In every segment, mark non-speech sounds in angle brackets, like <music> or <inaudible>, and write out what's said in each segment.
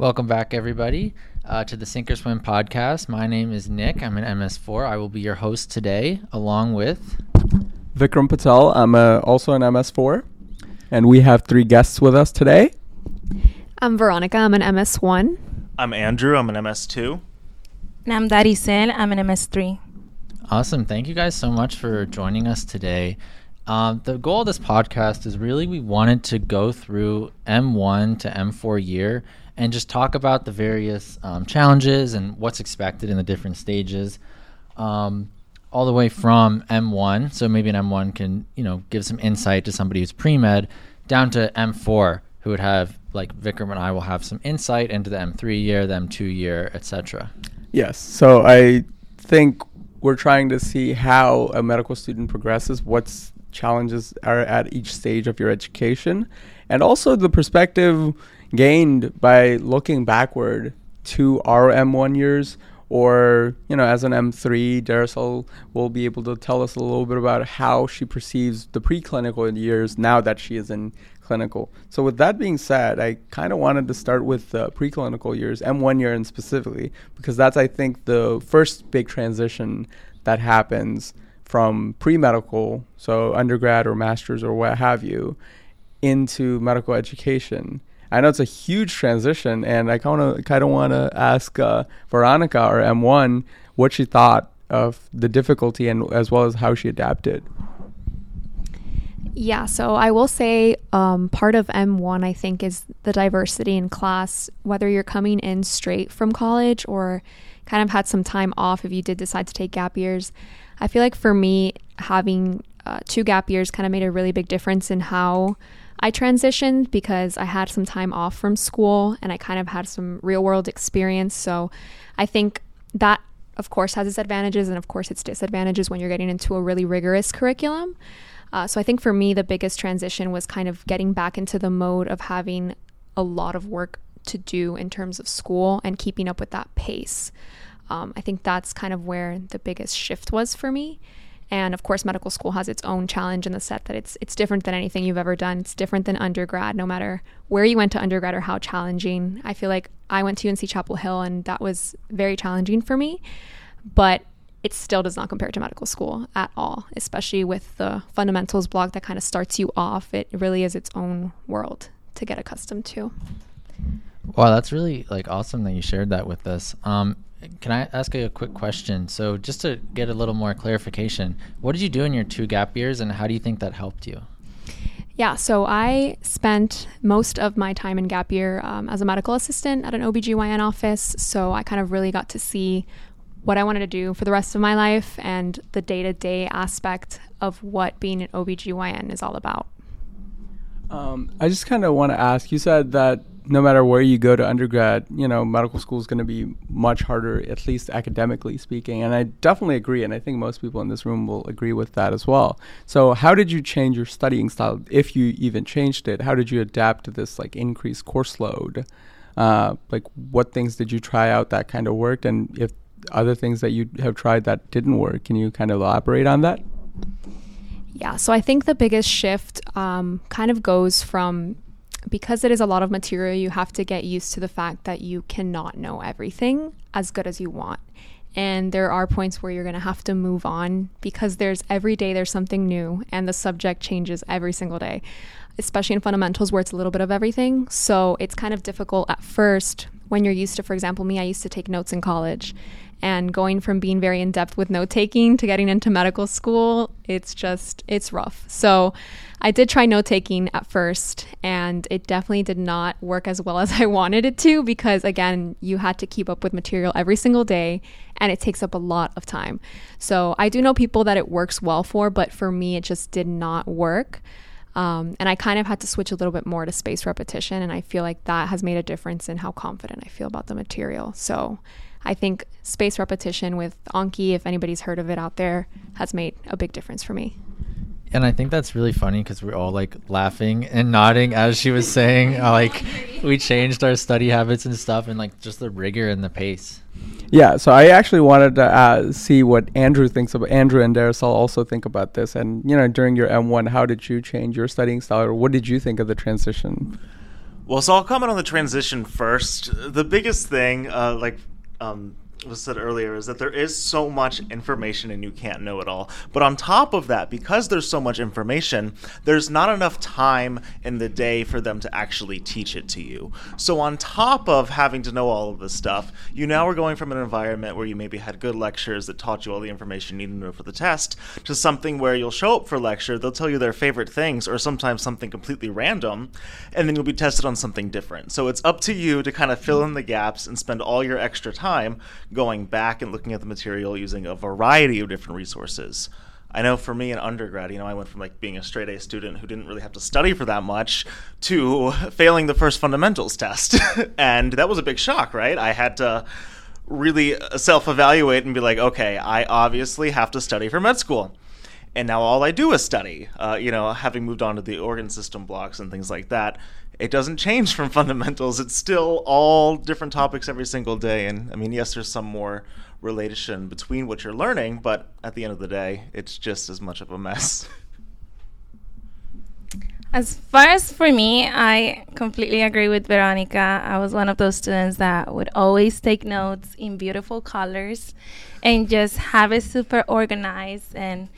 Welcome back, everybody, uh, to the Sink or Swim podcast. My name is Nick. I'm an MS4. I will be your host today, along with Vikram Patel. I'm uh, also an MS4, and we have three guests with us today. I'm Veronica. I'm an MS1. I'm Andrew. I'm an MS2. And I'm Darisel. I'm an MS3. Awesome. Thank you guys so much for joining us today. Um, the goal of this podcast is really we wanted to go through M1 to M4 year and just talk about the various um, challenges and what's expected in the different stages. Um, all the way from M1, so maybe an M1 can you know give some insight to somebody who's pre med, down to M4, who would have like Vikram and I will have some insight into the M3 year, the M2 year, etc. Yes. So I think we're trying to see how a medical student progresses, what's challenges are at each stage of your education, and also the perspective gained by looking backward to our M1 years. Or, you know, as an M3, Darisel will be able to tell us a little bit about how she perceives the preclinical years now that she is in clinical. So, with that being said, I kind of wanted to start with the preclinical years, M1 year and specifically, because that's, I think, the first big transition that happens from pre medical, so undergrad or master's or what have you, into medical education. I know it's a huge transition, and I kind of kind of want to ask uh, Veronica or M1 what she thought of the difficulty and as well as how she adapted. Yeah, so I will say um, part of M1, I think, is the diversity in class, whether you're coming in straight from college or kind of had some time off if you did decide to take gap years. I feel like for me, having uh, two gap years kind of made a really big difference in how I transitioned because I had some time off from school and I kind of had some real world experience. So I think that, of course, has its advantages and, of course, its disadvantages when you're getting into a really rigorous curriculum. Uh, so I think for me, the biggest transition was kind of getting back into the mode of having a lot of work to do in terms of school and keeping up with that pace. Um, I think that's kind of where the biggest shift was for me. And of course, medical school has its own challenge in the set that it's it's different than anything you've ever done. It's different than undergrad, no matter where you went to undergrad or how challenging. I feel like I went to UNC Chapel Hill, and that was very challenging for me. But it still does not compare to medical school at all, especially with the fundamentals block that kind of starts you off. It really is its own world to get accustomed to. Wow, that's really like awesome that you shared that with us. Um, can I ask a quick question? So, just to get a little more clarification, what did you do in your two gap years and how do you think that helped you? Yeah, so I spent most of my time in gap year um, as a medical assistant at an OBGYN office. So, I kind of really got to see what I wanted to do for the rest of my life and the day to day aspect of what being an OBGYN is all about. Um, I just kind of want to ask you said that no matter where you go to undergrad, you know, medical school is going to be much harder, at least academically speaking. And I definitely agree. And I think most people in this room will agree with that as well. So, how did you change your studying style, if you even changed it? How did you adapt to this like increased course load? Uh, like, what things did you try out that kind of worked? And if other things that you have tried that didn't work, can you kind of elaborate on that? Yeah, so I think the biggest shift um, kind of goes from because it is a lot of material, you have to get used to the fact that you cannot know everything as good as you want. And there are points where you're going to have to move on because there's every day there's something new and the subject changes every single day, especially in fundamentals where it's a little bit of everything. So it's kind of difficult at first when you're used to, for example, me, I used to take notes in college and going from being very in depth with note taking to getting into medical school, it's just, it's rough. So I did try note taking at first, and it definitely did not work as well <laughs> as I wanted it to because, again, you had to keep up with material every single day, and it takes up a lot of time. So I do know people that it works well for, but for me, it just did not work. Um, and I kind of had to switch a little bit more to space repetition, and I feel like that has made a difference in how confident I feel about the material. So I think space repetition with Anki, if anybody's heard of it out there, has made a big difference for me. And I think that's really funny because we're all like laughing and nodding as she was saying, <laughs> uh, like we changed our study habits and stuff, and like just the rigor and the pace. Yeah, so I actually wanted to uh, see what Andrew thinks about Andrew and Darisel also think about this. And you know, during your M1, how did you change your studying style, or what did you think of the transition? Well, so I'll comment on the transition first. The biggest thing, uh, like um, was said earlier is that there is so much information and you can't know it all. But on top of that, because there's so much information, there's not enough time in the day for them to actually teach it to you. So on top of having to know all of this stuff, you now are going from an environment where you maybe had good lectures that taught you all the information you need to know for the test to something where you'll show up for lecture, they'll tell you their favorite things or sometimes something completely random, and then you'll be tested on something different. So it's up to you to kind of fill in the gaps and spend all your extra time going back and looking at the material using a variety of different resources. I know for me in undergrad, you know, I went from like being a straight A student who didn't really have to study for that much to failing the first fundamentals test. <laughs> and that was a big shock, right? I had to really self evaluate and be like, okay, I obviously have to study for med school. And now all I do is study. Uh, you know, having moved on to the organ system blocks and things like that, it doesn't change from <laughs> fundamentals. It's still all different topics every single day. And I mean, yes, there's some more relation between what you're learning, but at the end of the day, it's just as much of a mess. <laughs> As far as for me, I completely agree with Veronica. I was one of those students that would always take notes in beautiful colors and just have it super organized and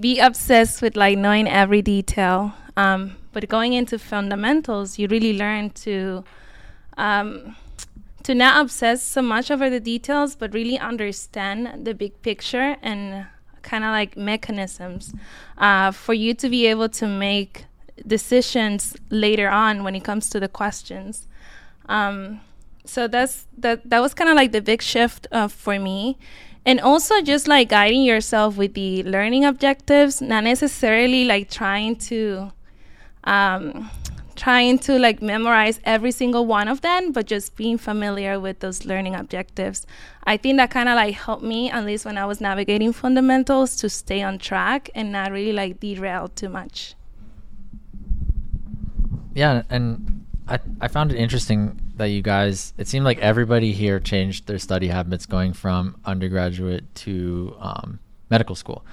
be obsessed with like knowing every detail. Um, but going into fundamentals, you really learn to um, to not obsess so much over the details, but really understand the big picture and kind of like mechanisms uh, for you to be able to make decisions later on when it comes to the questions. Um, so that's that. That was kind of like the big shift uh, for me, and also just like guiding yourself with the learning objectives, not necessarily like trying to um, trying to like memorize every single one of them, but just being familiar with those learning objectives. I think that kind of like helped me, at least when I was navigating fundamentals, to stay on track and not really like derail too much. Yeah, and I I found it interesting that you guys. It seemed like everybody here changed their study habits going from undergraduate to um, medical school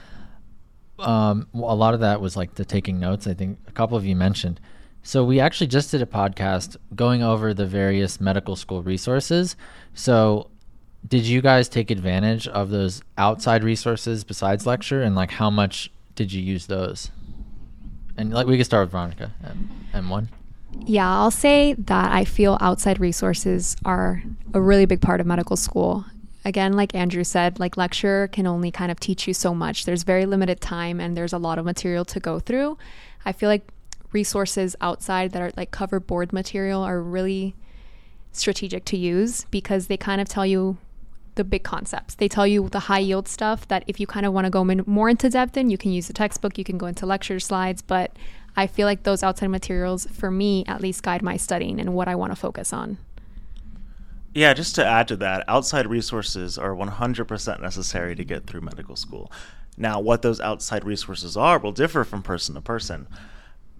um, a lot of that was like the taking notes. I think a couple of you mentioned. So we actually just did a podcast going over the various medical school resources. So did you guys take advantage of those outside resources besides lecture and like how much did you use those? And like we could start with Veronica and one. Yeah, I'll say that I feel outside resources are a really big part of medical school again, like Andrew said, like lecture can only kind of teach you so much. There's very limited time and there's a lot of material to go through. I feel like resources outside that are like cover board material are really strategic to use because they kind of tell you the big concepts. They tell you the high yield stuff that if you kind of want to go in more into depth in, you can use the textbook, you can go into lecture slides, but I feel like those outside materials for me at least guide my studying and what I want to focus on. Yeah, just to add to that, outside resources are 100% necessary to get through medical school. Now, what those outside resources are will differ from person to person.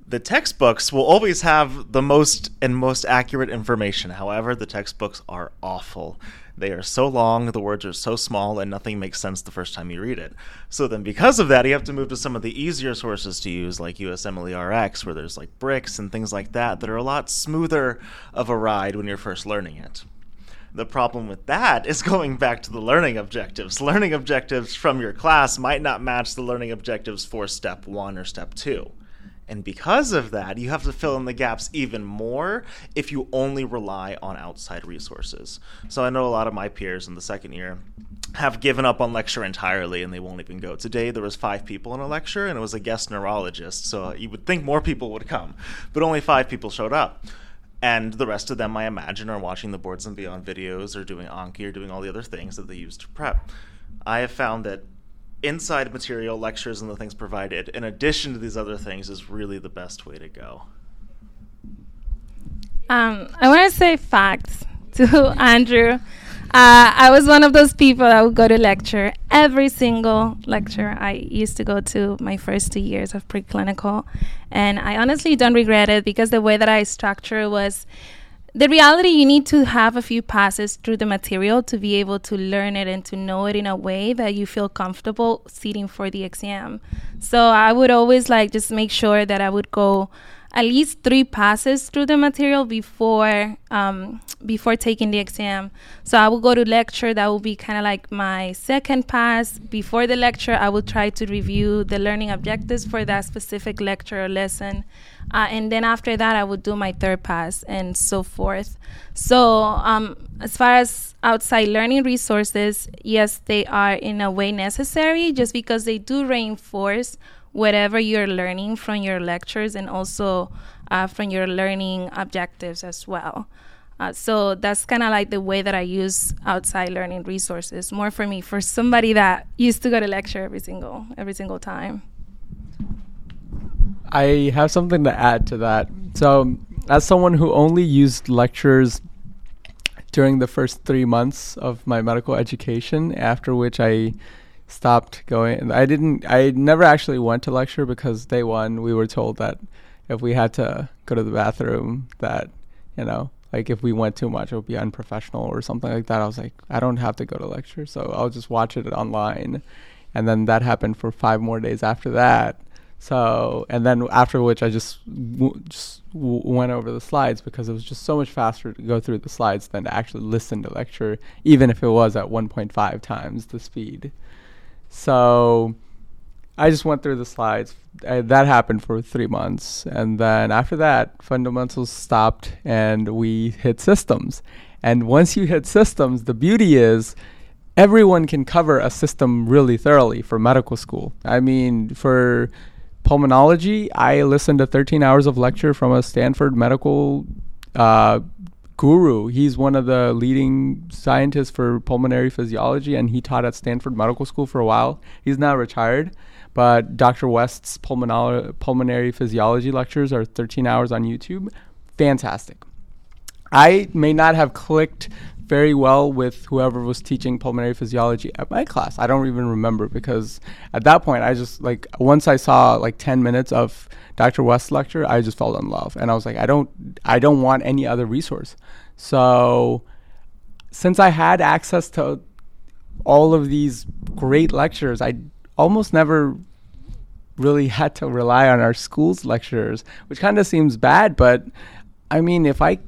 The textbooks will always have the most and most accurate information. However, the textbooks are awful. They are so long, the words are so small, and nothing makes sense the first time you read it. So then, because of that, you have to move to some of the easier sources to use, like USMLE RX, where there's like bricks and things like that that are a lot smoother of a ride when you're first learning it. The problem with that is going back to the learning objectives. Learning objectives from your class might not match the learning objectives for step one or step two. And because of that, you have to fill in the gaps even more if you only rely on outside resources. So I know a lot of my peers in the second year have given up on lecture entirely and they won't even go. Today there was 5 people in a lecture and it was a guest neurologist, so you would think more people would come, but only 5 people showed up and the rest of them, I imagine, are watching the Boards and Beyond videos or doing Anki or doing all the other things that they use to prep. I have found that inside material, lectures, and the things provided, in addition to these other things, is really the best way to go. Um, I want to say facts to <laughs> Andrew. Uh, I was one of those people that would go to lecture every single lecture I used to go to my first two years of preclinical. And I honestly don't regret it because the way that I structure was the reality you need to have a few passes through the material to be able to learn it and to know it in a way that you feel comfortable sitting for the exam. So I would always like just make sure that I would go at least three passes through the material before um, before taking the exam. So I will go to lecture. That will be kind of like my second pass. Before the lecture, I will try to review the learning objectives for that specific lecture or lesson. Uh, and then after that, I will do my third pass and so forth. So, um, as far as outside learning resources, yes, they are in a way necessary just because they do reinforce whatever you're learning from your lectures and also uh, from your learning objectives as well. Uh, so that's kind of like the way that I use outside learning resources. More for me, for somebody that used to go to lecture every single every single time. I have something to add to that. So, as someone who only used lectures during the first three months of my medical education, after which I stopped going. I didn't. I never actually went to lecture because day one we were told that if we had to go to the bathroom, that you know, like if we went too much, it would be unprofessional or something like that. I was like, I don't have to go to lecture, so I'll just watch it online. And then that happened for five more days after that. So, and then after which I just w- just w- went over the slides because it was just so much faster to go through the slides than to actually listen to lecture, even if it was at 1.5 times the speed. So I just went through the slides. I, that happened for three months. And then after that, fundamentals stopped and we hit systems. And once you hit systems, the beauty is everyone can cover a system really thoroughly for medical school. I mean, for pulmonology, I listened to 13 hours of lecture from a Stanford medical uh, guru. He's one of the leading scientists for pulmonary physiology, and he taught at Stanford Medical School for a while. He's now retired, but Dr. West's pulmonal- pulmonary physiology lectures are 13 hours on YouTube. Fantastic. I may not have clicked very well with whoever was teaching pulmonary physiology at my class. I don't even remember because at that point I just like once I saw like 10 minutes of Dr. West's lecture, I just fell in love and I was like I don't I don't want any other resource. So since I had access to all of these great lectures, I almost never really had to rely on our school's lecturers, which kind of seems bad, but I mean, if I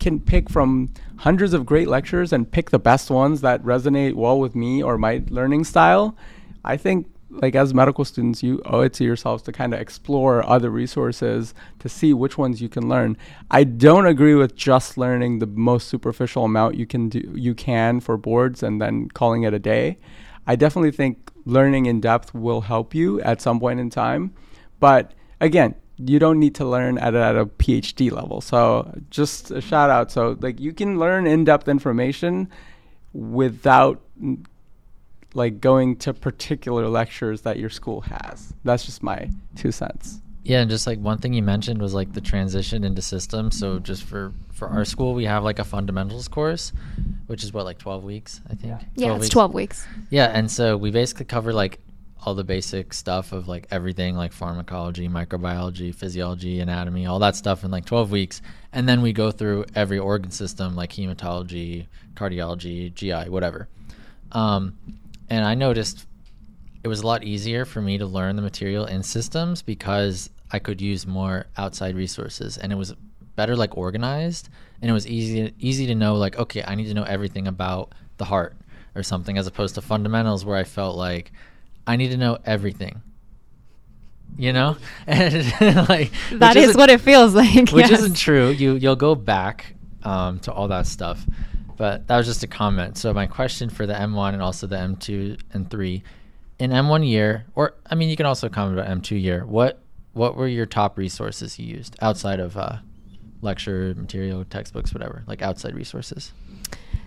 can pick from hundreds of great lectures and pick the best ones that resonate well with me or my learning style, I think like as medical students you owe it to yourselves to kind of explore other resources to see which ones you can learn. I don't agree with just learning the most superficial amount you can do you can for boards and then calling it a day. I definitely think learning in depth will help you at some point in time. But again, you don't need to learn at a, at a PhD level. So just a shout out. So like you can learn in-depth information without like going to particular lectures that your school has. That's just my two cents. Yeah, and just like one thing you mentioned was like the transition into systems. So just for for our school, we have like a fundamentals course, which is what like twelve weeks, I think. Yeah, it's weeks. 12 weeks. Yeah, and so we basically cover like all the basic stuff of like everything like pharmacology, microbiology, physiology, anatomy, all that stuff in like 12 weeks. And then we go through every organ system like hematology, cardiology, GI, whatever. Um, and I noticed it was a lot easier for me to learn the material in systems because I could use more outside resources and it was better like organized and it was easy easy to know like okay, I need to know everything about the heart or something as opposed to fundamentals where I felt like I need to know everything. You know? <laughs> And <laughs> like That is what it feels like. which yes. isn't true. You you'll go back um, to all that stuff, but that was just a comment. So my question for the M1 and also the M2 and three, in M1 year, or I mean, you can also comment about M2 year. What what were your top resources you used outside of uh, lecture material, textbooks, whatever, like outside resources?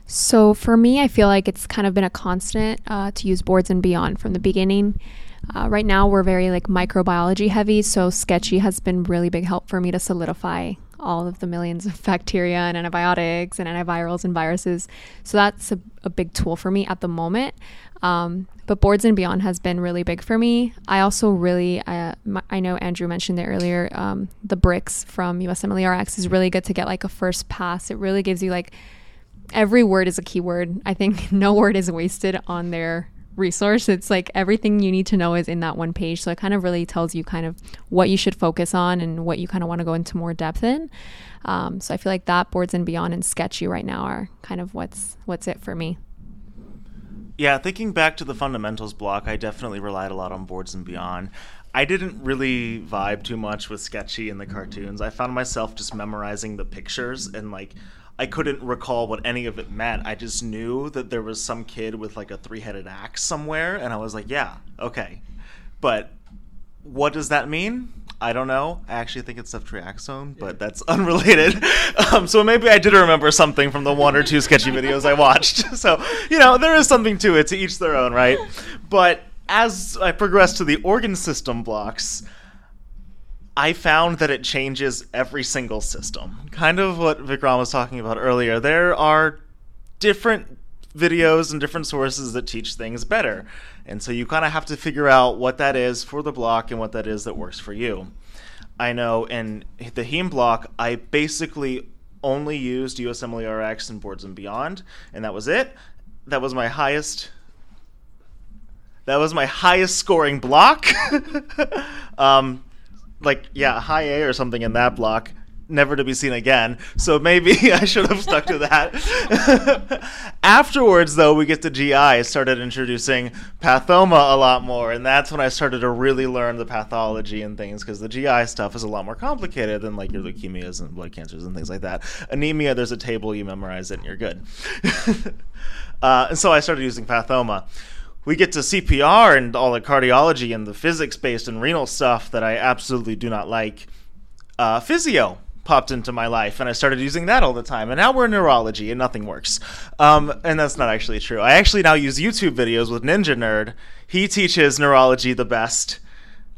So for me, I feel like it's kind of been a constant uh, to use boards and beyond from the beginning. Uh, right now, we're very like microbiology heavy, so Sketchy has been really big help for me to solidify all of the millions of <laughs> bacteria and antibiotics and antivirals and viruses. So that's a, a big tool for me at the moment. Um, but boards and beyond has been really big for me. I also really, uh, m- I know Andrew mentioned it earlier. Um, the bricks from USMLERX is really good to get like a first pass. It really gives you like every word is a keyword. I think <laughs> no word is wasted on their resource. It's like everything you need to know is in that one page. So it kind of really tells you kind of what you should focus on and what you kind of want to go into more depth in. Um, so I feel like that boards and beyond and sketchy right now are kind of what's what's it for me. Yeah, thinking back to the fundamentals block, I definitely relied a lot on boards and beyond. I didn't really vibe too much with sketchy in the cartoons. I found myself just memorizing the pictures and like I couldn't recall what any of it meant. I just knew that there was some kid with like a three-headed axe somewhere and I was like, yeah, okay. But what does that mean? I don't know. I actually think it's ceftriaxone, but that's <laughs> unrelated. Um, so maybe I did remember something from the one or two sketchy videos I watched. <laughs> So, you know, there is something to it, to each their own, right? But as I progressed to the organ system blocks, I found that it changes every single system. Kind of what Vikram was talking about earlier. There are different videos and different sources that teach things better. And so you kind of have to figure out what that is for the block and what that is that works for you. I know in the heme block, I basically only used USMLE and boards and beyond, and that was it. That was my highest. That was my highest scoring block. <laughs> um, like yeah, high A or something in that block never to be seen again. So maybe <laughs> I should have stuck to that. <laughs> Afterwards, though, we get to GI. I started introducing pathoma a lot more, and that's when I started to really learn the pathology and things because the GI stuff is a lot more complicated than like your leukemias and blood cancers and things like that. Anemia, there's a table, you memorize it, and you're good. <laughs> uh, and so I started using pathoma we get to CPR and all the cardiology and the physics based and renal stuff that I absolutely do not like. Uh, physeo popped into my life and I started using that all the time. And now we're in neurology and nothing works. Um, and that's not actually true. I actually now use YouTube videos with Ninja Nerd. He teaches neurology the best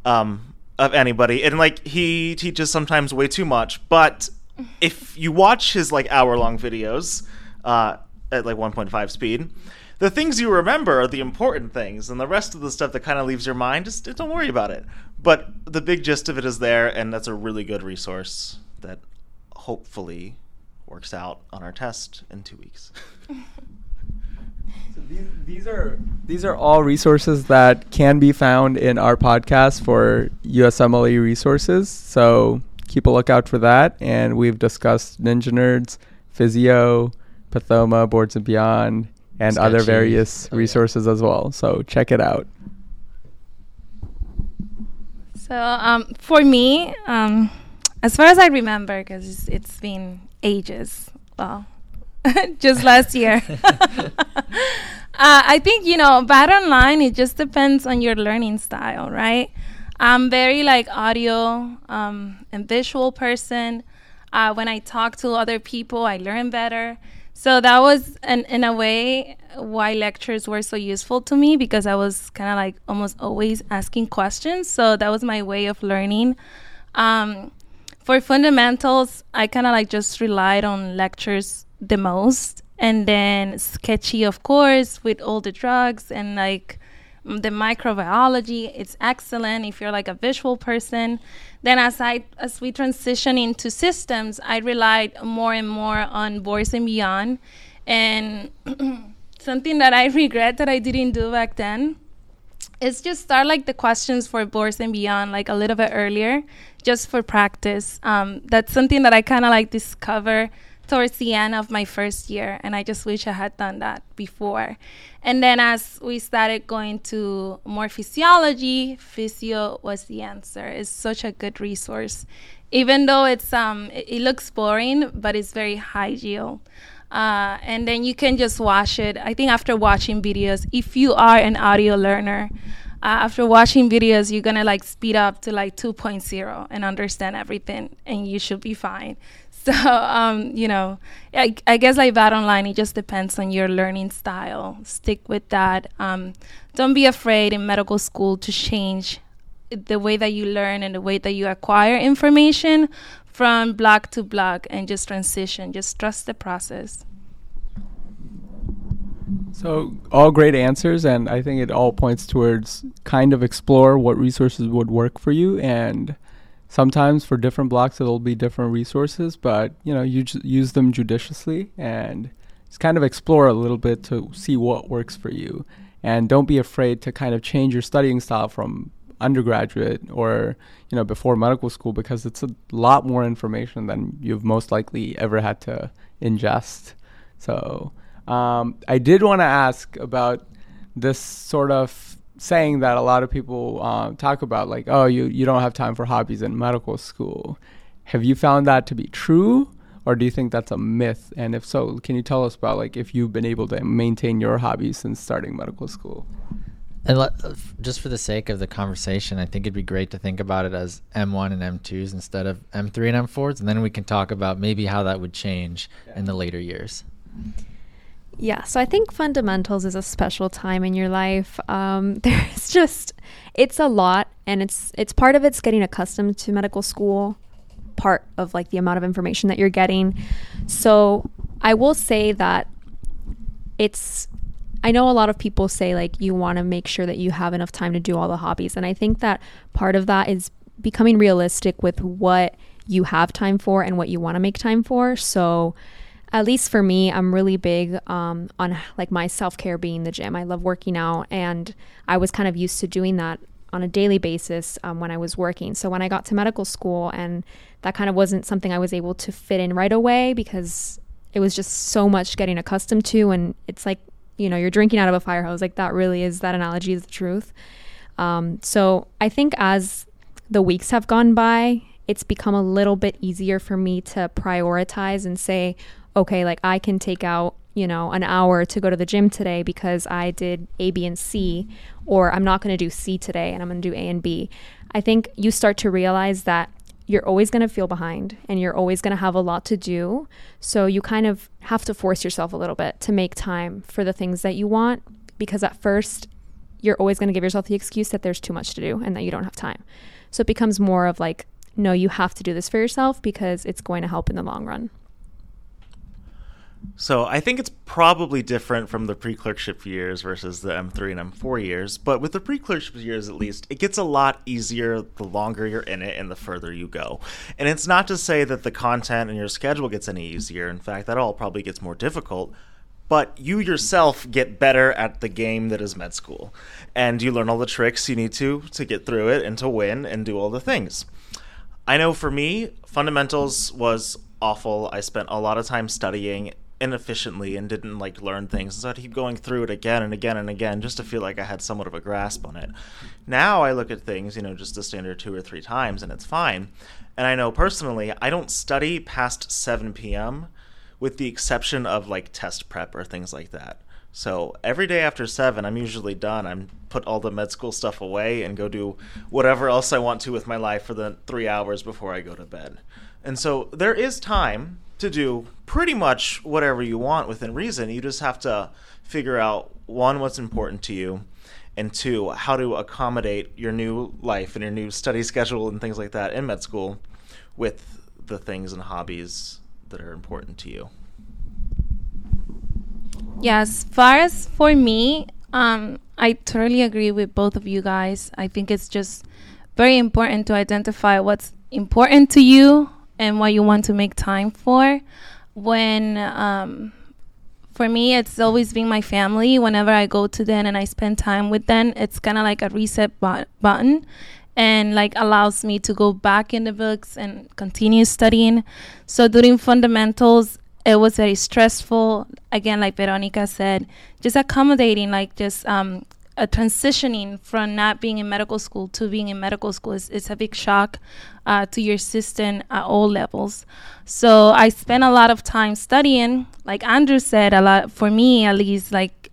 um, of anybody. And like he teaches sometimes way too much. But if you watch his like hour long videos uh, at like 1.5 speed, the things you remember are the important things, and the rest of the stuff that kind of leaves your mind, just don't worry about it. But the big gist of it is there, and that's a really good resource that hopefully works out on our test in two weeks. <laughs> So these, these are these are all resources that can be found in our podcast for USMLE resources. So keep a lookout for that. And we've discussed Ninja Nerds, Physeo, Pathoma, Boards and Beyond, and other various Oh, yeah. resources as well. So check it out. So um, for me, um, as far as I remember, because it's, it's been ages. Well, <laughs> just last year. <laughs> <laughs> uh, I think you know, bottom online. it just depends on your learning style, right? I'm very like audio um, and visual person. Uh, when I talk to other people, I learn better. So that was, an, in a way, why lectures were so useful to me because I was kind of like almost always asking questions. So that was my way of learning. Um, for fundamentals, I kind of like just relied on lectures the most. And then sketchy, of course, with all the drugs and like mm, the microbiology. It's excellent if you're like a visual person. Then as I as we transition into systems, I relied more and more on Boards and Beyond. And <clears throat> something that I regret that I didn't do back then is just start like the questions for Boards and Beyond like a little bit earlier, just for practice. Um, that's something that I kind of like discover towards the end of my first year, and I just wish I had done that before. And then as we started going to more physiology, physeo was the answer. It's such a good resource, even though it's um it, it looks boring, but it's very high yield. Uh, and then you can just watch it. I think after watching videos, if you are an audio learner, uh, after watching videos, you're gonna like speed up to like 2.0 and understand everything, and you should be fine. So, um, you know, I, I guess like bottom online, it just depends on your learning style. Stick with that. Um, don't be afraid in medical school to change the way that you learn and the way that you acquire information from block to block and just transition. Just trust the process. So all great answers, and I think it all points towards kind of explore what resources would work for you, and sometimes for different blocks it'll be different resources, but you know you ju- use them judiciously and just kind of explore a little bit to see what works for you. and don't be afraid to kind of change your studying style from undergraduate or you know before medical school because it's a lot more information than you've most likely ever had to ingest so um, i did want to ask about this sort of saying that a lot of people uh, talk about like oh you, you don't have time for hobbies in medical school have you found that to be true or do you think that's a myth and if so can you tell us about like if you've been able to maintain your hobbies since starting medical school and le- just for the sake of the conversation, I think it'd be great to think about it as M1 and M2s instead of M3 and M4s, and then we can talk about maybe how that would change yeah. in the later years. Yeah, so I think fundamentals is a special time in your life. Um, <laughs> there's just it's a lot, and it's it's part of it's getting accustomed to medical school, part of like the amount of information that you're getting. So I will say that it's I know a lot of people say like you want to make sure that you have enough time to do all the hobbies. And I think that part of that is becoming realistic with what you have time for and what you want to make time for. So, at least for me, I'm really big um, on like my self care being the gym. I love working out, and I was kind of used to doing that on a daily basis um, when I was working. So when I got to medical school, and that kind of wasn't something I was able to fit in right away because it was just so much getting accustomed to, and it's like you know, you're drinking out of a fire hose. Like that really is that analogy is the truth. Um, so I think as the weeks have gone by, it's become a little bit easier for me to prioritize and say, okay, like I can take out, you know, an hour to go to the gym today because I did A, B, and C, or I'm not going to do C today and I'm going to do A and B. I think you start to realize that you're always going to feel behind and you're always going to have a lot to do. So you kind of have to force yourself a little bit to make time for the things that you want because at first you're always going to give yourself the excuse that there's too much to do and that you don't have time. So it becomes more of like, no, you have to do this for yourself because it's going to help in the long run. So I think it's probably different from the pre-clerkship years versus the M3 and M4 years, but with the pre-clerkship years at least, it gets a lot easier the longer you're in it and the further you go. And it's not to say that the content and your schedule gets any easier. In fact, that all probably gets more difficult. But you yourself get better at the game that is med school. And you learn all the tricks you need to to get through it and to win and do all the things. I know for me, fundamentals was awful. I spent a lot of time studying inefficiently and didn't like learn things. So I'd keep going through it again and again and again just to feel like I had somewhat of a grasp on it. Now I look at things, you know, just a standard two or three times and it's fine. And I know personally, I don't study past 7 p.m. with the exception of like test prep or things like that. So every day after seven, I'm usually done. I'm put all the med school stuff away and go do whatever else I want to with my life for the three hours before I go to bed. And so there is time to do pretty much whatever you want within reason. You just have to figure out one, what's important to you, and two, how to accommodate your new life and your new study <laughs> schedule and things like that in med school with the things and hobbies that are important to you. Yeah, as far as for me, um, I totally agree with both of you guys. I think it's just very important to identify what's important to you and what you want to make time for. When um, for me, it's always been my family. Whenever I go to them and I spend time with them, it's kind of like a reset but- button and like allows me to go back in the books and continue studying. So during fundamentals, it was very stressful. Again, like Veronica said, just accommodating, like just um, a transitioning from not being in medical school to being in medical school is, is a big shock uh, to your system at all levels. So I spent a lot of time studying, like Andrew said, a lot for me at least, like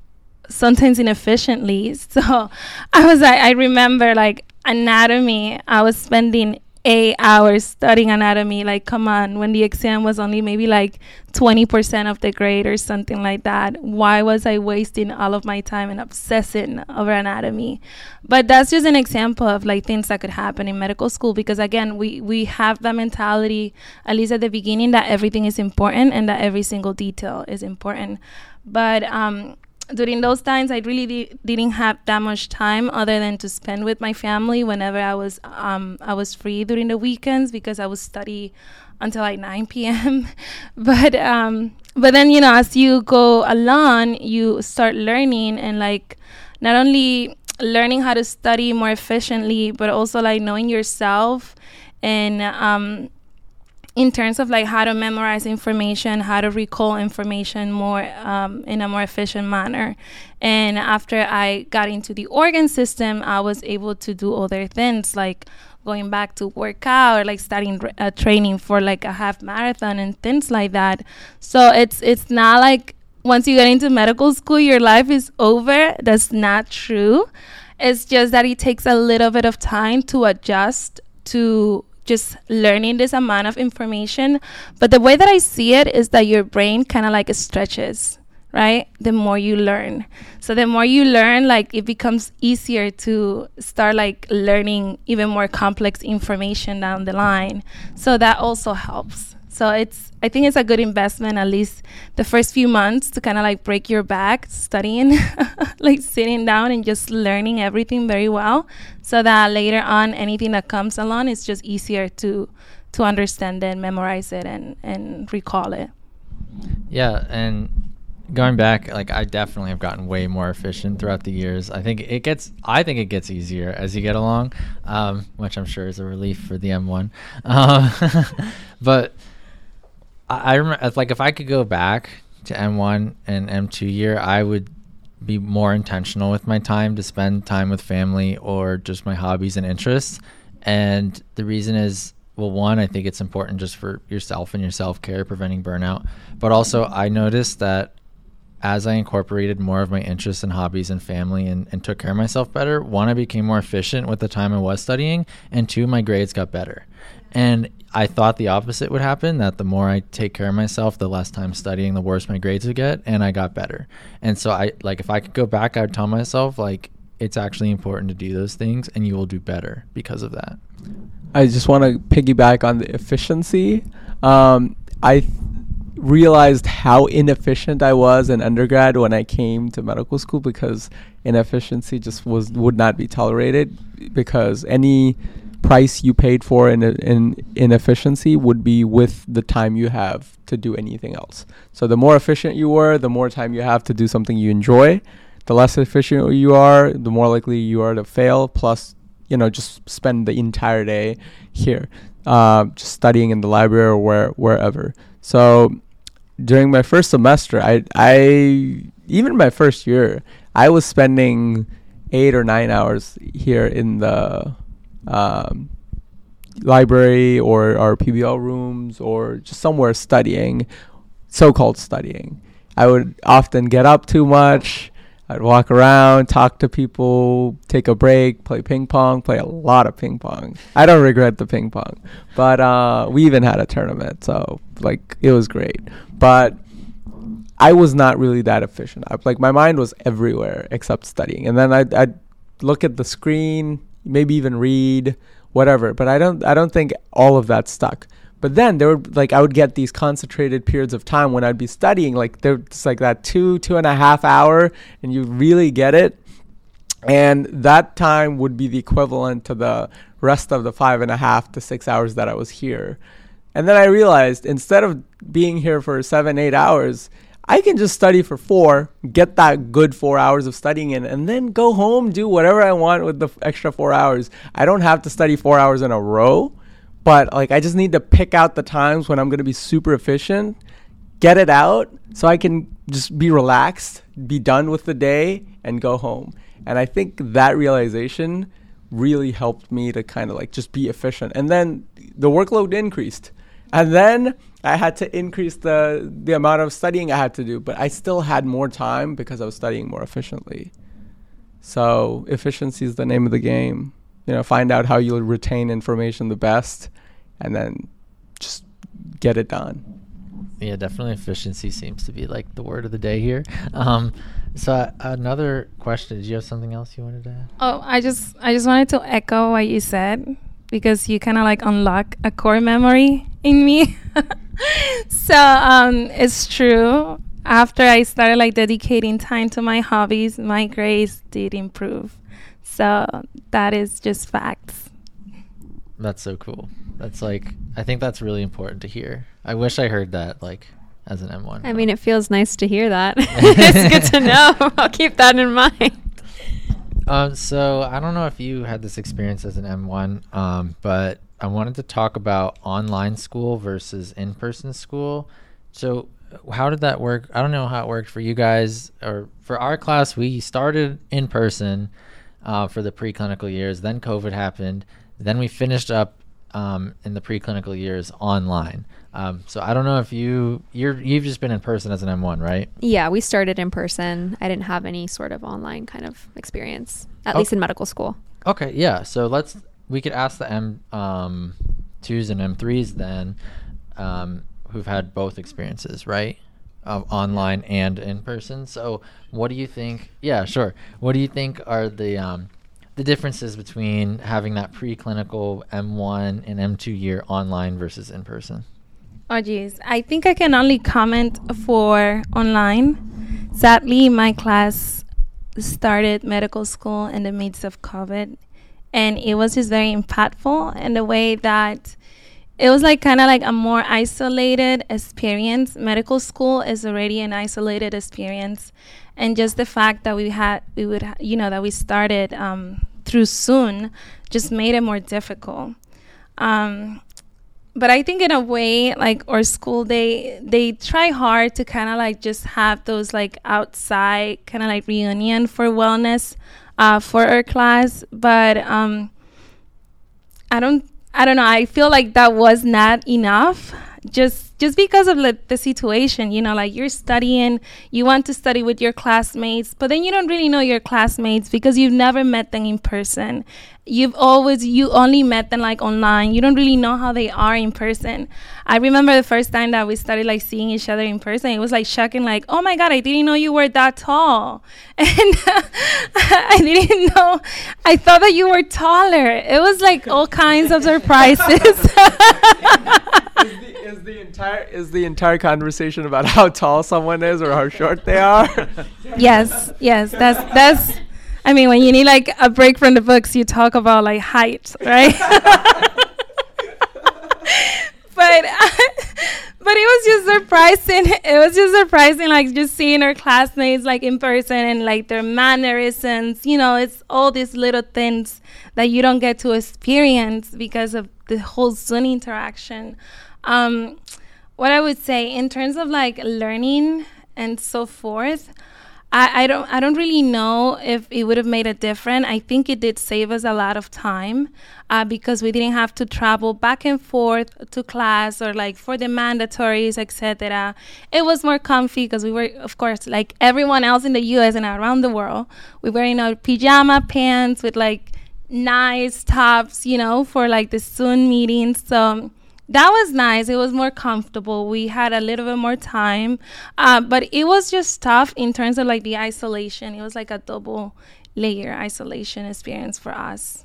sometimes inefficiently. <laughs> So I was I, I remember like anatomy. I was spending eight hours studying anatomy. Like, come on, when the exam was only maybe like 20% of the grade or something like that. Why was I wasting all of my time and obsessing over anatomy? But that's just an example of like things that could happen in medical school because again, we, we have that mentality, at least at the beginning, that everything is important and that every single detail is important. But um, during those times i really di- didn't have that much time other than to spend with my family whenever i was um, i was free during the weekends because i would study until like 9 <laughs> p.m but um, but then you know as you go along you start learning and like not only learning how to study more efficiently, but also like knowing yourself and um, in terms of like how to memorize information, how to recall information more um, in a more efficient manner. And after I got into the organ system, I was able to do other things like going back to work out or like starting uh, training for like a half marathon and things like that. So it's it's not like once you get into medical school, your life is over. That's not true. It's just that it takes a little bit of time to adjust to just learning this amount of information. But the way that I see it is that your brain kind of like stretches, right? The more you learn. So the more you learn, like it becomes easier to start like learning even more complex information down the line. So that also helps. So it's I think it's a good investment at least the first few months to kind of like break your back studying, <laughs> like sitting down and just learning everything very well, so that later on anything that comes along is just easier to to understand and memorize it, and and recall it. Yeah, and going back, like I definitely have gotten way more efficient throughout the years. I think it gets, I think it gets easier as you get along, um, which I'm sure is a relief for the M1. <laughs> Um, <laughs> but I, I remember, like, if I could go back to M1 and M2 year, I would be more intentional with my time to spend time with family or just my hobbies and interests. And the reason is, well, one, I think it's important just for yourself and your self care, preventing burnout. But also, I noticed that as I incorporated more of my interests and hobbies and family and, and took care of myself better, one, I became more efficient with the time I was studying, and two, my grades got better. And I thought the opposite would happen that the more I take care of myself, the less time studying, the worse my grades would get, and I got better. And so I like if I could go back, I would tell myself like it's actually important to do those things and you will do better because of that. I just want to piggyback on the efficiency. Um, I th- realized how inefficient I was in undergrad when I came to medical school because inefficiency just was would not be tolerated because any price you paid for in, in inefficiency would be with the time you have to do anything else. So the more efficient you were, the more time you have to do something you enjoy. The less efficient you are, the more likely you are to fail. Plus, you know, just spend the entire day here, uh, just studying in the library or where wherever. So during my first semester, I I even my first year, I was spending eight or nine hours here in the um, library or our PBL rooms or just somewhere studying, so-called studying. I would often get up too much. I'd walk around, talk to people, take a break, play ping pong, play a lot of ping pong. I don't regret the ping pong, but uh, we even had a tournament, so like it was great. But I was not really that efficient. I, like my mind was everywhere except studying, and then I'd, I'd look at the screen, maybe even read, whatever. But I don't I don't think all of that stuck. But then there would like I would get these concentrated periods of time when I'd be studying, like there's like that two, two and a half hour, and you really get it. And that time would be the equivalent to the rest of the five and a half to six hours that I was here. And then I realized instead of being here for seven, eight hours, I can just study for four, get that good four hours of studying in, and then go home, do whatever I want with the extra four hours. I don't have to study four hours in a row, but like I just need to pick out the times when I'm going to be super efficient, get it out so I can just be relaxed, be done with the day, and go home. And I think that realization really helped me to kind of like just be efficient. And then the workload increased. And then I had to increase the the amount of studying I had to do, but I still had more time because I was studying more efficiently. So efficiency is the name of the game. You know, find out how you'll retain information the best, and then just get it done. Yeah, definitely efficiency seems to be like the word of the day here. Um, so uh, another question: Did you have something else you wanted to add? Oh, I just I just wanted to echo what you said because you kind of like unlock a core memory in me. <laughs> so um, it's true. After I started like dedicating time to my hobbies, my grades did improve. So that is just facts. That's so cool. That's like I think that's really important to hear. I wish I heard that like as an M1. I mean, it feels nice to hear that. <laughs> it's good to know. I'll keep that in <laughs> mind. Um, so I don't know if you had this experience as an M1, um, but I wanted to talk about online school versus in-person school. So how did that work? I don't know how it worked for you guys or for our class. We started in person uh, for the preclinical years. Then COVID happened. Then we finished up um, in the preclinical years online. Um, so I don't know if you you're you've just been in person as an M1, right? Yeah, we started in person. I didn't have any sort of online kind of experience, at Okay. least in medical school. Okay, yeah. So let's we could ask the M um, twos and M threes then, um, who've had both experiences, right? Of online and in person. So what do you think? Yeah, sure. What do you think are the um, the differences between having that preclinical M1 and M2 year online versus in person? Oh, geez. I think I can only comment for online. Sadly, my class started medical school in the midst of COVID, and it was just very impactful in the way that it was like kind of like a more isolated experience. Medical school is already an isolated experience, and just the fact that we had, we would, you know, that we started um, through Zoom just made it more difficult. Um, but I think in a way, like our school, they they try hard to kind of like just have those like outside kind of like reunion for wellness uh, for our class. But um, I don't I don't know. I feel like that was not enough. Just just because of the situation, you know, like you're studying, you want to study with your classmates, but then you don't really know your classmates because you've never met them in person. You've always you only met them like online. You don't really know how they are in person. I remember the first time that we started like seeing each other in person. It was like shocking, like, oh my god, I didn't know you were that tall, <laughs> and <laughs> I didn't know. I thought that you were taller. It was like all kinds of surprises. <laughs> is, the, is the entire is the entire conversation about <laughs> how tall someone is or how short they are? <laughs> yes, yes, that's that's. I mean, when you need like a break from the books, you talk about like height, right? <laughs> but but it was just surprising. It was just surprising, like just seeing our classmates like in person and like their mannerisms. You know, it's all these little things that you don't get to experience because of the whole Zoom interaction. Um, what I would say in terms of like learning and so forth. I, I don't I don't really know if it would have made a difference. I think it did save us a lot of time uh, because we didn't have to travel back and forth to class or like for the mandatories, etc. It was more comfy because we were, of course, like everyone else in the U.S. and around the world, we were in our pajama pants with like nice tops, you know, for like the Zoom meetings. So that was nice. It was more comfortable. We had a little bit more time, uh, but it was just tough in terms of like the isolation. It was like a double layer isolation experience for us.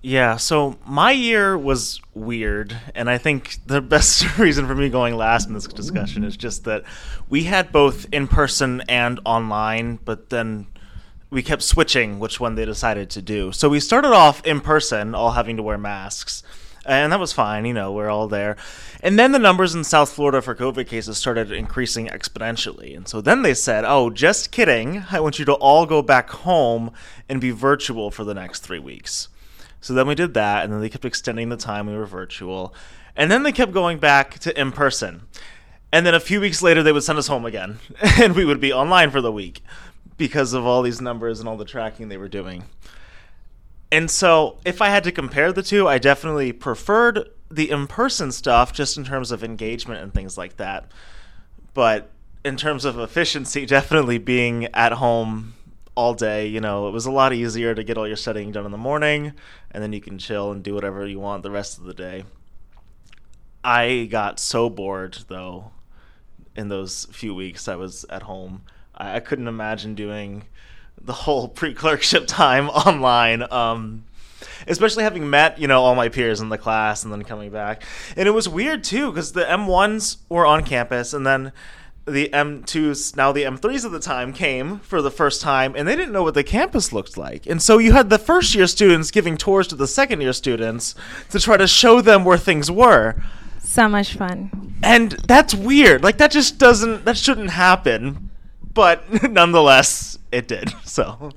Yeah, so my year was weird, and I think the <laughs> best <laughs> reason for me going last in this discussion is just that we had both in person and online, but then we kept switching which one they decided to do. So we started off in person, all having to wear masks. And that was fine, you know, we're all there. And then the numbers in South Florida for COVID cases started increasing exponentially. And so then they said, oh, just kidding. I want you to all go back home and be virtual for the next three weeks. So then we did that, and then they kept extending the time we were virtual. And then they kept going back to in person. And then a few weeks later, they would send us home again, <laughs> and we would be online for the week because of all these numbers and all the tracking they were doing. And so, if I had to compare the two, I definitely preferred the in person stuff just in terms of engagement and things like that. But in terms of efficiency, <laughs> definitely being at home all day, you know, it was a lot easier to get all your studying done in the morning and then you can chill and do whatever you want the rest of the day. I got so bored though in those few weeks I was at home. I, I couldn't imagine doing the whole pre-clerkship time <laughs> online um, especially having met you know all my peers in the class and then coming back. And it was weird too because the m1s were on campus and then the m2s now the m3s at the time came for the first time and they didn't know what the campus looked like. And so you had the first year students giving tours to the second year students to try to show them where things were. So much fun. and that's weird. Like that just doesn't that shouldn't happen but <laughs> nonetheless it did <laughs> so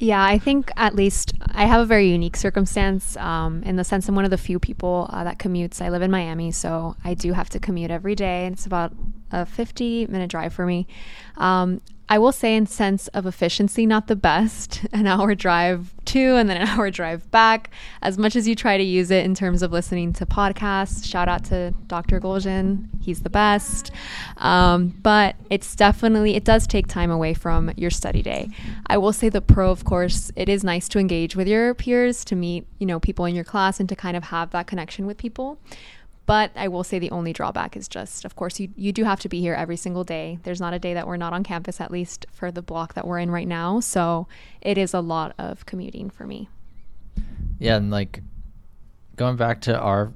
Yeah, I think at least I have a very unique circumstance um, in the sense I'm one of the few people uh, that commutes. I live in Miami, so I do have to commute every day. It's about a 50 minute drive for me. Um, I will say, in sense of efficiency, not the best. <laughs> An hour drive to and then an <laughs> hour drive back. As much as you try to use it in terms of listening to podcasts, shout out to Dr. Goljan, he's the best. Um, but it's definitely it does take time away from your study day. I will say the pro, of course, it is nice to engage with your peers, to meet you know people in your class, and to kind of have that connection with people. But I will say the only drawback is just, of course, you, you do have to be here every single day. There's not a day that we're not on campus, at least for the block that we're in right now. So it is a lot of commuting for me. Yeah, and like going back to our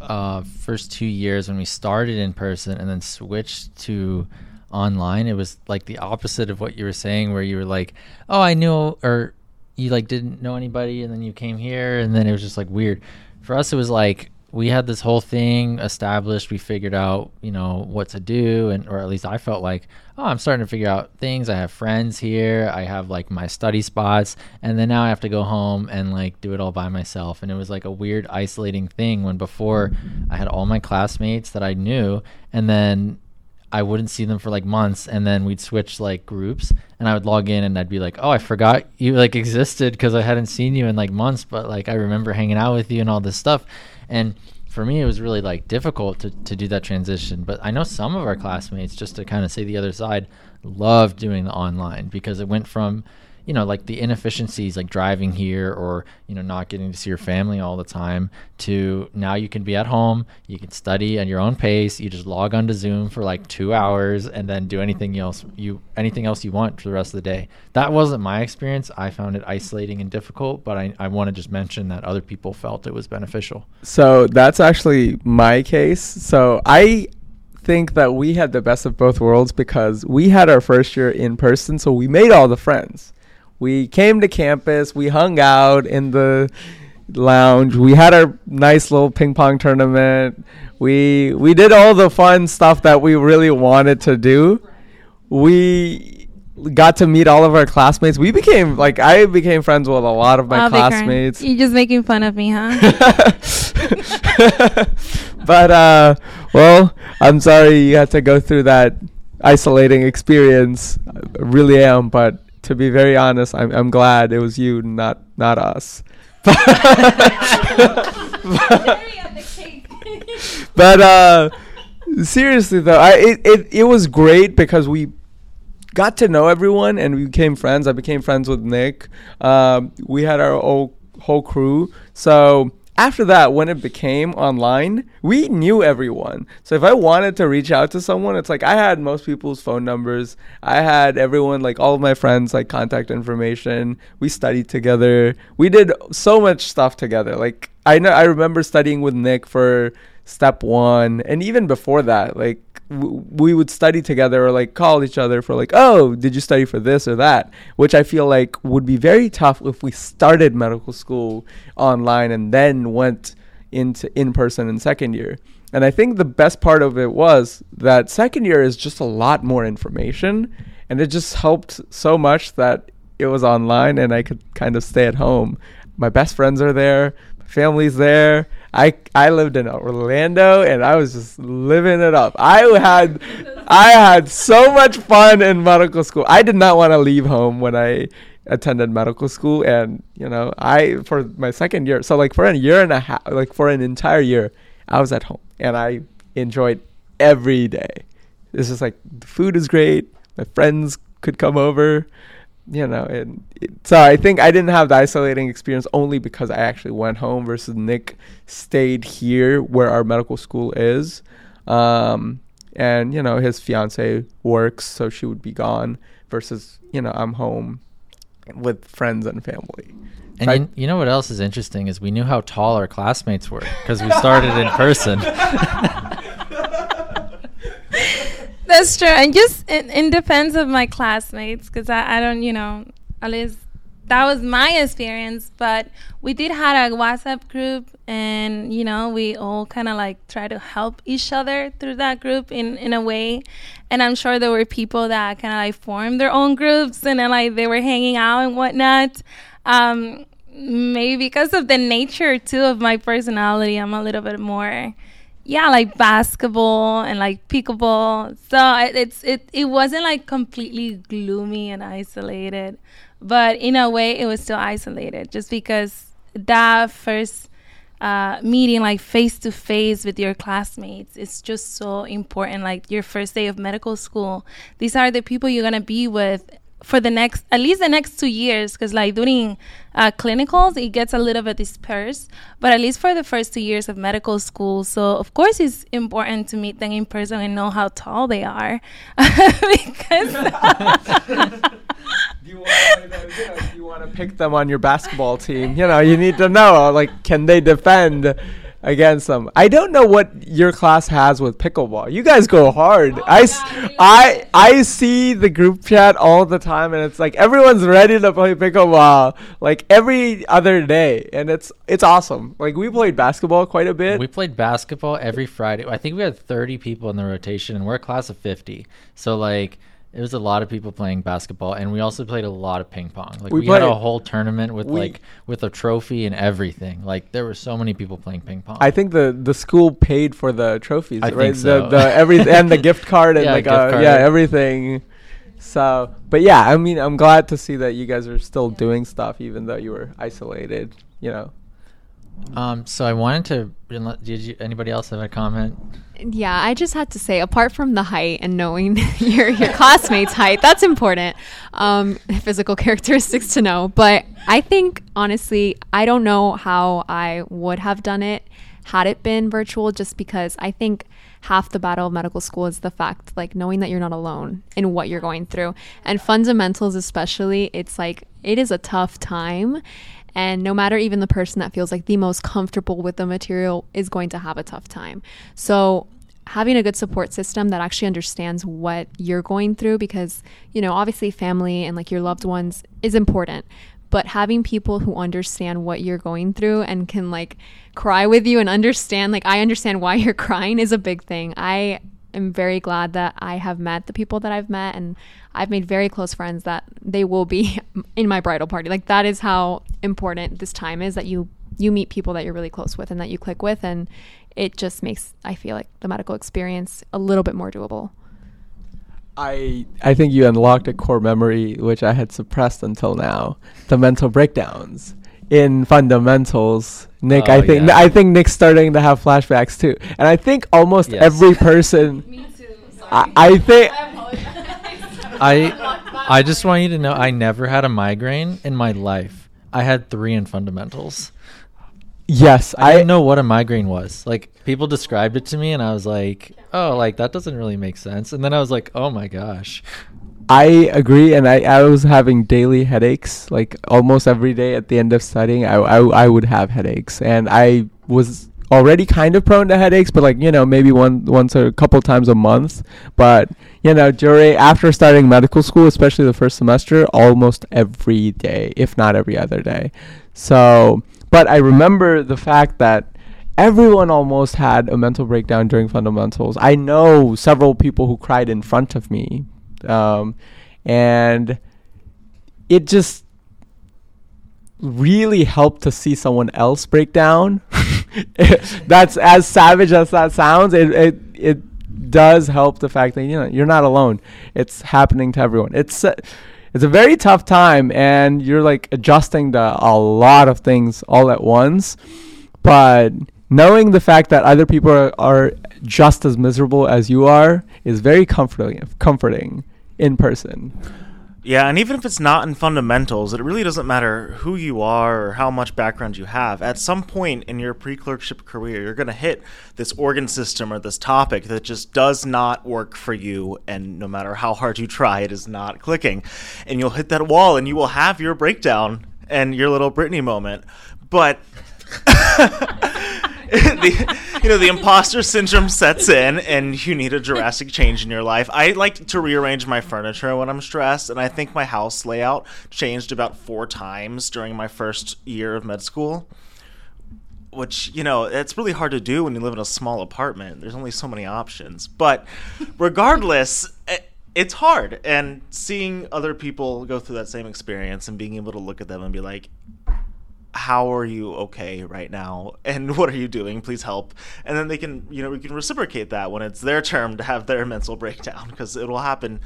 uh, first two years when we started in person and then switched to online, it was like the opposite of what you were saying, where you were like, "Oh, I knew," or you like didn't know anybody, and then you came here, and then it was just like weird. For us, it was like we had this whole thing established. We figured out, you know, what to do, and or at least I felt like, oh, I'm starting to figure out things. I have friends here. I have like my study spots, and then now I have to go home and like do it all by myself. And it was like a weird, isolating thing. When before I had all my classmates that I knew, and then I wouldn't see them for like months, and then we'd switch like groups, and I would log in, and I'd be like, "Oh, I forgot you like existed because I hadn't seen you in like months, but like I remember hanging out with you and all this stuff." And for me, it was really like difficult to, to do that transition. But I know some of our classmates, just to kind of say the other side, loved doing the online because it went from you know, like the inefficiencies like driving here or, you know, not getting to see your family all the time to now you can be at home, you can study at your own pace, you just log onto Zoom for like two hours and then do anything else you anything else you want for the rest of the day. That wasn't my experience. I found it isolating and difficult, but I, I want to just mention that other people felt it was beneficial. So that's actually my case. So I think that we had the best of both worlds because we had our first year in person, so we made all the friends we came to campus, we hung out in the lounge. We had our nice little ping pong tournament. We we did all the fun stuff that we really wanted to do. We got to meet all of our classmates. We became like I became friends with a lot of my classmates. You're just making fun of me, huh? <laughs> but uh well, I'm sorry you had to go through that isolating experience. I really am, but to be very honest, I'm I'm glad it was you, not not us. <laughs> but uh, seriously though, I it, it it was great because we got to know everyone and we became friends. I became friends with Nick. Um, we had our whole whole crew, so after that, when it became online, we knew everyone. So if I wanted to reach out to someone, it's like I had most people's phone numbers. I had everyone, like all of my friends, like contact information. We studied together. We did so much stuff together. Like I know, I remember studying with Nick for step one and even before that like w- we would study together or like call each other for like oh did you study for this or that? Which i feel like would be very tough if we started medical school online and then went into in person in second year. And i think the best part of it was that second year is just a lot more information and it just helped so much that it was online and i could kind of stay at home. My best friends are there my family's there I I lived in Orlando and I was just living it up. I had I had so much fun in medical school. I did not want to leave home when I attended medical school and you know I for my second year so like for a year and a half like for an entire year I was at home and I enjoyed every day. It's just like the food is great. My friends could come over you know, and it, so I think I didn't have the isolating experience only because I actually went home versus Nick stayed here where our medical school is. Um, and you know, his fiance works, so she would be gone versus, you know, I'm home with friends and family. And you, you, know what else is interesting is we knew how tall our classmates were because we started in person. <laughs> <laughs> That's true. And just in, in defense of my classmates, because I, I don't, you know, at least that was my experience. But we did have a WhatsApp group, and you know, we all kind of like try to help each other through that group in in a way. And I'm sure there were people that kind of like formed their own groups, and then like they were hanging out and whatnot. Um, maybe because of the nature too of my personality, I'm a little bit more yeah, like basketball and like pickleball. So it, it's it it wasn't like completely gloomy and isolated, but in a way it was still isolated just because that first uh, meeting like face to face with your classmates is just so important like your first day of medical school these are the people you're going to be with for the next at least the next two years because like during uh, clinicals it gets a little bit dispersed but at least for the first two years of medical school. So of course it's important to meet them in person and know how tall they are <laughs> because <laughs> do you want to pick them on your basketball team? You know you need to know like can they defend against them. I don't know what your class has with pickleball. You guys go hard. Oh, I, yeah, I, I see the group chat all the time, and it's like everyone's ready to play pickleball like every other day, and it's it's awesome. Like we played basketball quite a bit. We played basketball every Friday. I think we had 30 people in the rotation, and we're a class of 50. So like it was a lot of people playing basketball, and we also played a lot of ping pong. Like we, we had a whole tournament with we, like with a trophy and everything. Like there were so many people playing ping pong. I think the the school paid for the trophies, I right? So. The, the every <laughs> and the gift card and yeah, like uh, yeah everything. So, but yeah, I mean, I'm glad to see that you guys are still doing stuff, even though you were isolated. You know. Um. So I wanted to. Did you? Anybody else have a comment? Yeah, I just had to say, apart from the height and knowing <laughs> your your classmates' height, that's important. Um, physical <laughs> characteristics to know. But I think honestly, I don't know how I would have done it had it been virtual, just because I think half the battle of medical school is the fact like knowing that you're not alone in what you're going through and fundamentals especially it's like it is a tough time and no matter even the person that feels like the most comfortable with the material is going to have a tough time. So, having a good support system that actually understands what you're going through, because, you know, obviously family and like your loved ones is important, but having people who understand what you're going through and can like cry with you and understand, like, I understand why you're <laughs> crying is a big thing. I am very glad that I have met the people that I've met and I've made very close friends that they will be <laughs> in my bridal party. Like that is how important this time is that you you meet people that you're really close with and that you click with and it just makes I feel like the medical experience a little bit more doable. I I think you unlocked a core memory which I had suppressed until now. The mental breakdowns in fundamentals. Nick, oh, I think yeah. I think Nick's starting to have flashbacks too. And I think almost yes. every person <laughs> Me too. I, I think I I I just want you to know I never had a migraine in my life. I had three in fundamentals. Yes, I, I didn't know what a migraine was. Like people described it to me, and I was like, "Oh, like that doesn't really make sense." And then I was like, "Oh my gosh." I agree, and I, I was having daily headaches, like almost every day at the end of studying. I, I, I would have headaches, and I was already kind of prone to headaches, but like you know maybe one once or a couple times a month. But you know during after starting medical school, especially the first semester, almost every day, if not every other day. So, but I remember the fact that everyone almost had a mental breakdown during fundamentals. I know several people who cried in front of me, um, and it just really helped to see someone else break down. <laughs> <laughs> That's as savage as that sounds. It it it does help the fact that you know you're not alone. It's happening to everyone. It's uh, it's a very tough time, and you're like adjusting to a lot of things all at once. But knowing the fact that other people are, are just as miserable as you are is very comforting. Comforting in person. Yeah, and even if it's not in fundamentals, it really doesn't matter who you are or how much background you have. At some point in your pre clerkship career, you're going to hit this organ system or this topic that just does not work for you. And no matter how hard you try, it is not clicking. And you'll hit that wall and you will have your breakdown and your little Britney moment. But. <laughs> <laughs> the, you know, the imposter syndrome sets in, and you need a drastic change in your life. I like to rearrange my furniture when I'm stressed, and I think my house layout changed about four times during my first year of med school. Which you know, it's really hard to do when you live in a small apartment. There's only so many options. But regardless. Eh, it's hard and seeing other people go through that same experience and being able to look at them and be like how are you okay right now? And <laughs> what are you doing? Please help. And then they can you know we can reciprocate that when it's their turn to have their <laughs> mental breakdown because it will happen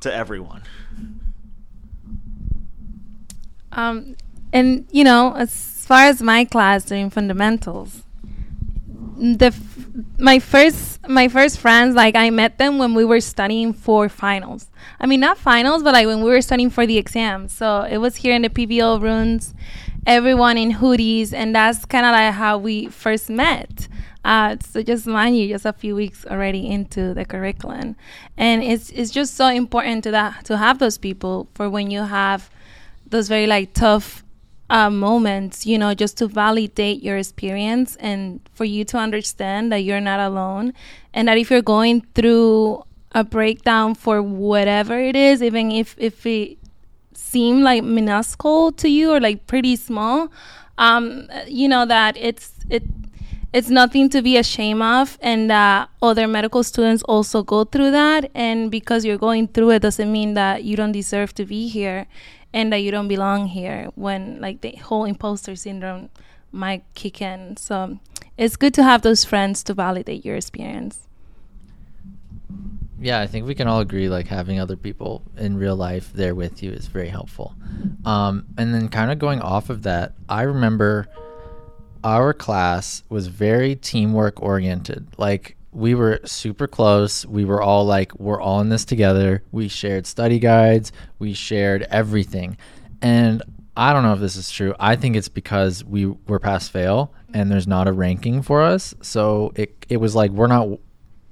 to everyone. Um and you know as far as my class doing fundamentals the f- my first my first friends like I met them when we were studying for finals. I mean not finals, but like when we were studying for the exams. So it was here in the PBL rooms, everyone in hoodies, and that's kind of like how we first met. Uh, so just mind you, just a few weeks already into the curriculum, and it's it's just so important to that to have those people for when you have those very like tough uh, moments, you know, just to validate your experience and for you to understand that you're not alone. And that if you're going through a breakdown for whatever it is, even if, if it seemed like minuscule to you or like pretty small, um, you know, that it's, it, it's nothing to be ashamed of and that other medical students also go through that and because you're going through it doesn't mean that you don't deserve to be here and that you don't belong here when like the whole imposter syndrome might kick in. So it's good to have those friends to validate your experience. Yeah, I think we can all agree like having other people in real life there with you is very helpful. Um, and then kind of going off of that, I remember our class was very teamwork oriented. Like we were super close. We were all like, we're all in this together. We shared study guides, we shared everything. And I don't know if this is true. I think it's because we were pass fail and there's not a ranking for us. So it, it was like, we're not,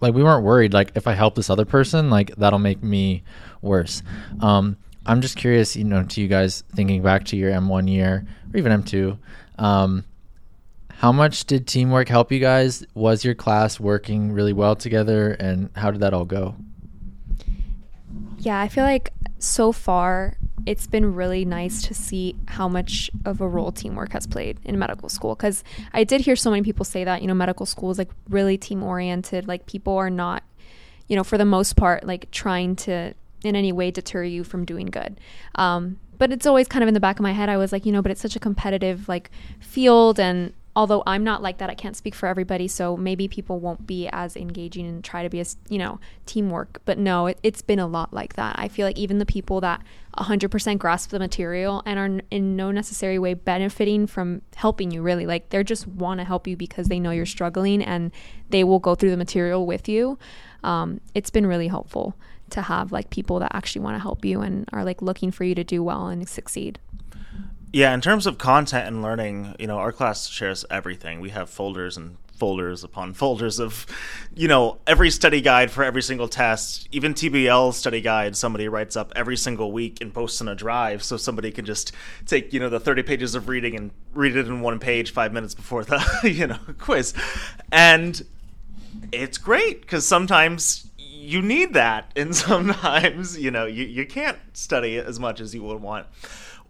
like, we weren't worried. Like, if I help this other person, like, that'll make me worse. Um, I'm just curious, you know, to you guys thinking back to your M1 year or even M2. Um, how much did teamwork help you guys? Was your class working really well together and how did that all go? Yeah, I feel like so far it's been really nice to see how much of a role teamwork has played in medical school because I did hear so many people say that, you know, medical school is like really team oriented. Like people are not, you know, for the most part, like trying to in any way deter you from doing good. Um, but it's always kind of in the back of my head. I was like, you know, but it's such a competitive like field and although I'm not like that, I can't speak for everybody. So maybe people won't be as engaging and try to be as, you know, teamwork. But no, it, has been a lot like that. I feel like even the people that 100% grasp the material and are in no necessary way benefiting from helping you, really, like they just want to help you because they know you're struggling and they will go through the material with you. Um, it's been really helpful to have like people that actually want to help you and are like looking for you to do well and succeed. Yeah, in terms of content and learning, you know, our class shares everything. We have folders and folders upon <laughs> folders of, you know, every study guide for every single test, even TBL study guide. Somebody writes up every single week and posts in a drive, so somebody can just take you know the thirty pages of reading and read it in one page five minutes before the <laughs> you know quiz, and it's great because sometimes you need that, and <laughs> sometimes you know you you can't study as much as you would want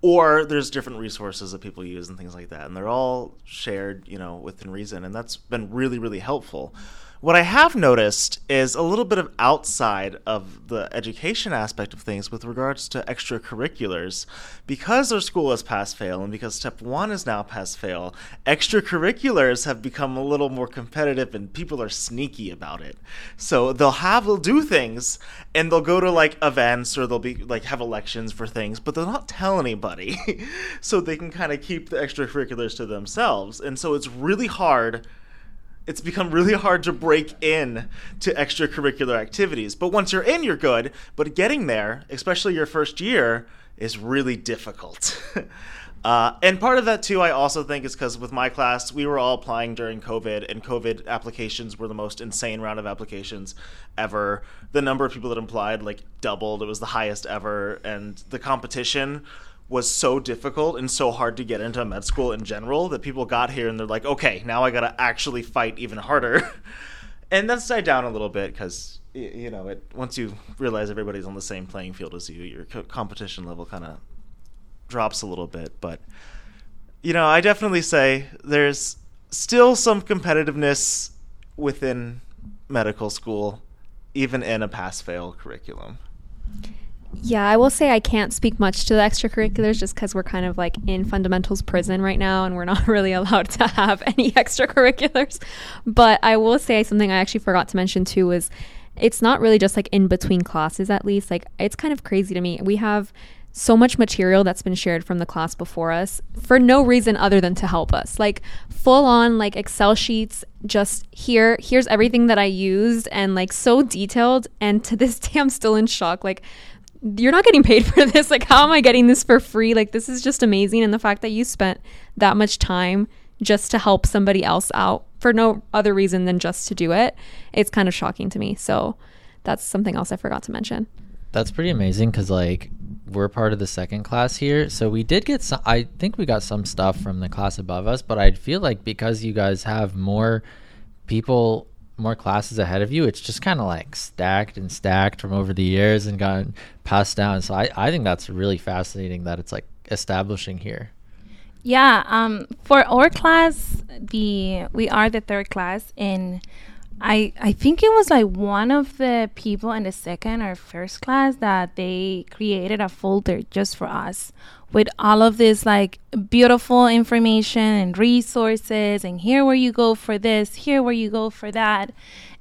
or there's different resources that people use and things like that. And they're all shared you know within reason. And that's been really really helpful what I have noticed is a little bit of outside of the education aspect of things with regards to extracurriculars. Because our school is pass fail and because step one is now pass fail, extracurriculars have become a little more competitive and people are sneaky about it. So they'll have, they'll do things and they'll go to like events or they'll be like have elections for things, but they'll not tell anybody. <laughs> so they can kind of keep the extracurriculars to themselves. And so it's really hard it's become really hard to break in to extracurricular activities. But once you're in, you're good. But getting there, especially your first year, is really difficult. <laughs> uh, and part of that, too, I also think is because with my class, we were all applying during COVID, and COVID applications were the most insane round of applications ever. The number of people that applied, like, doubled. It was the highest ever. And the competition was so difficult and so hard to get into med school in general that people got here and they're like, okay, now I got to actually fight even harder. <laughs> and that's died down a little bit because you know it once you realize everybody's on the same playing field as you, your co- competition level kind of drops a little bit. But you know, I definitely say there's still some competitiveness within medical school, even in a pass fail curriculum. Yeah, I will say I can't speak much to the extracurriculars just because we're kind of like in fundamentals prison right now and we're <laughs> not really allowed to have <laughs> any extracurriculars. But I will say something I actually forgot to mention too was it's not really just like in between classes, at least. Like, it's kind of crazy to me. We have so much material that's been shared from the class before us for no reason other than to help us. Like full on like Excel sheets just here here's everything that I used and like so detailed and to this <laughs> day I'm still in shock like you're not getting paid <laughs> for this like how am I getting this for free? Like this is just amazing and the fact that you spent that much time just to help somebody else out for no other reason than just to do it. It's kind of shocking to me. So that's something else I forgot to mention. That's pretty amazing because like we're part of the second class here, so we did get some. I think we got some stuff from the class above us, but I feel like because you guys have more people, more classes ahead of you, it's just kind of like stacked and stacked from over the years and gotten passed down. So I I think that's really fascinating that it's like establishing here. Yeah, um, for our class, the we are the third class, and I I think it was like one of the people in the second or first class that they created a folder just for us with all of this like beautiful information and resources and here where you go for this, here where you go for that.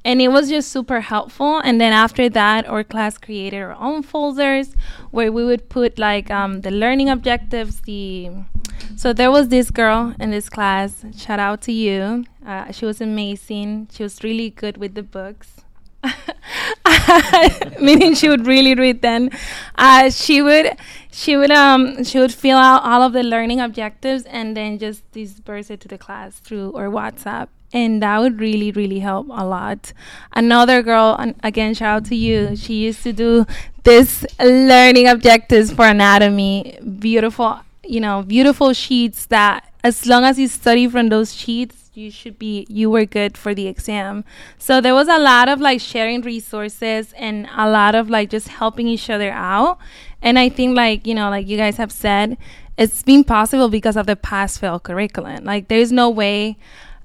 And it was just super helpful. And then after that, our class created our own folders where we would put like um, the learning objectives, the so there was this girl in this class. Shout out to you. Uh, she was amazing. She was really good with the books. <laughs> meaning she would really read them. Uh, she would she would um she would fill out all of the learning objectives and then just disperse it to the class through or WhatsApp. And that would really, really help a lot. Another girl, again, shout out to you. She used to do this learning objectives for anatomy. Beautiful you know, beautiful sheets that as long as you study from those sheets, you should be you were good for the exam. So there was a lot of like sharing resources and a lot of like just helping each other out. And I think like, you know, like you guys have said, it's been possible because of the pass fail curriculum. Like there's no way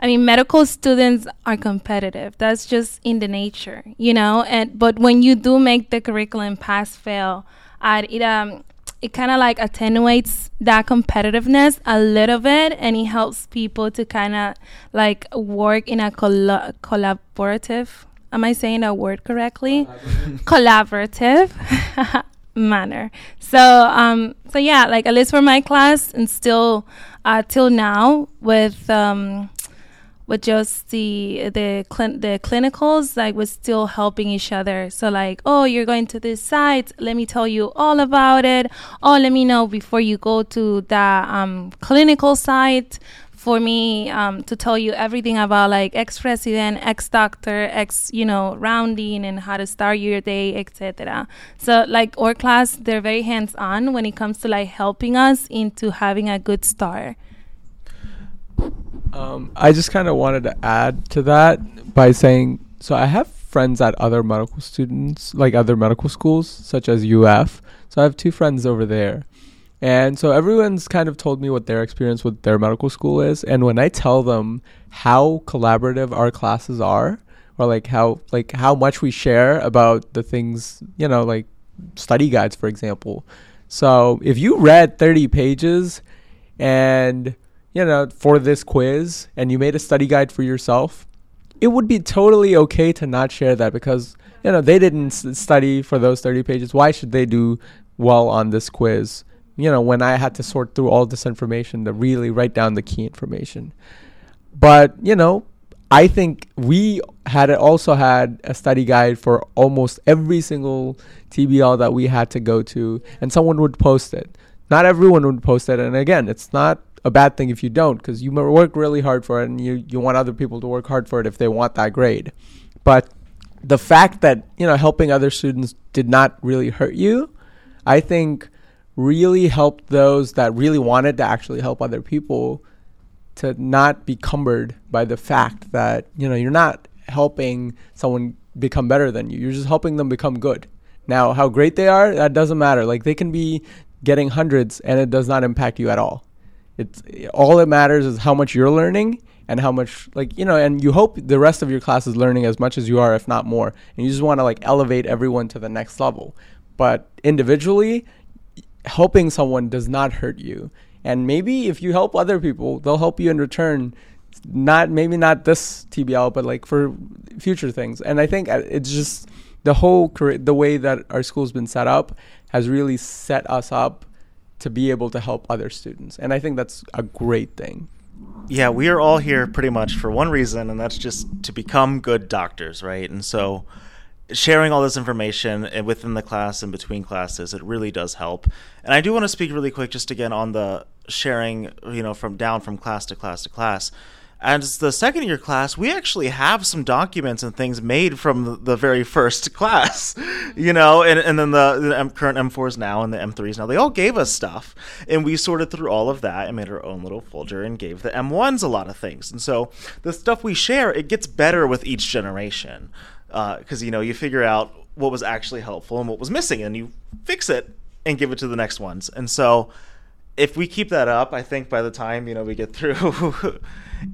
I mean, medical students are competitive. That's just in the nature, you know. And but when you do make the curriculum pass fail, it um it kind of like attenuates that competitiveness a little bit and it helps people to kind of like work in a coll- collaborative am i saying that word correctly collaborative <laughs> manner. So um so yeah like at least for my class and still uh till now with um with just the the cl- the clinicals like we're still helping each other. So like oh you're going to this site let me tell you all about it. Oh let me know before you go to the um, clinical site for me um, to tell you everything about like ex president, ex you know rounding and how to start your day, etc. So like our class, they're very hands on when it comes to like helping us into having a good start. Um, I just kind of wanted to add to that by saying, so I have friends at other medical students, like other medical schools, such as UF. So I have two friends over there. And so everyone's kind of told me what their experience with their medical school is. And when I tell them how collaborative our classes are, or like how like how much we share about the things, you know, like study guides, for example. So if you read 30 pages and you know, for this quiz and you made a study guide for yourself, it would be totally okay to not share that because, you know, they didn't s- study for those 30 pages. Why should they do well on this quiz? You know, when I had to sort through all this information to really write down the key information. But, you know, I think we had also had a study guide for almost every single TBL that we had to go to, and someone would post it. Not everyone would post it, and again, it's not a bad thing if you don't because you work really hard for it and you, you want other people to work hard for it if they want that grade. But the fact that, you know, helping other students did not really hurt you, I think really helped those that really wanted to actually help other people to not be cumbered by the fact that you know you're not helping someone become better than you. You're just helping them become good. Now how great they are that doesn't matter. Like they can be getting hundreds and it does not impact you at all. It's all that matters is how much you're learning and how much like you know and you hope the rest of your class is learning as much as you are if not more. And you just want to like elevate everyone to the next level. But individually helping someone does not hurt you and maybe if you help other people they'll help you in return not maybe not this tbl but like for future things and i think uh, it's just the whole the way that our school's been set up has really set us up to be able to help other students. And I think that's a great thing. Yeah, we are all here pretty much for one reason, and that's just to become good doctors, right? And so sharing all this information eh, within the class and between classes, it really does help. And I do want to speak really quick just again on the sharing, you know, from down from class to class to class as the second year class, we actually have some documents and things made from the very first <laughs> class, you know, and, and then the, the M- current M4s now and the M3s now, they all gave us stuff. And we sorted through all of that and made our own little folder and gave the M1s a lot of things. And so the stuff we share, it gets better with each generation. Because, uh, you know, you figure out what was actually helpful and what was missing, and you fix it and give it to the next ones. And so if we keep that up, I think by the time, you know, we get <laughs> through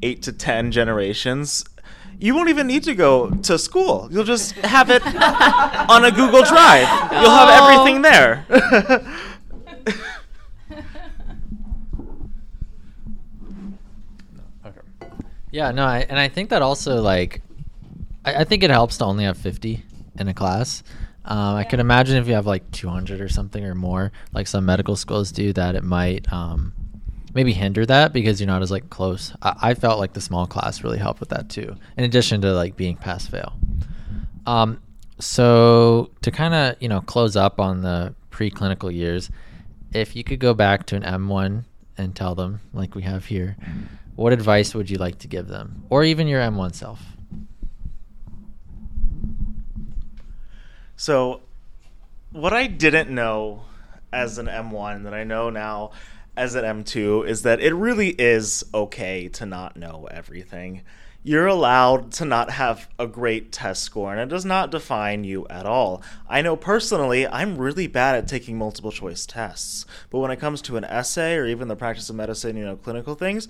eight to ten generations, you won't even need to go to school. You'll just have it <laughs> on a Google Drive. You'll have oh. everything there. <laughs> Yeah, no, I, and I think that also like, I, I, think it helps to only have fifty in a class. Um. I can imagine if you have like two hundred or something or more, like some medical schools do, that it might um, maybe hinder that because you're not as like close. I, I felt like the small class really helped with that too, in addition to like being pass fail. Um, so to kind of you know close up on the preclinical years, if you could go back to an M1 and tell them like we have here, what advice would you like to give them, or even your M1 self? So, what I didn't know as an M1 that I know now as an M2 is that it really is okay to not know everything. You're allowed to not have a great test score, and it does not define you at all. I know personally, I'm really bad at taking multiple choice tests, but when it comes to an essay or even the practice of medicine, you know, clinical things,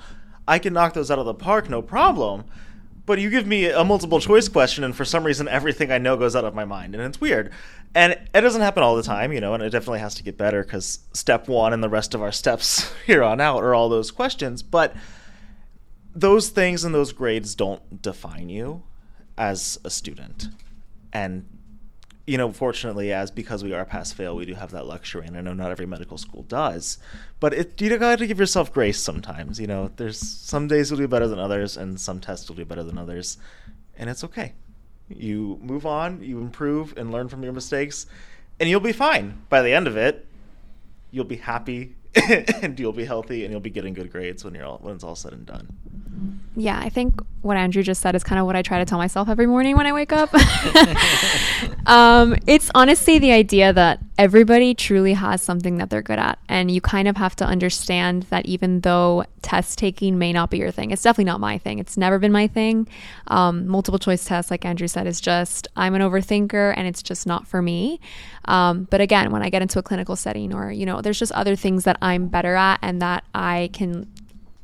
I can knock those out of the park, no problem. But you give me a multiple choice question, and for some reason, everything I know goes out of my mind, and it's weird and it doesn't happen all the time, you know, and it definitely has to get better because step one and the rest of our steps <laughs> here on out are all those questions. But those things and those grades don't define you as a student. And, you know, fortunately, as because we are pass fail, we do have that luxury. And I know not every medical school does. But it, you got to give yourself grace sometimes. You know, there's some days you'll do better than others, and some tests you'll do better than others. And it's okay. You move on, you improve and learn from your mistakes, and you'll be fine. By the end of it, you'll be happy <laughs> and you'll be healthy and you'll be getting good grades when you're all when it's all said and done. Yeah, I think what Andrew just said is kind of what I try to tell myself every morning when I wake up. <laughs> <laughs> um, it's honestly the idea that everybody truly has something that they're good at, and you kind of have to understand that even though test taking may not be your thing, it's definitely not my thing. It's never been my thing. Um, multiple choice tests, like Andrew said, is just I'm an overthinker, and it's just not for me. Um, but again, when I get into a clinical setting, or you know, there's just other things that I'm better at and that I can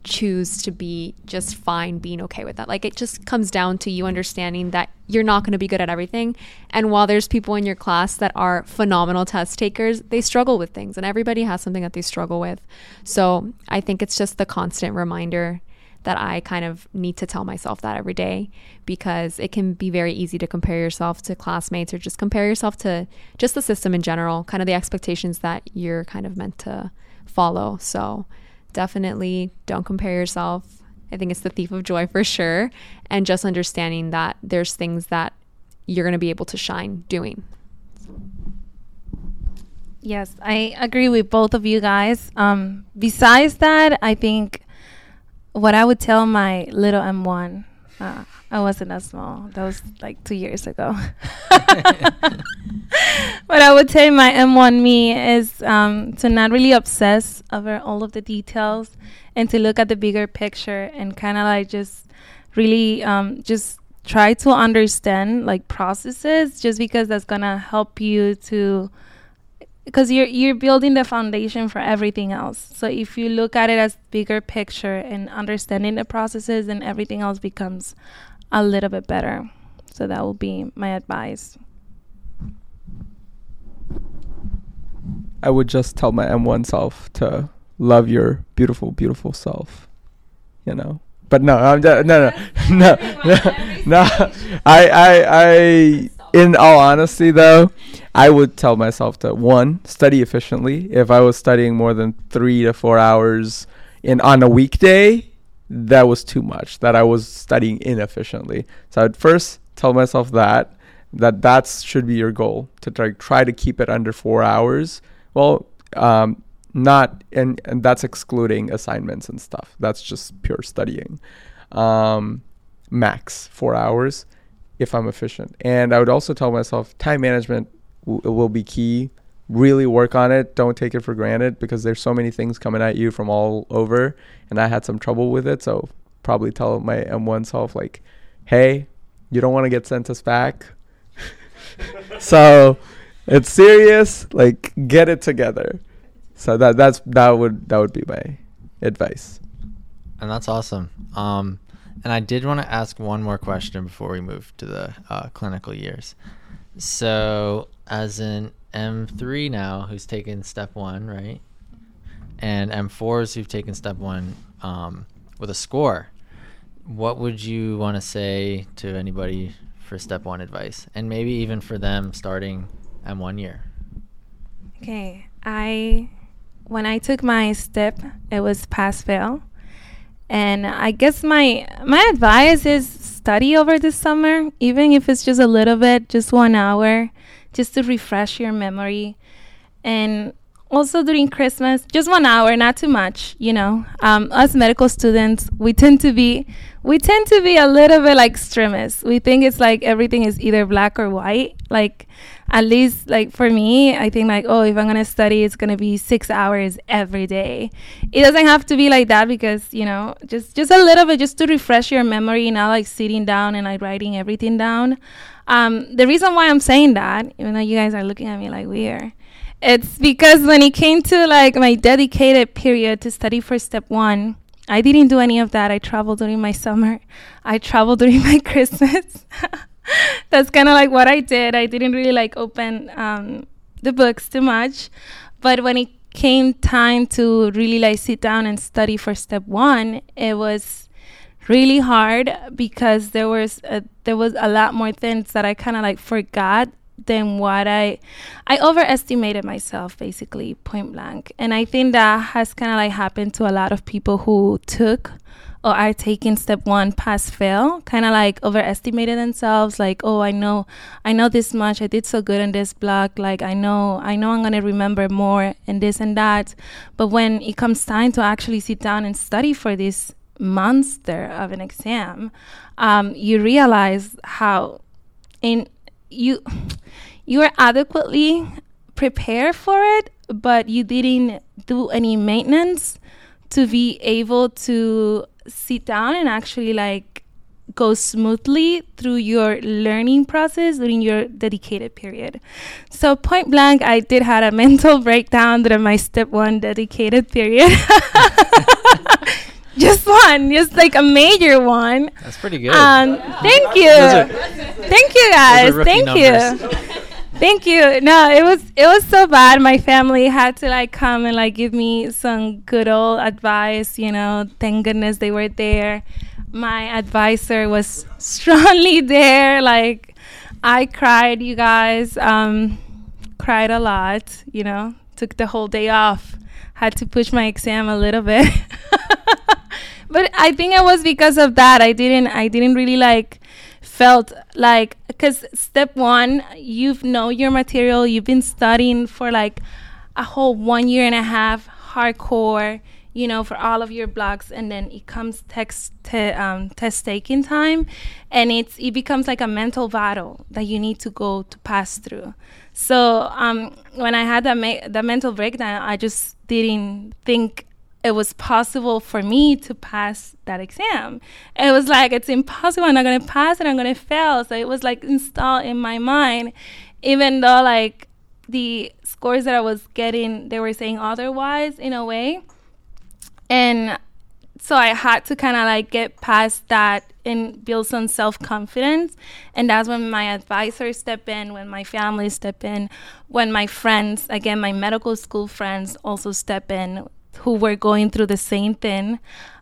choose to be just fine being okay with that. Like it just comes down to you understanding that you're not going to be good at everything. And while there's people in your class that are phenomenal test takers, they struggle with things and everybody has something that they struggle with. So I think it's just the constant reminder that I kind of need to tell myself that every day because it can be very easy to compare yourself to classmates or just compare yourself to just the system in general, kind of the expectations that you're kind of meant to follow. So definitely don't compare yourself. I think it's the thief of joy for sure. And just understanding that there's things that you're going to be able to shine doing. Yes, I agree with both of you guys. Um, besides that, I think what I would tell my little M1 Uh, I wasn't that small. That was like two years ago. <laughs> but I would say my M1 me is um, to not really obsess over all of the details and to look at the bigger picture and kind of like just really um, just try to understand like processes just because that's gonna help you to because you're you're building the foundation for everything else. So if you look at it as bigger picture and understanding the processes, then everything else becomes a little bit better. So that will be my advice. I would just tell my M1 self to love your beautiful, beautiful self. You know. But no, I'm just, no, no, <laughs> no, no, <laughs> no. I, I, I. In all honesty, though, I would tell myself to one study efficiently. If I was studying more than three to four hours in on a weekday, that was too much. That I was studying inefficiently. So I'd first tell myself that that that should be your goal to try try to keep it under four hours. Well, um, not and and that's excluding assignments and stuff. That's just pure studying. Um, max four hours if I'm efficient. And I would also tell myself time management w- will be key. Really work on it. Don't take it for granted because there's so many things coming at you from all over. And I had some trouble with it. So probably tell my M1 self, like, hey, you don't want to get sent us back. <laughs> so it's serious. Like, get it together. So that that's that would that would be my advice. And that's awesome. Um, and I did want to ask one more question before we move to the uh, clinical years. So, as an M3 now, who's taken step one, right? And M4s who've taken step one um, with a score, what would you want to say to anybody for step one advice? And maybe even for them starting M1 year? Okay, I when I took my step, it was pass fail. And I guess my my advice is study over the summer, even if it's just a little bit, just one hour, just to refresh your memory. And also during Christmas, just one hour, not too much. You know, um, us medical students, we tend to be we tend to be a little bit like extremists. We think it's like everything is either black or white. Like at least like for me, I think like, oh, if I'm gonna study, it's gonna be six hours every day. It doesn't have to be like that because, you know, just just a little bit just to refresh your memory, not like sitting down and like writing everything down. Um, the reason why I'm saying that, even though you guys are looking at me like weird, it's because when it came to like my dedicated period to study for step one, I didn't do any of that. I traveled during my summer. I traveled during <laughs> my Christmas. <laughs> <laughs> that's kind of like what I did. I didn't really like open um, the books too much, but when it came time to really like sit down and study for step one, it was really hard because there was a, there was a lot more things that I kind of like forgot than what I I overestimated myself basically point blank and I think that has kind of like happened to a lot of people who took or are taking step one pass fail kind of like overestimated themselves like oh i know i know this much i did so good in this block like i know i know i'm to remember more and this and that. But when it comes time to actually sit down and study for this monster of an exam um, you realize how in you you are adequately prepared for it but you didn't do any maintenance to be able to sit down and actually like go smoothly through your learning process during your dedicated period. So point blank, I did had a <laughs> mental breakdown during my step one dedicated period. <laughs> just one, just like a major one. That's pretty good. Um, thank you, are- thank you guys, thank numbers. you. Thank you. No, it was it was so bad. My family had to like come and like give me some good old advice. You know, thank goodness they were there. My advisor was strongly <laughs> there. Like, I cried, you guys. Um, cried a lot. You know, took the whole day off. Had to push my exam a little bit. <laughs> but I think it was because of that. I didn't. I didn't really like felt like because step one you know your material you've been studying for like a whole one year and a half hardcore you know, for all of your blocks, and then it comes text te- um, test taking time, and it's it becomes like a mental battle that you need to go to pass through. So um, when I had that ma- the mental breakdown, I just didn't think it was possible for me to pass that exam. It was like it's impossible. I'm not gonna pass it. I'm gonna fail. So it was like installed in my mind, even though like the scores that I was getting, they were saying otherwise in a way. And so I had to kind of like get past that and build some self confidence. And that's when my advisors step in, when my family step in, when my friends, again, my medical school friends also step in who were going through the same thing.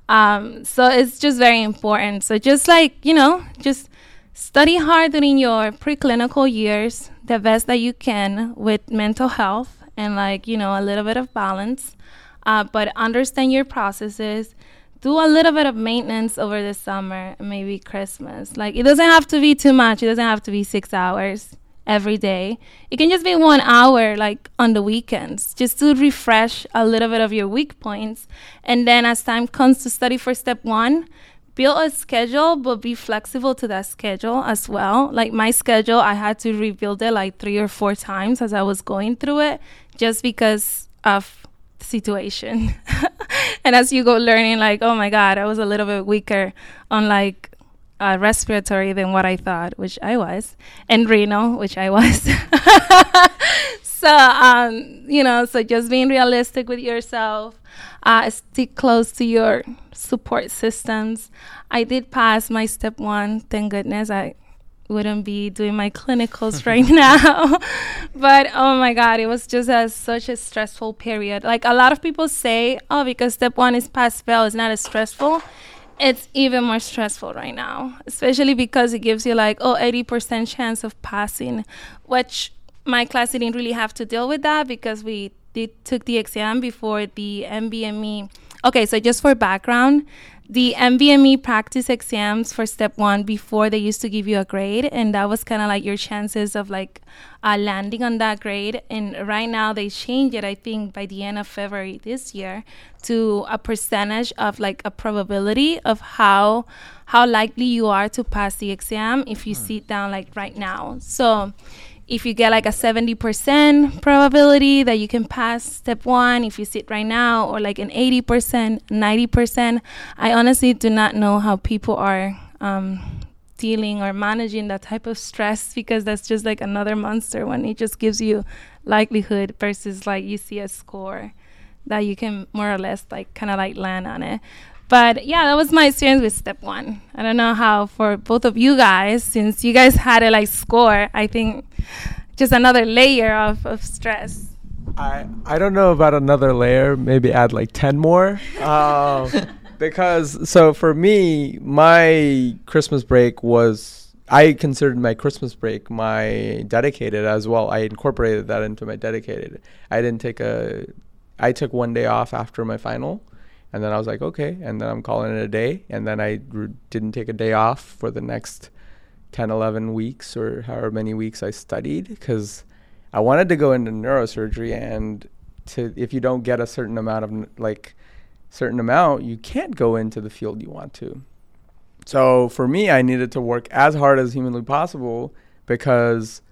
Um, so it's just very important. So just like, you know, just study hard during your preclinical years, the best that you can with mental health and like, you know, a little bit of balance. Uh, but understand your processes. Do a little bit of maintenance over the summer, maybe Christmas. Like it doesn't have to be too much. It doesn't have to be six hours every day. It can just be one hour, like on the weekends, just to refresh a little bit of your weak points. And then as time comes to study for step one, build a schedule, but be flexible to that schedule as well. Like my schedule, I had to rebuild it like three or four times as I was going through it, just because of the situation. <laughs> and as you go learning, like, oh my God, I was a little bit weaker on like uh, respiratory than what I thought, which I was, and renal, which I was. <laughs> so, um, you know, so just being realistic with yourself, uh, stick close to your support systems. I did pass my step one, thank goodness. I wouldn't be doing my clinicals <laughs> right now. <laughs> but oh my God, it was just a, such a stressful period. Like a lot of people say, oh, because step one is pass fail, it's not as stressful it's even more stressful right now, especially because it gives you like, oh, 80% chance of passing, which my class didn't really have to deal with that because we did, took the exam before the NBME. Okay, so just for background, the NBME practice exams for step one before they used to give you a grade, and that was kind of like your chances of like uh, landing on that grade. And right now they changed it, I think, by the end of February this year to a percentage of like a probability of how how likely you are to pass the exam if you mm. sit down like right now. So if you get like a 70% probability that you can pass step one if you sit right now or like an 80% 90% i honestly do not know how people are um, dealing or managing that type of stress because that's just like another monster when it just gives you likelihood versus like you see a score that you can more or less like kind of like land on it but yeah, that was my experience with step one. I don't know how for both of you guys, since you guys had a like score, I think just another layer of, of stress. I I don't know about another layer. Maybe add like ten more. Uh, <laughs> because so for me, my Christmas break was I considered my Christmas break my dedicated as well. I incorporated that into my dedicated. I didn't take a I took one day off after my final and then I was like, okay. And then I'm calling it a day. And then I r- didn't take a day off for the next 10, 11 weeks or however many weeks I studied because I wanted to go into neurosurgery. And to if you don't get a certain amount of like certain amount, you can't go into the field you want to. So for me, I needed to work as hard as humanly possible because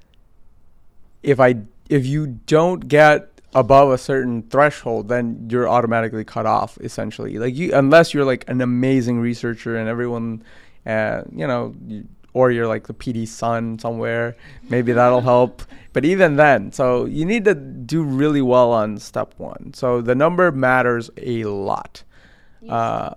if I if you don't get above a certain threshold, then you're automatically cut off. Essentially, like you, unless you're like an amazing researcher and everyone, uh, you know, you, or you're like the PD son somewhere, maybe that'll help. But even then, so you need to do really well on step one. So the number matters a lot. Yes. Uh,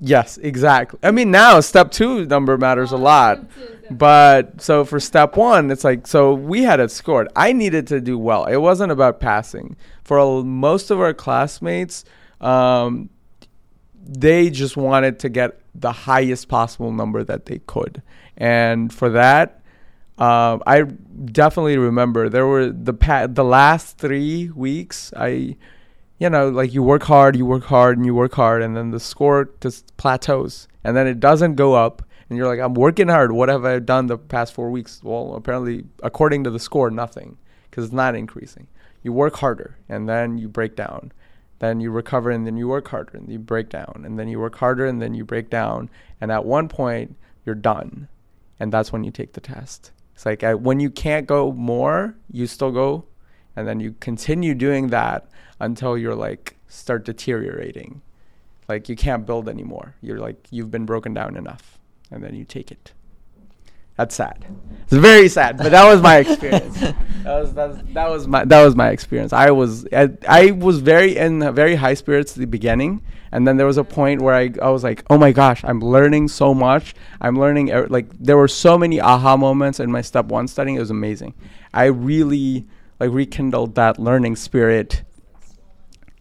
yes, exactly. I mean, now step two number matters oh, a lot. But so for step one, it's like so we had it scored. I needed to do well. It wasn't about passing. For most of our classmates, um, they just wanted to get the highest possible number that they could, and for that, um, I definitely remember there were the pa- the last three weeks. I, you know, like you work hard, you work hard, and you work hard, and then the score just plateaus, and then it doesn't go up and you're like, I'm working hard. What have I done the past four weeks? Well, apparently, according to the score, nothing, because it's not increasing. You work harder, and then you break down, then you recover and then you work harder and you break down. And then you work harder and then you break down. And at one point you're done. And that's when you take the test. It's like uh, when you can't go more you still go. And then you continue doing that until you're like start deteriorating. Like you can't build anymore. You're like you've been broken down enough. And then you take it that's sad. It's very sad, but that was my experience. <laughs> that was that was, that was my that was my experience. I was I, I was very in very high spirits at the beginning, and then there was a point where I I was like, oh my gosh, I'm learning so much. I'm learning er, like there were so many aha moments in my step one studying. It was amazing. I really like rekindled that learning spirit.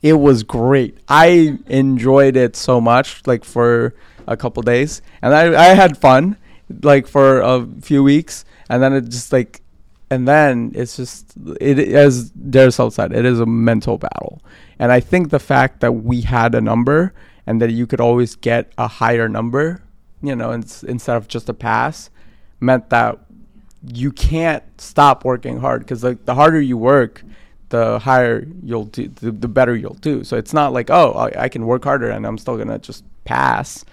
It was great. I enjoyed it so much, like for a couple days, and I I had fun like for a few weeks, and then it just like, and then it's just it as Darisel said, it is a mental battle, and I think the fact that we had a number and that you could always get a higher number, you know, ins- instead of just a pass, meant that you can't stop working hard because like the harder you work the higher you'll do the, the better you'll do. So it's not like oh I, I can work harder and i'm still gonna just pass.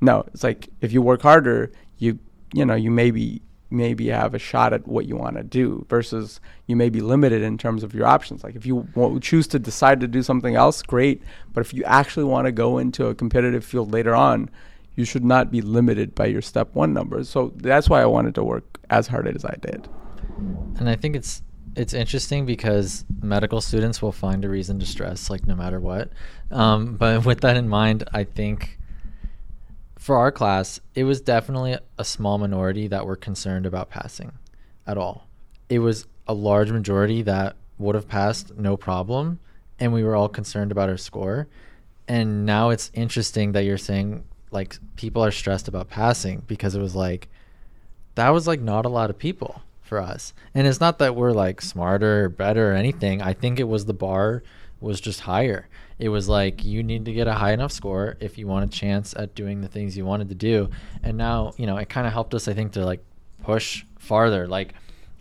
No it's like if you work harder you you know you maybe maybe have a shot at what you want to do versus you may be limited in terms of your options. Like if you w- choose to decide to do something else great. But if you actually want to go into a competitive field later on you should not be limited by your step one numbers. So that's why i wanted to work as hard as i did. And i think it's it's interesting because medical students will find a reason to stress like no matter what. Um, but with that in mind i think for our class, it was definitely a small minority that were concerned about passing at all. It was a large majority that would have passed no problem, and we were all concerned about our score. And now it's interesting that you're saying like people are stressed about passing because it was like that was like not a lot of people for us. And it's not that we're like smarter or better or anything. I think it was the bar was just higher it was like you need to get a high enough score if you want a chance at doing the things you wanted to do. And now, you know, it kind of helped us, I think, to like push farther. Like,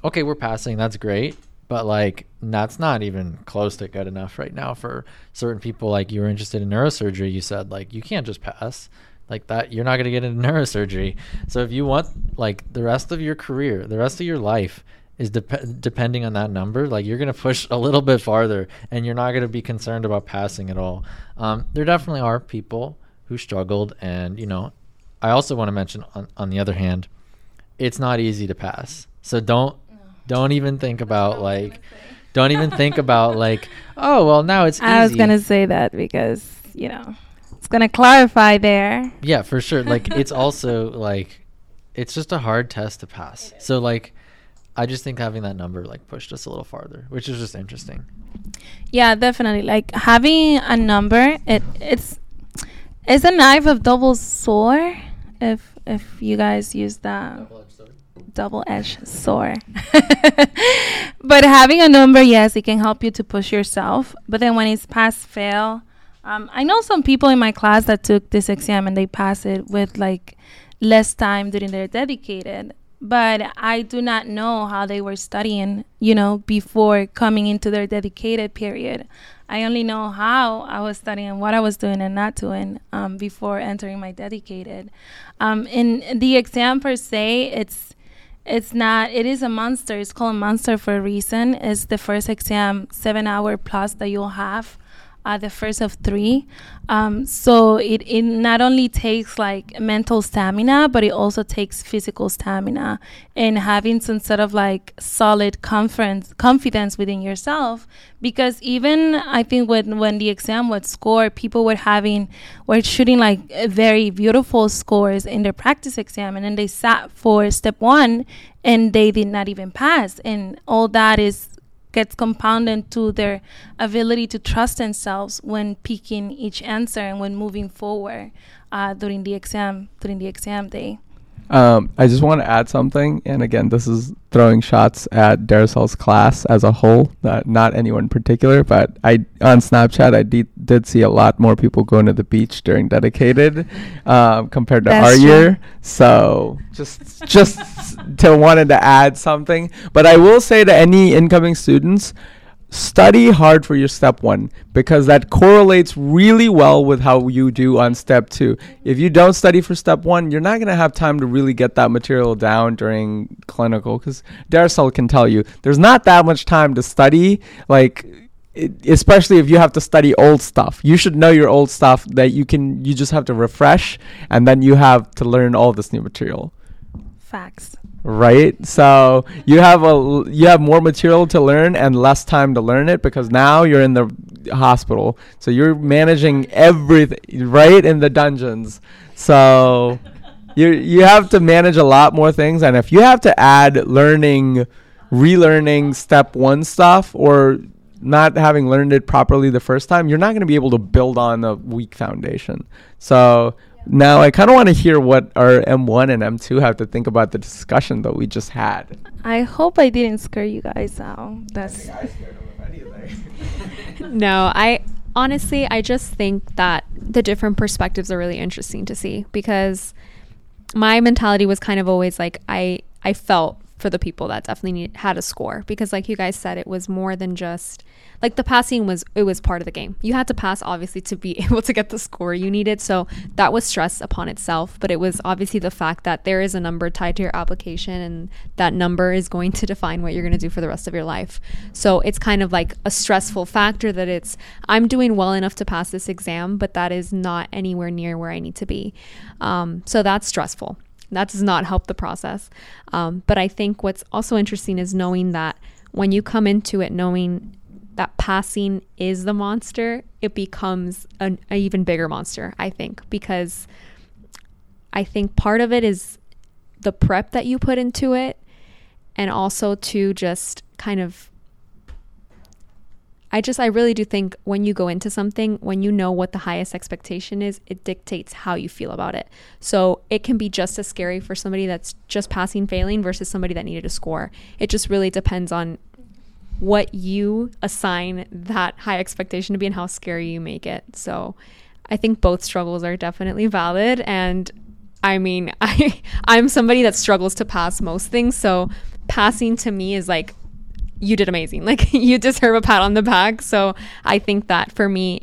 okay, we're passing, that's great. But like that's not even close to good enough right now for certain people. Like you were interested in neurosurgery, you said like you can't just pass like that. You're not going to get into <laughs> neurosurgery. So if you want like the rest of your career, the rest of your life is dep- depending on that number, like you're going to push a little bit farther and you're not going to be concerned about passing at all. Um, there definitely are people who struggled. And, you know, I also want to mention on, on the other hand, it's not easy to pass. So don't, <laughs> don't even think about like, don't even think about like, oh, well, now it's I was going to say that because, you know, it's going to clarify there. Yeah, for sure. Like, it's <laughs> also like, it's just a hard test to pass. So, like, I just think having that number like pushed us a little farther, which is just interesting. Yeah, definitely. Like having a number, it it's it's a knife of double sword. If if you guys use that double edged sword. <laughs> but having a number, yes, it can help you to push yourself. But then when it's pass fail, um, I know some people in my class that took this exam and they pass it with like less time during their dedicated but I do not know how they were studying, you know, before coming into their dedicated period. I only know how I was studying, what I was doing and not doing um, before entering my dedicated. Um, in the exam per se, it's it's not. It is a monster. It's called a monster for a reason. It's the first exam, seven hour plus that you'll have uh, the first of three. Um, so it, it not only takes like mental stamina, but it also takes physical stamina and having some sort of like solid confidence confidence within yourself. Because even I think when when the exam was scored, people were having were shooting like very beautiful scores in their practice exam, and then they sat for step one and they did not even pass. And all that is gets compounded to their ability to trust themselves when picking each answer and when moving forward uh, during the exam during the exam day. Um, I just want to add something, and again, this is throwing shots at Darisel's class as a whole, not, not anyone in particular. But I on Snapchat, I de- did see a lot more people going to the beach during dedicated um, compared to That's our true. year. So just just <laughs> to wanted to add something, but I will say to any incoming students, study hard for your step one because that correlates really well with how you do on step two. If you don't study for step one, you're not going to have time to really get that material down during clinical because Darisel can tell you there's not that much time to study. Like, especially if you have to study old stuff, you should know your old stuff that you can, you just have to refresh and then you have to learn all this new material Facts. right? So you have a you have more material to learn and less time to learn it because now you're in the hospital. So you're managing everything right in the dungeons. So you you have to manage a lot more things and if you have to add learning relearning step 1 stuff or not having learned it properly the first time you're not going to be able to build on a weak foundation. So now I kind of want to hear what our M1 and M2 have to think about the discussion that we just had. I hope I didn't scare you guys out. That's <laughs> no, I honestly, I just think that the different perspectives are really interesting to see because my mentality was kind of always like I I felt for the people that definitely need, had a score because like you guys said it was more than just like the passing was it was part of the game. You had to pass obviously to be <laughs> able to get the score you needed. So that was stress upon itself but it was obviously the fact that there is a number tied to your application and that number is going to define what you're going to do for the rest of your life. So it's kind of like a stressful factor that it's i'm doing well enough to pass this exam but that is not anywhere near where i need to be. Um, so that's stressful. That does not help the process. Um, but I think what's also interesting is knowing that when you come into it knowing that passing is the monster, it becomes an, an even bigger monster, I think, because I think part of it is the prep that you put into it and also to just kind of I just I really do think when you go into something, when you know what the highest expectation is, it dictates how you feel about it. So it can be just as scary for somebody that's just passing failing versus somebody that needed a score. It just really depends on what you assign that high expectation to be and how scary you make it. So I think both struggles are definitely valid and I mean, <laughs> I I'm somebody that struggles to pass most things, so passing to me is like you did amazing. <laughs> Like you deserve a pat on the back. So I think that for me,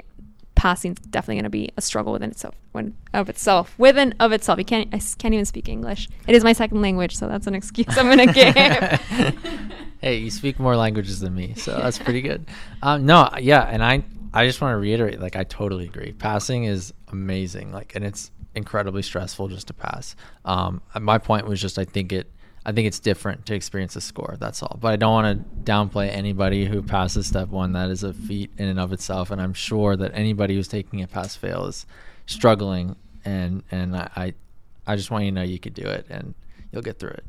passing is definitely going to be a struggle within itself, when of itself, within of itself. You can't, I can't even speak English. It is my second language, so that's an excuse I'm going to give. <laughs> hey, you speak more languages than me, so that's pretty good. Um, no, yeah, and I, I just want to reiterate, like I totally agree. Passing is amazing, like, and it's incredibly stressful just to pass. Um, my point was just, I think it I think it's different to experience a score. That's all. But I don't want to downplay anybody who passes step one. That is a feat in and of itself, and I'm sure that anybody who's taking a pass fail is struggling. And and I I, I just want you to know you could do it, and you'll get through it.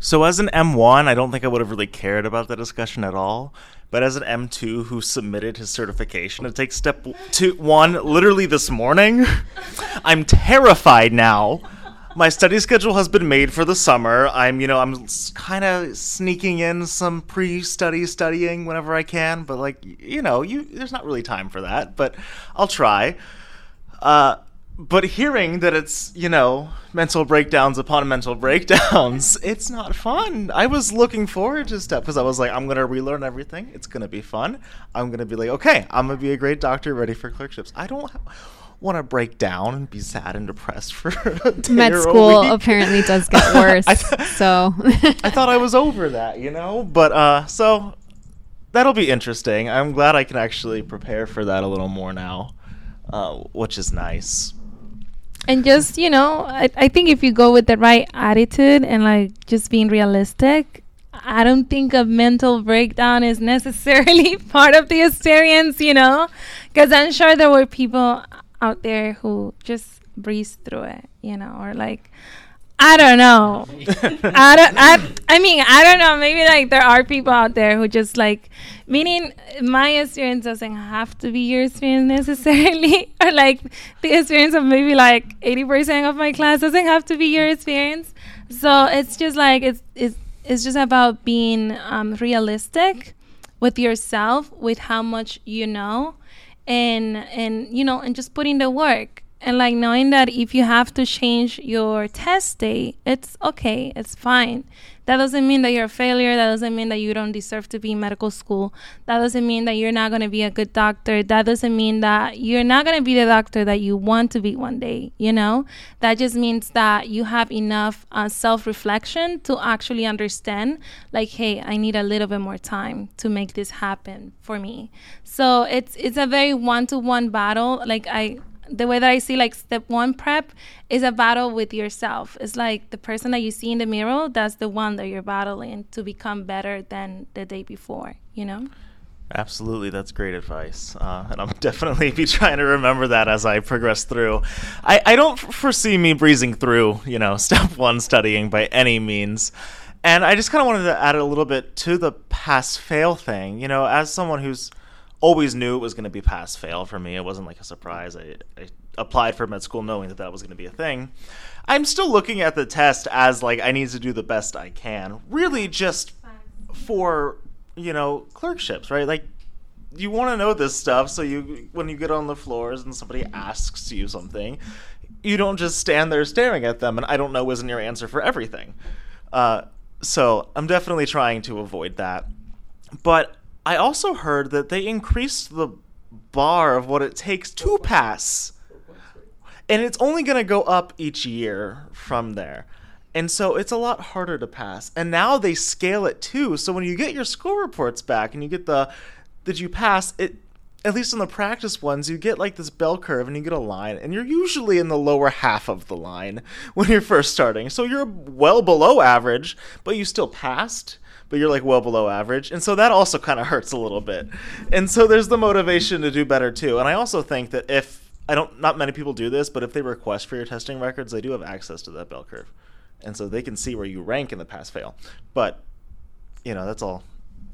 So as an M1, I don't think I would have really cared about the discussion at all. But as an M2 who submitted his certification to take step two, one literally this morning, <laughs> I'm terrified now my study schedule has been made for the summer. I'm, you know, I'm kind of sneaking in some pre-study studying whenever I can, but like, you know, you there's not really time for that, but I'll try. Uh, but hearing that it's, you know, mental breakdowns upon mental <laughs> breakdowns, it's not fun. I was looking forward to step because I was like, I'm going to relearn everything. It's going to be fun. I'm going to be like, okay, I'm going to be a great doctor ready for clerkships. I don't want to break down and be sad and depressed for <laughs> med school apparently does <laughs> get worse th- so i thought i was over that you know but uh so that'll be interesting i'm glad i can actually prepare for that a little more now uh, which is nice and just you know I, I think if you go with the right attitude and like just being realistic I don't think a mental breakdown is <laughs> necessarily part of the experience, you know, because I'm sure there were people out there who just breeze through it, you know, or like I don't know. <laughs> I don't I I mean, I don't know, maybe like there are people out there who just like meaning my experience doesn't have to be your experience necessarily <laughs> or like the experience of maybe like 80% of my class doesn't have to be your experience. So it's just like it's it's it's just about being um, realistic with yourself with how much you know and and you know and just putting the work and like knowing that if you have to change your test date, it's okay, it's fine. That doesn't mean that you're a failure. That doesn't mean that you don't deserve to be in medical school. That doesn't mean that you're not going to be a good doctor. That doesn't mean that you're not going to be the doctor that you want to be one day, you know? That just means that you have enough uh, self reflection to actually understand, like, hey, I need a little bit more time to make this happen for me. So it's it's a very one to one battle. Like I the way that I see like step one prep is a battle with yourself. It's like the person that you see in the mirror, that's the one that you're battling to become better than the day before, you know? Absolutely, that's great advice, uh, and I'm <laughs> definitely be trying to remember that as I progress through. I, I don't foresee me breezing through, you know, <laughs> step one studying by any means, and I just kind of wanted to add a little bit to the pass fail thing. You know, as someone who's always knew it was going to be pass fail for me. It wasn't like a surprise. I, I applied for med school knowing that that was going to be a thing. I'm still looking at the test as like I need to do the best I can. Really, just for you know clerkships, right? Like you want to know this stuff, so you when you get on the floors and somebody asks you something, you don't just stand there staring at them and I don't know isn't your answer for everything. Uh, so I'm definitely trying to avoid that. But I also heard that they increased the bar of what it takes to pass. And it's only going to go up each year from there. And so it's a lot harder to pass. And now they scale it too. So when you get your school reports back and you get the did you pass, it at least in the practice ones, you get like this bell curve and you get a line, and you're usually in the lower half of the line <laughs> when you're first starting. So you're well below average, but you still passed but you're like well below average. And so that also kind of hurts a little bit. And so there's the motivation to do better too. And I also think that if I don't not many people do this, but if they request for your testing records, they do have access to that bell curve. And so they can see where you rank in the pass fail. But you know, that's all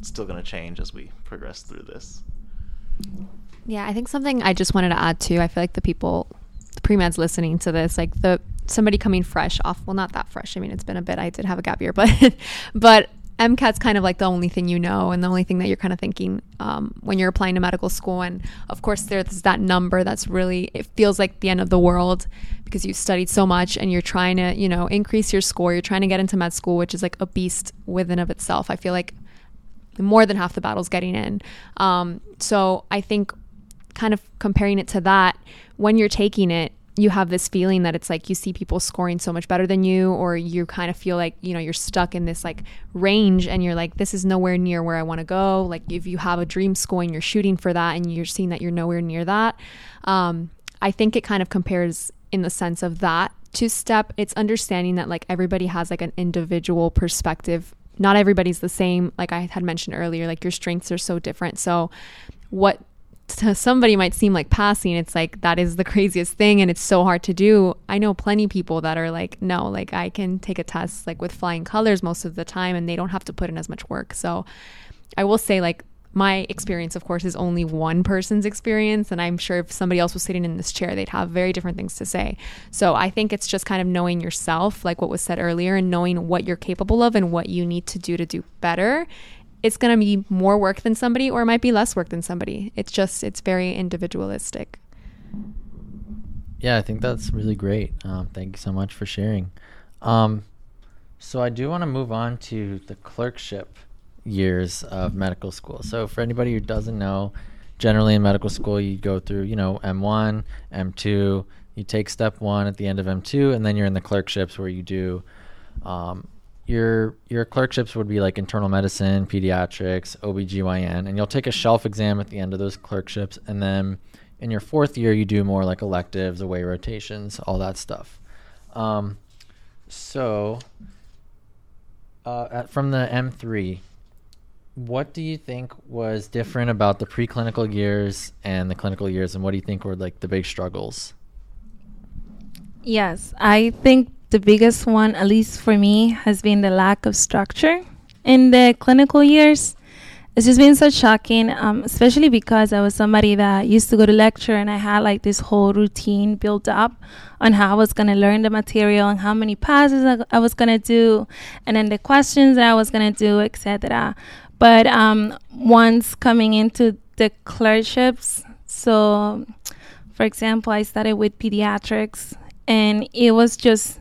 still going to change as we progress through this. Yeah, I think something I just wanted to add too. I feel like the people, the pre meds listening to this, like the somebody coming fresh off. Well, not that fresh. I mean, it's been a bit. I did have a gap year, <laughs> but but MCAT's kind of like the only thing you know and the only thing that you're kind of thinking um, when you're applying to medical school. And of course, there's that number that's really, it feels like the end of the world because you've studied so much and you're trying to, you know, increase your score. You're trying to get into med school, which is like a beast within of itself. I feel like more than half the battle's getting in. Um, so I think kind of comparing it to that, when you're taking it, you have this feeling that it's like you see people scoring so much better than you or you kind of feel like you know you're stuck in this like range and you're like this is nowhere near where i want to go. Like if you have a dream score and you're shooting for that and you're seeing that you're nowhere near that um, i think it kind of compares in the sense of that to step. It's understanding that like everybody has like an individual perspective. Not everybody's the same. Like i had mentioned earlier like your strengths are so different. So what to somebody might seem like passing it's like that is the craziest thing and it's so hard to do. I know plenty people that are like no like i can take a test like with flying colors most of the time and they don't have to put in as much work. So i will say like my experience of course is only one person's experience and i'm sure if somebody else was sitting in this chair they'd have very different things to say. So i think it's just kind of knowing yourself like what was said earlier and knowing what you're capable of and what you need to do to do better it's going to be more work than somebody or it might be less work than somebody. It's just, it's very individualistic. Yeah, I think that's really great. Um, thank you so much for sharing. Um, so I do want to move on to the clerkship years of medical school. So for anybody who doesn't know, generally in medical school you go through, you know, M1, M2, you take step 1 at the end of M2 and then you're in the clerkships where you do um, your your clerkships would be like internal medicine, pediatrics, OBGYN, and you'll take a shelf exam at the end of those clerkships and then in your fourth year you do more like electives, away rotations, all that stuff. Um, so uh, at, from the M3, what do you think was different about the preclinical years and the clinical years, and what do you think were like the big struggles? Yes, I think the biggest one, at least for me, has been the lack of structure in the clinical years. It's just been so shocking, um, especially because I was somebody that used to go to lecture and I had like this whole routine built up on how I was going to learn the material and how many passes I, I was going to do, and then the questions that I was going to do, etc. But um, once coming into the clerkships, so For example, I started with pediatrics, and it was just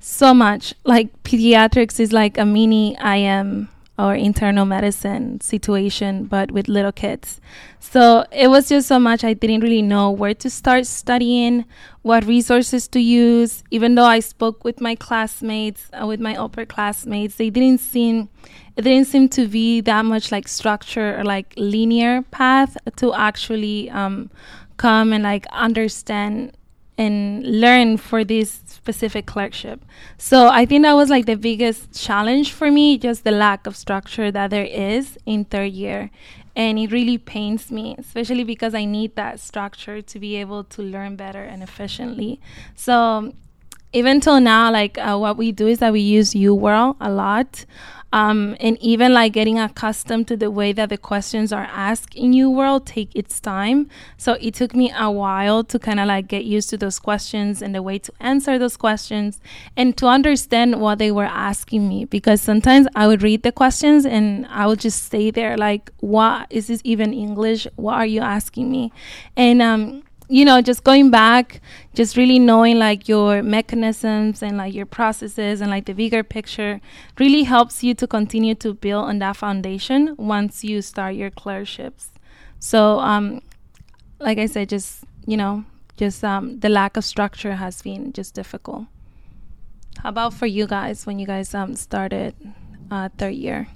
so much. Like pediatrics is like a mini IM or internal medicine situation, but with little kids. So it was just so much I didn't really know where to start studying, what resources to use. Even though I spoke with my classmates, uh, with my upper classmates, they didn't seem it didn't seem to be that much like structure or like linear path to actually um, come and like understand and learn for this specific clerkship. So I think that was like the biggest challenge for me, just the lack of structure that there is in third year. And it really pains me, especially because I need that structure to be able to learn better and efficiently. So even till now, like uh, what we do is that we use UWorld a lot. Um, and even like getting accustomed to the way that the questions are asked in UWorld take its time. So it took me a while to kind of like get used to those questions and the way to answer those questions and to understand what they were asking me. Because sometimes I would read the questions and I would just stay there like, what is this even English? What are you asking me? And um, you know, just going back, just really knowing like your mechanisms and like your processes and like the bigger picture really helps you to continue to build on that foundation once you start your clerkships. So, um, like I said, just, you know, just um, the lack of structure has been just difficult. How about for you guys when you guys um, started uh, third year?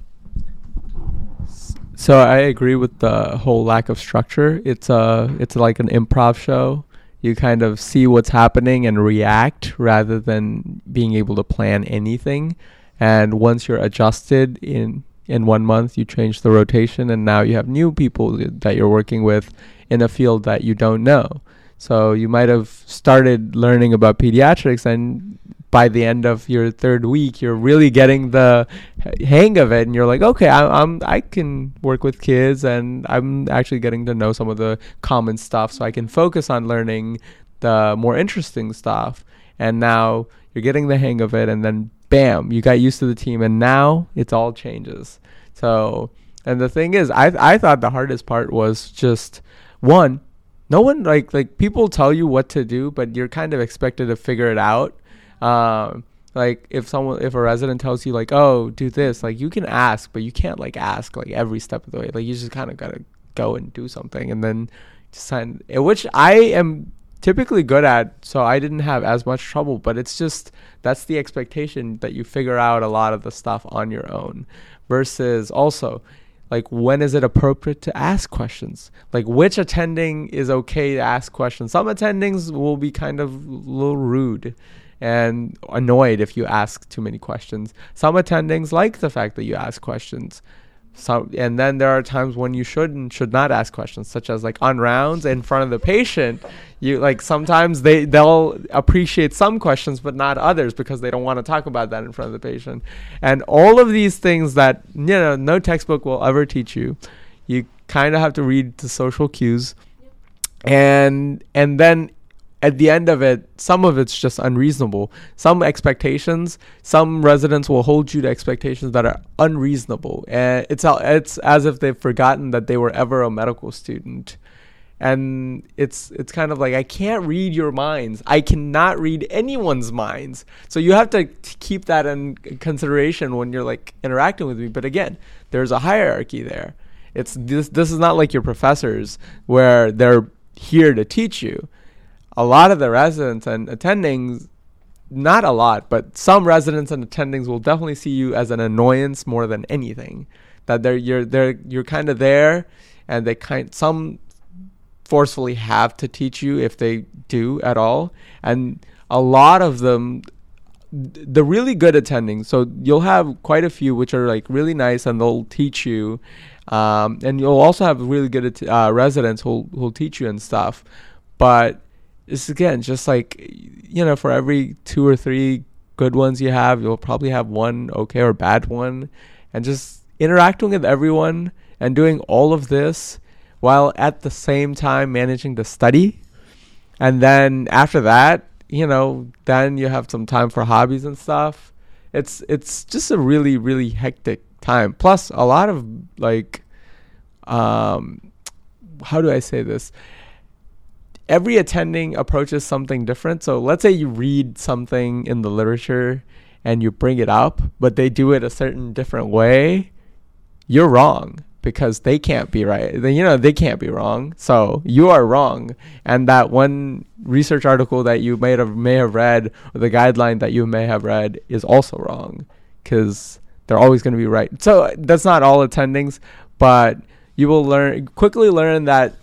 So I agree with the whole lack of structure. It's a it's like an improv show. You kind of see what's happening and react rather than being able to plan anything. And once you're adjusted in in one month, you change the rotation, and now you have new people that you're working with in a field that you don't know. So you might have started learning about pediatrics and by the end of your third week, you're really getting the hang of it, and you're like, okay, I, I'm I can work with kids, and I'm actually getting to know some of the common stuff, so I can focus on learning the more interesting stuff. And now you're getting the hang of it, and then bam, you got used to the team, and now it's all changes. So, and the thing is, I I thought the hardest part was just one, no one like like people tell you what to do, but you're kind of expected to figure it out. Um, like if someone if a resident tells you like oh do this like you can ask but you can't like ask like every step of the way. Like you just kind of gotta go and do something and then sign eh, which i am typically good at so i didn't have as much trouble but it's just that's the expectation that you figure out a lot of the stuff on your own. Versus also like when is it appropriate to ask questions like which attending is okay to ask questions some attendings will be kind of a little rude and annoyed if you ask too many questions. Some attendings like the fact that you ask questions. So, and then there are times when you should and should not ask questions, such as like on rounds in front of the patient. You like sometimes they they'll appreciate some questions but not others because they don't want to talk about that in front of the patient. And all of these things that you know no textbook will ever teach you, you kind of have to read the social cues, and and then at the end of it, some of it's just unreasonable. Some expectations, some residents will hold you to expectations that are unreasonable, and it's it's as if they've forgotten that they were ever a medical student. And it's it's kind of like I can't read your minds. I cannot read anyone's minds. So you have to keep that in consideration when you're like interacting with me. But again, there's a hierarchy there. It's this this is not like your professors where they're here to teach you a lot of the residents and attendings not a lot, but some residents and attendings will definitely see you as an annoyance more than anything. That they're you're they're you're kind of there, and they kind some forcefully have to teach you if they do at all, and a lot of them. The really good attending, so you'll have quite a few which are like really nice, and they'll teach you, um, and you'll also have really good uh, residents who'll who'll teach you and stuff. But it's again just like you know for every two or three good ones you have you'll probably have one okay or bad one. And just interacting with everyone and doing all of this while at the same time managing to study. And then after that you know then you have some time for hobbies and stuff. It's it's just a really really hectic time. Plus a lot of like um how do i say this every attending approaches something different. So let's say you read something in the literature and you bring it up, but they do it a certain different way, you're wrong because they can't be right. They, you know, they can't be wrong. So you are wrong. And that one research article that you may have may have read or the guideline that you may have read is also wrong because they're always going to be right. So that's not all attendings, but you will learn quickly learn that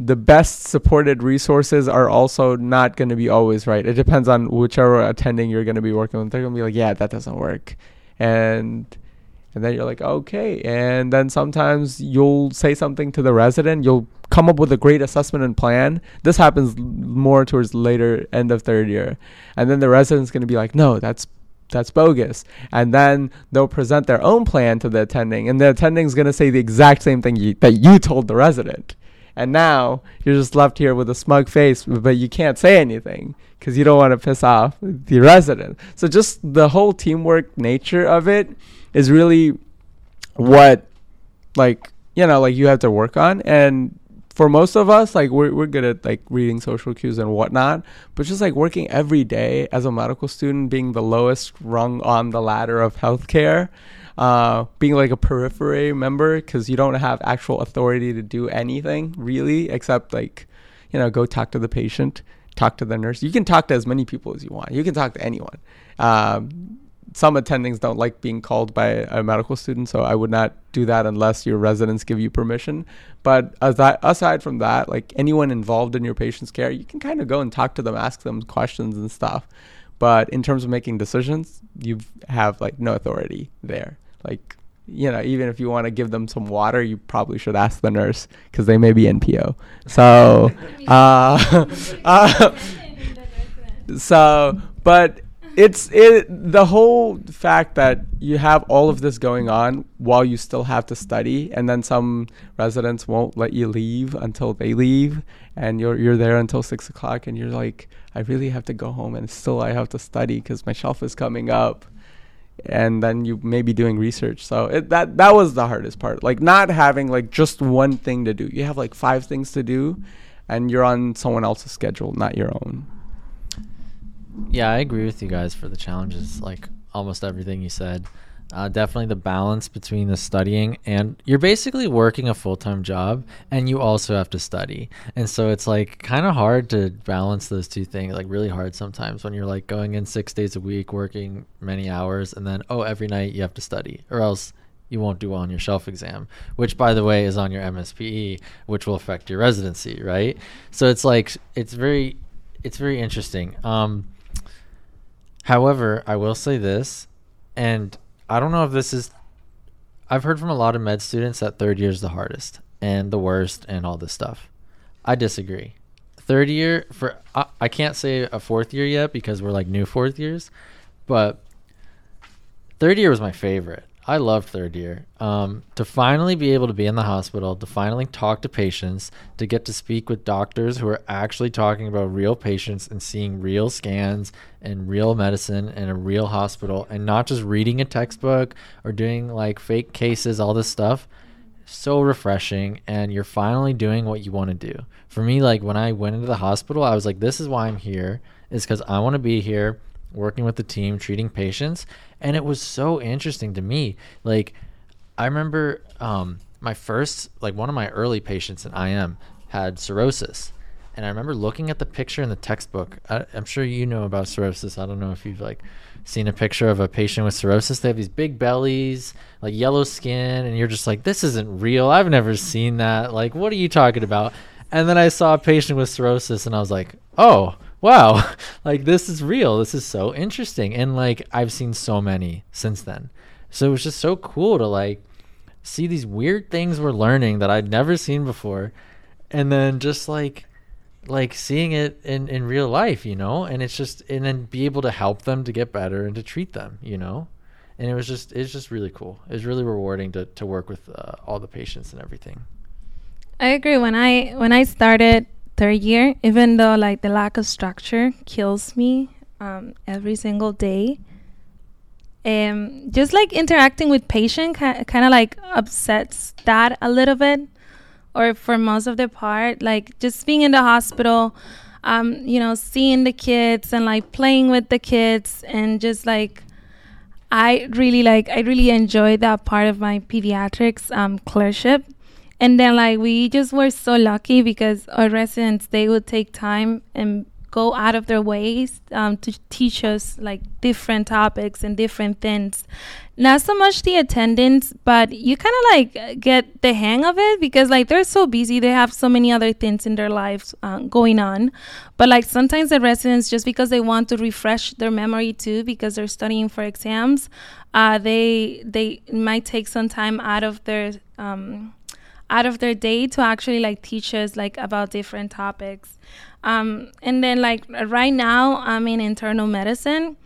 the best supported resources are also not going to be always right. It depends on whichever attending you're going to be working with. They're going to be like, yeah, that doesn't work. And and then you're like, okay. And then sometimes you'll say something to the resident. You'll come up with a great assessment and plan. This happens more towards later end of third year. And then the resident's going to be like, no, that's that's bogus. And then they'll present their own plan to the attending, and the attending's going to say the exact same thing you, that you told the resident. And now you're just left here with a smug face, but you can't say anything because you don't want to piss off the resident. So just the whole teamwork nature of it is really what, like, you know, like you have to work on. And for most of us, like we're we're good at like reading social cues and whatnot, but just like working every day as a medical student, being the lowest rung on the ladder of healthcare, uh, being like a periphery member because you don't have actual authority to do anything really except like you know go talk to the patient talk to the nurse. You can talk to as many people as you want. You can talk to anyone. Um, some attendings don't like being called by a medical student so i would not do that unless your residents give you permission. But aside, aside from that like anyone involved in your patient's care you can kind of go and talk to them ask them questions and stuff. But in terms of making decisions you have like no authority there like, you know, even if you want to give them some water, you probably should ask the nurse because they may be NPO. So, <laughs> uh, <laughs> uh, so, but it's it the whole fact that you have all of this going on while you still have to study and then some residents won't let you leave until they leave and you're you're there until six o'clock and you're like i really have to go home and still i have to study because my shelf is coming up and then you may be doing research. So it, that that was the hardest part. Like not having like just one thing to do. You have like five things to do, and you're on someone else's schedule, not your own. Yeah, I agree with you guys for the challenges. Like almost everything you said. Uh, definitely the balance between the studying and you're basically working a full-time job and you also have to study. And so it's like kind of hard to balance those two things like really hard sometimes when you're like going in six days a week working many hours and then oh every night you have to study or else you won't do well on your shelf exam which by the way is on your mspe which will affect your residency right? So it's like it's very it's very interesting. Um however i will say this and I don't know if this is. I've heard from a lot of med students that third year is the hardest and the worst and all this stuff. I disagree. Third year for I, I can't say a fourth year yet because we're like new fourth years, but third year was my favorite. I loved third year. Um, to finally be able to be in the hospital, to finally talk to patients, to get to speak with doctors who are actually talking about real patients and seeing real scans and real medicine in a real hospital and not just reading a textbook or doing like fake cases, all this stuff. So refreshing. And you're finally doing what you want to do. For me, like when I went into the hospital, I was like, this is why I'm here, is because I want to be here working with the team, treating patients and it was so interesting to me. Like, I remember um, my first, like one of my early patients in IM had cirrhosis, and I remember looking at the picture in the textbook. I, am sure you know about cirrhosis. I don't know if you've like seen a picture of a patient with cirrhosis. They have these big bellies, like yellow skin, and you're just like, this isn't real. I've never seen that. Like, what are you talking about? And then I saw a patient with cirrhosis, and I was like, oh wow, <laughs> like this is real. This is so interesting. And like I've seen so many since then. So it was just so cool to like see these weird things we're learning that I'd never seen before. And then just like like seeing it in in real life, you know? And it's just and then be able to help them to get better and to treat them, you know? And it was just it's just really cool. It was really rewarding to to work with uh, all the patients and everything. I agree. When I when I started third year, even though like the lack of structure kills me um, every single day. Um, just like interacting with patient kind of like upsets that a little bit. or for most of the part, like just being in the hospital, um, you know, seeing the kids and like playing with the kids and just like I really like I really enjoyed that part of my pediatrics um, clerkship. And then like we just were so lucky because our residents they would take time and go out of their ways um, to teach us like different topics and different things. Not so much the attendance, but you kind of like get the hang of it because like they're so busy, they have so many other things in their lives um, going on. But like sometimes the residents, just because they want to refresh their memory too, because they're studying for exams, uh, they they might take some time out of their um, out of their day to actually like teach us like about different topics. Um, and then like right now I'm in internal medicine.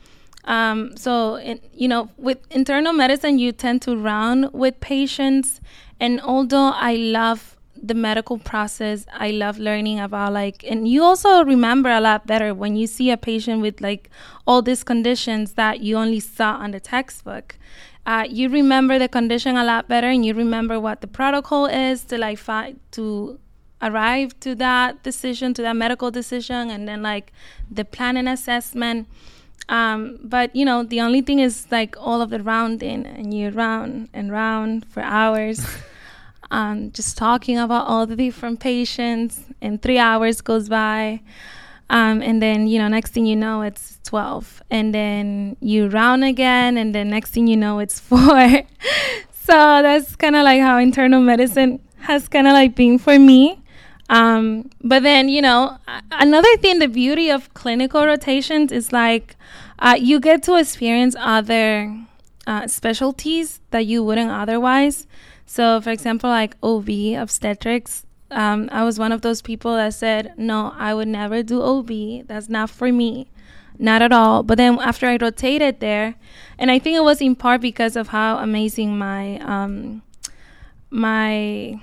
Um, so you know with internal medicine you tend to round with patients and although I love the medical process I love learning about like and you also remember a lot better when you see a patient with like all these conditions that you only saw on the textbook uh, you remember the condition a lot better and you remember what the protocol is to like fi- to arrive to that decision to that medical decision and then like the planning assessment. Um, but you know the only thing is like all of the rounding and you round and round for hours. <laughs> Um, just talking about all the different patients and three hours goes by. Um, and then, you know, next thing you know, it's 12. And then you round again. And then next thing you know, it's <laughs> four. so that's kind of like how internal medicine has kind of like been for me. Um, but then, you know, another thing, the beauty of clinical rotations is like uh, you get to experience other uh, specialties that you wouldn't otherwise. So, for example, like OB, obstetrics, um, I was one of those people that said, no, I would never do OB. That's not for me. Not at all. But then after I rotated there, and I think it was in part because of how amazing my, um, my,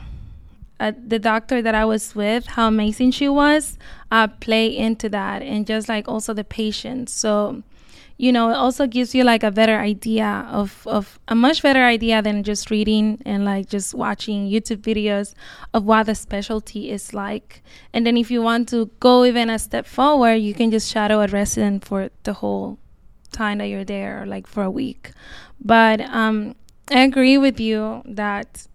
uh, the doctor that I was with, how amazing she was, uh, play into that. And just like also the patients. So, you know, it also gives you like a better idea of, of a much better idea than just reading and like just watching YouTube videos of what the specialty is like. And then if you want to go even a step forward, you can just shadow a resident for the whole time that you're there, like for a week. But um, I agree with you that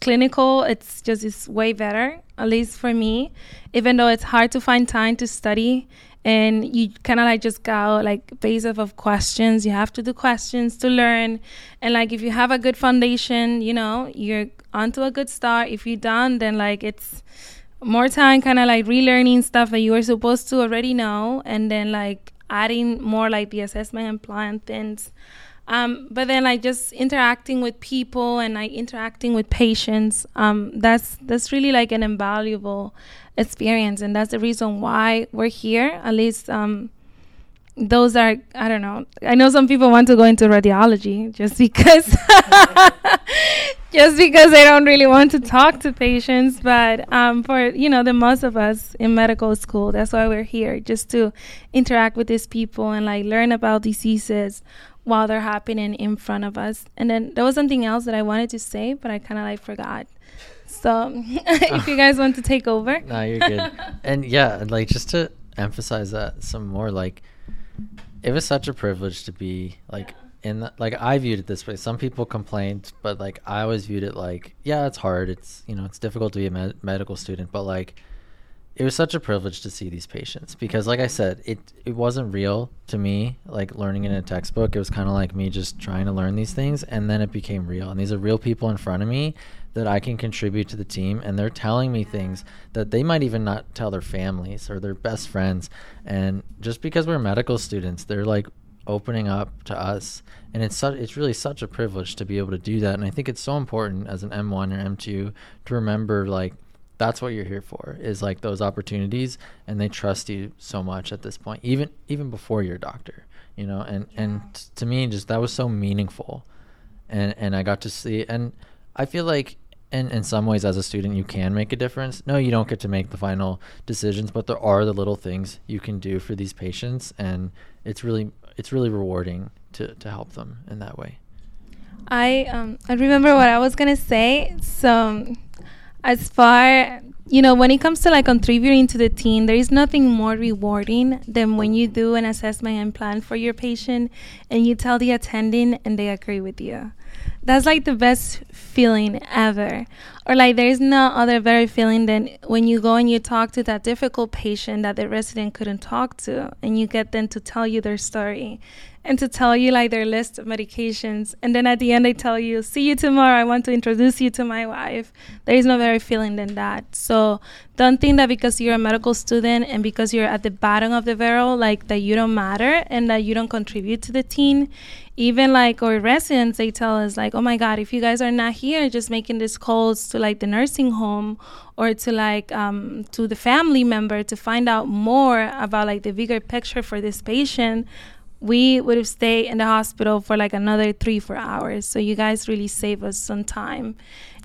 clinical it's just is way better at least for me even though it's hard to find time to study and you kind of like just go like based off of questions. You have to do questions to learn. And like if you have a good foundation you know you're onto a good start. If you don't then like it's more time kind of like relearning stuff that you were supposed to already know and then like adding more like the assessment and plan things. Um, but then like just interacting with people and like interacting with patients um, that's that's really like an invaluable experience and that's the reason why we're here. At least um, those are i don't know i know some people want to go into radiology just <laughs> because <laughs> just because they don't really want to talk to patients but um, for you know the most of us in medical school that's why we're here just to interact with these people and like learn about diseases while they're happening in front of us. And then there was something else that i wanted to say but i kind of like forgot so <laughs> if you <laughs> guys want to take over. No, you're good. <laughs> and yeah, like just to emphasize that some more, like it was such a privilege to be like yeah. in the, like I viewed it this way. Some people complained, but like I always viewed it like, yeah, it's hard. It's you know, it's difficult to be a med- medical student, but like it was such a privilege to see these patients because like i said it it wasn't real to me like learning in a textbook. It was kind of like me just trying to learn these things and then it became real. And these are real people in front of me that I can contribute to the team and they're telling me things that they might even not tell their families or their best friends. And just because we're medical students they're like opening up to us. And it's such it's really such a privilege to be able to do that. And I think it's so important as an M1 or M2 to remember like that's what you're here for is like those opportunities and they trust you so much at this point even even before you're a doctor you know? And and to me just that was so meaningful. And and I got to see and I feel like in, in some ways as a student you can make a difference. No you don't get to make the final decisions but there are the little things you can do for these patients and it's really it's really rewarding to, to help them in that way. I um i remember what i was gonna say so as far you know when it comes to like contributing to the team there is nothing more rewarding than when you do an assessment and plan for your patient and you tell the attending and they agree with you. That's like the best feeling ever or like there's no other better feeling than when you go and you talk to that difficult patient that the resident couldn't talk to and you get them to tell you their story and to tell you like their list of medications. And then at the end they tell you see you tomorrow. I want to introduce you to my wife. There is no better feeling than that. So don't think that because you're a medical student and because you're at the bottom of the barrel like that you don't matter and that you don't contribute to the team. Even like our residents they tell us like oh my god if you guys are not here just making these calls to like the nursing home or to like um, to the family member to find out more about like the bigger picture for this patient we would have stayed in the hospital for like another three four hours. So you guys really save us some time.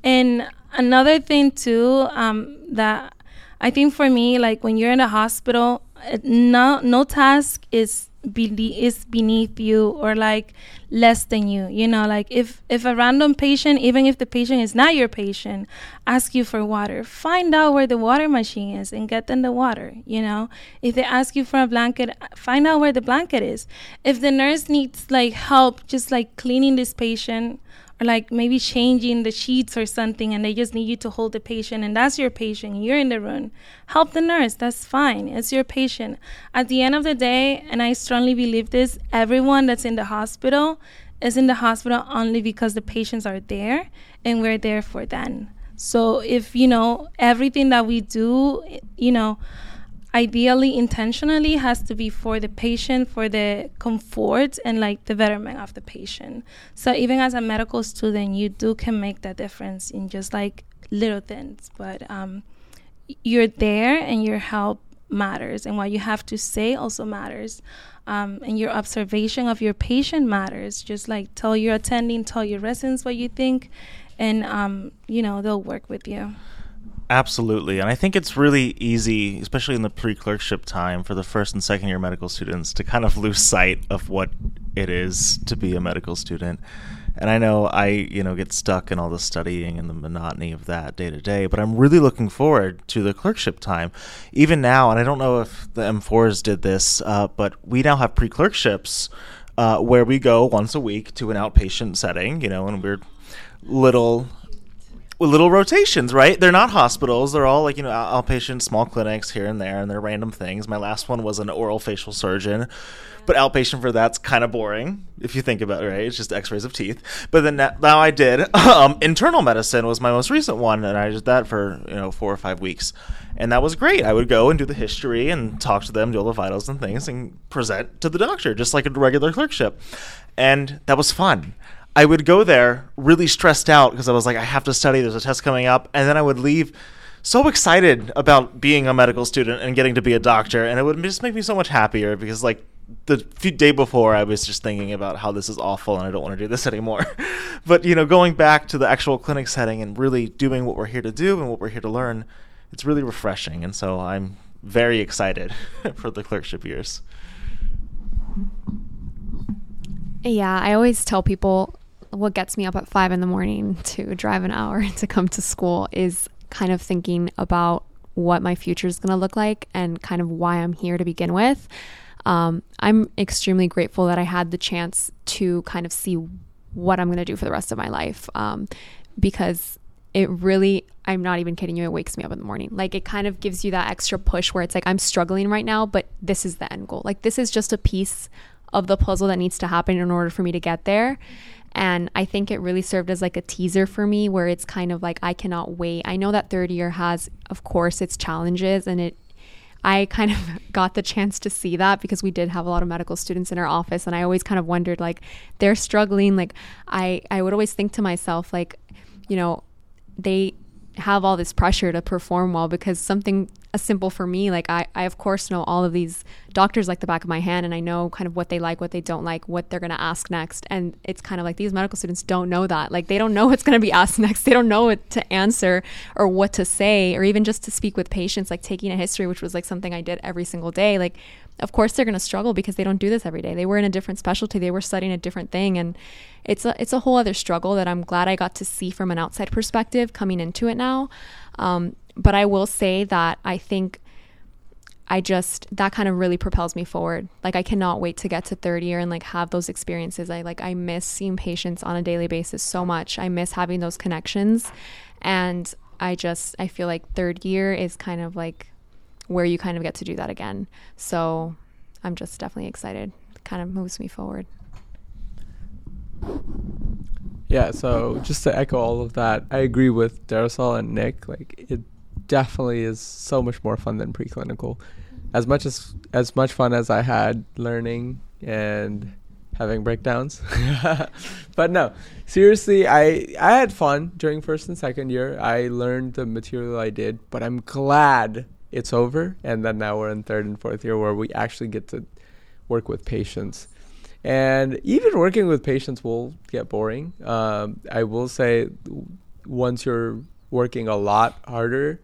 And another thing too um, that i think for me like when you're in the hospital no no task is be- is beneath you or like less than you you know like if if a random patient even if the patient is not your patient ask you for water find out where the water machine is and get them the water you know. If they ask you for a blanket find out where the blanket is. If the nurse needs like help just like cleaning this patient like maybe changing the sheets or something and they just need you to hold the patient and that's your patient. You're in the room. Help the nurse. That's fine. It's your patient. At the end of the day and i strongly believe this everyone that's in the hospital is in the hospital only because the patients are there and we're there for them. So if you know everything that we do you know ideally intentionally has to be for the patient for the comfort and like the betterment of the patient. So even as a medical student you do can make that difference in just like little things. But um, you're there and your help matters and what you have to say also matters. Um, and your observation of your patient matters. Just like tell your attending tell your residents what you think and um, you know they'll work with you Absolutely. And I think it's really easy, especially in the pre clerkship time, for the first and second year medical students to kind of lose sight of what it is to be a medical student. And I know I, you know, get stuck in all the studying and the monotony of that day to day, but I'm really looking forward to the clerkship time. Even now, and I don't know if the M4s did this, uh, but we now have pre clerkships uh, where we go once a week to an outpatient setting, you know, and we're little little rotations, right? They're not hospitals. They're all like you know outpatient small clinics here and there, and they're random things. My last one was an oral facial surgeon, but outpatient for that's kind of boring if you think about it. Right? It's just X-rays of teeth. But then now I did <laughs> um, internal medicine was my most recent one, and I did that for you know four or five weeks, and that was great. I would go and do the history and talk to them, do all the vitals and things, and present to the doctor just like a regular clerkship, and that was fun. I would go there really stressed out because I was like, I have to study. There's a test coming up, and then I would leave so excited about being a medical student and getting to be a doctor, and it would just make me so much happier because like the day before I was just thinking about how this is awful and I don't want to do this <laughs> anymore. but you know, going back to the actual clinic setting and really doing what we're here to do and what we're here to learn, it's really refreshing, and so I'm very excited <laughs> for the clerkship years. Yeah, I always tell people what gets me up at five in the morning to drive an hour <laughs> to come to school is kind of thinking about what my future is going to look like and kind of why I'm here to begin with. Um, I'm extremely grateful that I had the chance to kind of see what I'm going to do for the rest of my life um, because it really, I'm not even kidding you, it wakes me up in the morning. Like it kind of gives you that extra push where it's like, I'm struggling right now, but this is the end goal. Like this is just a piece of the puzzle that needs to happen in order for me to get there. And I think it really served as like a teaser for me where it's kind of like I cannot wait. I know that third year has, of course, its challenges and it I kind of <laughs> got the chance to see that because we did have a lot of medical students in our office and I always kind of wondered like they're struggling like I I would always think to myself like you know they have all this pressure to perform well because something a simple for me. Like I, I of course know all of these doctors like the back of my hand and I know kind of what they like, what they don't like, what they're gonna ask next. And it's kind of like these medical students don't know that. Like they don't know <laughs> what's gonna be asked next. They don't know what to answer or what to say or even just to speak with patients, like taking a history, which was like something I did every single day. Like of course they're gonna struggle because they don't do this every day. They were in a different specialty, they were studying a different thing and it's a it's a whole other struggle that I'm glad I got to see from an outside perspective coming into it now. Um, but I will say that I think I just that kind of really propels me forward. Like I cannot wait to get to third year and like have those experiences. I like I miss seeing patients on a daily basis so much. I miss having those connections and I just I feel like third year is kind of like where you kind of get to do that again. So I'm just definitely excited. It kind of moves me forward. Yeah, so just to echo all of that, I agree with Darisel and Nick. Like it definitely is so much more fun than preclinical. As much as as much fun as I had learning and having breakdowns. <laughs> but no, seriously, I I had fun during first and second year. I learned the material I did, but I'm glad it's over and then now we're in third and fourth year where we actually get to work with patients. And even working with patients will get boring. Um, I will say, once you're working a lot harder,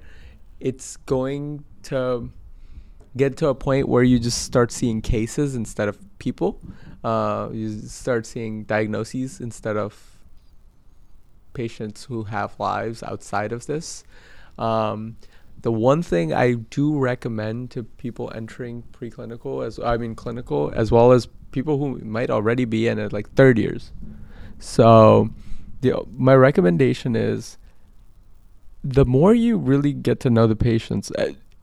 it's going to get to a point where you just start seeing cases instead of people. Uh, you start seeing diagnoses instead of patients who have lives outside of this. Um, the one thing I do recommend to people entering preclinical as I mean clinical as well as people who might already be in it like third years. So the my recommendation is the more you really get to know the patients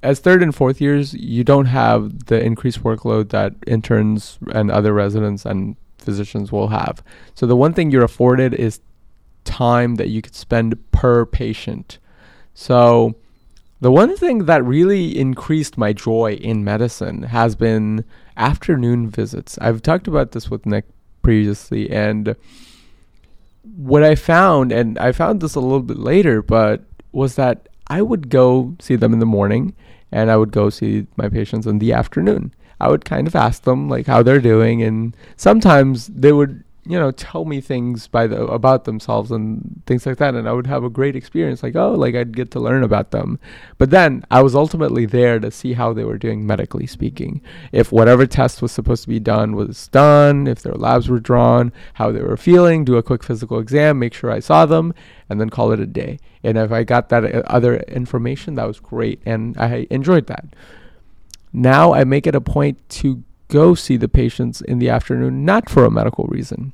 as third and fourth years you don't have the increased workload that interns and other residents and physicians will have. So the one thing you're afforded is time that you could spend per patient. So the one thing that really increased my joy in medicine has been afternoon visits. I've talked about this with Nick previously, and what I found, and I found this a little bit later, but was that I would go see them in the morning and I would go see my patients in the afternoon. I would kind of ask them like how they're doing, and sometimes they would you know tell me things by the about themselves and things like that and i would have a great experience like oh like i'd get to learn about them but then i was ultimately there to see how they were doing medically speaking if whatever test was supposed to be done was done if their labs were drawn how they were feeling do a quick physical exam make sure i saw them and then call it a day and if i got that uh, other information that was great and i enjoyed that now i make it a point to go see the patients in the afternoon, not for a medical reason.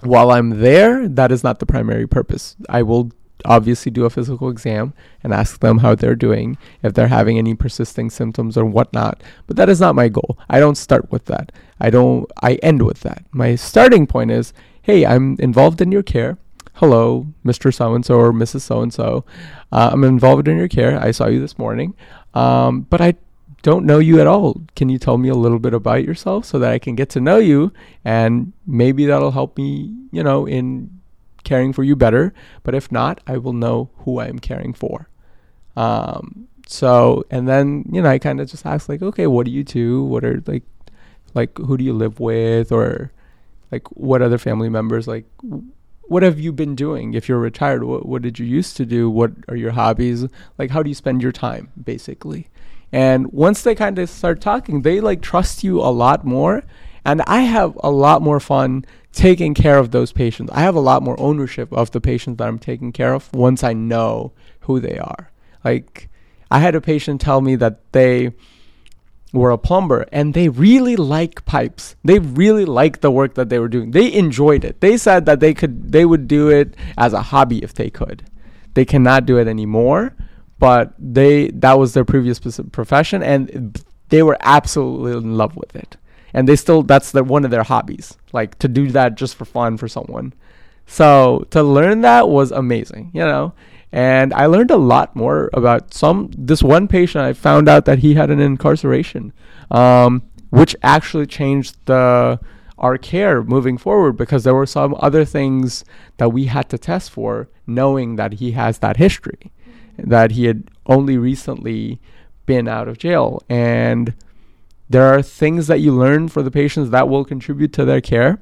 While I'm there, that is not the primary purpose. I will obviously do a physical exam and ask them how they're doing, if they're having any persisting symptoms or whatnot. But that is not my goal. I don't start with that. I don't I end with that. My starting point is, hey, I'm involved in your care. Hello, Mr. So and so or Mrs. So and so. I'm involved in your care. I saw you this morning. Um, but I don't know you at all. Can you tell me a little bit about yourself so that I can get to know you and maybe that'll help me, you know, in caring for you better. But if not, I will know who I am caring for. Um, so, and then, you know, I kind of just ask like, okay, what do you do? What are like, like, who do you live with? Or like, what other family members, like, what have you been doing? If you're retired, what, what did you used to do? What are your hobbies? Like, how do you spend your time, basically? And once they kind of start talking, they like trust you a lot more. And I have a lot more fun taking care of those patients. I have a lot more ownership of the patients that I'm taking care of once I know who they are. Like, I had a patient tell me that they were a plumber and they really like pipes. They really liked the work that they were doing. They enjoyed it. They said that they could they would do it as a hobby if they could. They cannot do it anymore but they that was their previous profession and they were absolutely in love with it and they still that's their one of their hobbies like to do that just for fun for someone so to learn that was amazing you know and i learned a lot more about some this one patient i found out that he had an incarceration um, which actually changed the our care moving forward because there were some other things that we had to test for knowing that he has that history that he had only recently been out of jail. And there are things that you learn for the patients that will contribute to their care.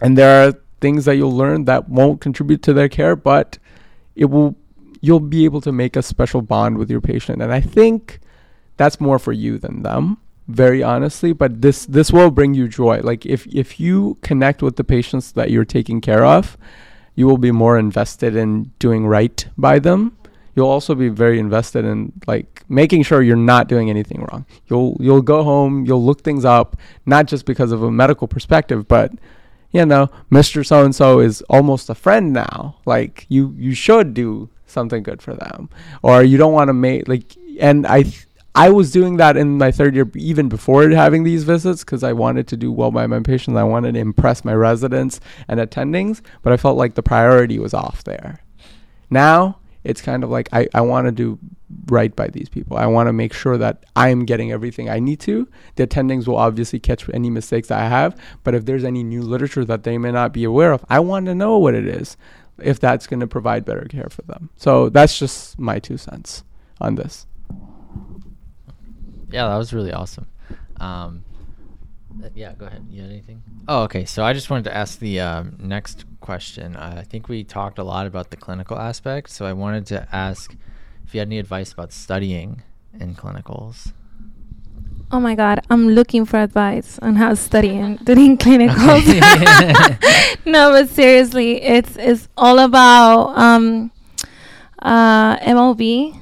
And there are things that you'll learn that won't contribute to their care, but it will you'll be able to make a special bond with your patient. And I think that's more for you than them very honestly. But this this will bring you joy. Like if if you connect with the patients that you're taking care of you will be more invested in doing right by them. You'll also be very invested in like making sure you're not doing anything wrong. You'll you'll go home you'll look things up not just because of a medical perspective but you know mr so and so is almost a friend now. Like you you should do something good for them or you don't want to make like and i th- I was doing that in my third year, even before having these visits, because I wanted to do well by my patients. I wanted to impress my residents and attendings, but I felt like the priority was off there. Now it's kind of like I, I want to do right by these people. I want to make sure that I'm getting everything I need to. The attendings will obviously catch any mistakes I have, but if there's any new literature that they may not be aware of, I want to know what it is if that's going to provide better care for them. So that's just my two cents on this. Yeah, that was really awesome. Um, yeah, go ahead. You had anything? Oh, okay. So I just wanted to ask the um, next question. I think we talked a lot about the clinical aspect, so I wanted to ask if you had any advice about studying in clinicals. Oh my God, I'm looking for advice on how studying <laughs> during clinicals. <laughs> no, but seriously, it's it's all about um, uh, MOV,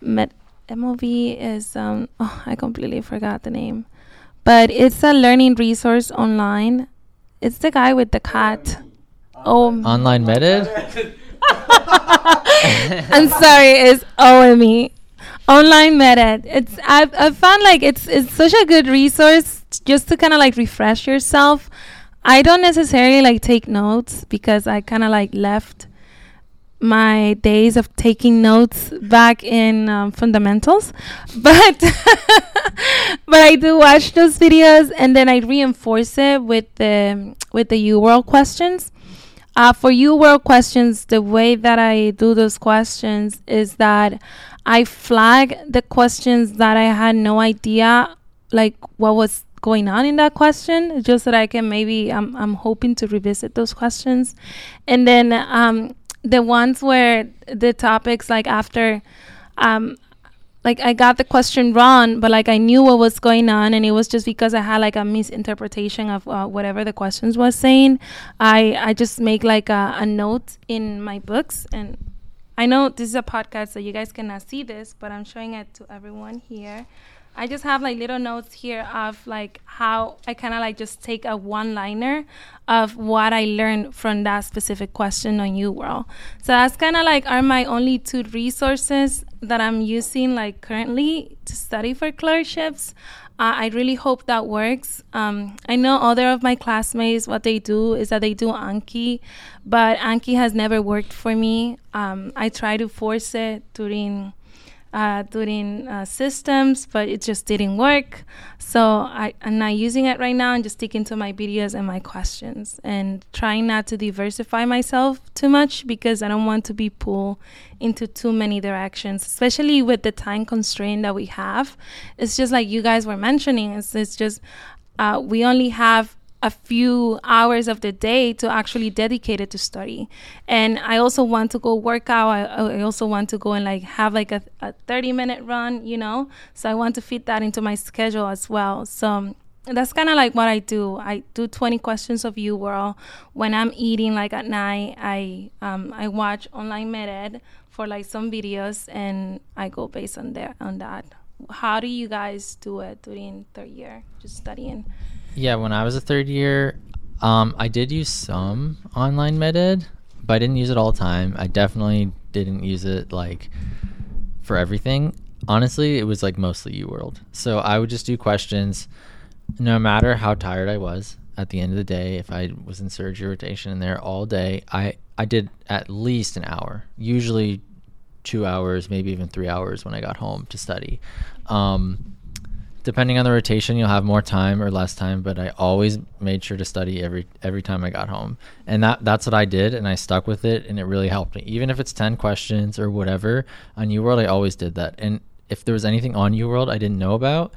med- MOV is um oh I completely forgot the name. But it's a learning resource online. It's the guy with the cat. Oh Online Med <laughs> I'm sorry, it's OME. Online Med It's I've I've found like it's it's such a good resource just to kind of like refresh yourself. I don't necessarily like take notes because I kind of like left my days of taking notes back in um, fundamentals. <laughs> But but I do watch those videos and then I reinforce it with the with the UWorld questions uh, for world questions the way that I do those questions is that I flag the questions that I had no idea like what was going on in that question just that I can maybe I'm, I'm hoping to revisit those questions. And then um, the ones where the topics like after um like I got the question wrong, but like I knew what was going on, and it was just because I had like a misinterpretation of uh, whatever the questions was saying. I I just make like a, a note in my books, and I know this is a podcast, so you guys cannot see this, but I'm showing it to everyone here. I just have like little notes here of like how I kind of like just take a one liner of what I learned from that specific question on UWorld. So that's kind of like are my only two resources that I'm using like currently to study for clerkships. Uh, I really hope that works. Um, I know other of my classmates, what they do is that they do Anki, but Anki has never worked for me. Um, I try to force it during uh, doing uh, systems, but it just didn't work. So I, I'm not using it right now. I'm just sticking to my videos and my questions and trying not to diversify myself too much because I don't want to be pulled into too many directions, especially with the time constraint that we have. It's just like you guys were mentioning, it's, it's just uh, we only have a few hours of the day to actually dedicate it to study. And I also want to go work out. I, I also want to go and like have like a, a 30 minute run, you know? So I want to fit that into my schedule as well. So that's kind of like what I do. I do 20 questions of UWorld. When I'm eating like at night, I um, I watch online med for like some videos and I go based on there on that. How do you guys do it during third year, just studying? Yeah, when I was a third year, um, I did use some online med ed, but I didn't use it all the time. I definitely didn't use it like for everything. Honestly, it was like mostly UWorld. So I would just do questions no matter how tired I was at the end of the day. If I was in surgery rotation in there all day, I, I did at least an hour, usually two hours, maybe even three hours when I got home to study. Um, depending on the rotation, you'll have more time or less time. But I always made sure to study every every time I got home, and that that's what I did, and I stuck with it, and it really helped me. Even if it's ten questions or whatever on UWorld, I always did that, and if there was anything on UWorld I didn't know about,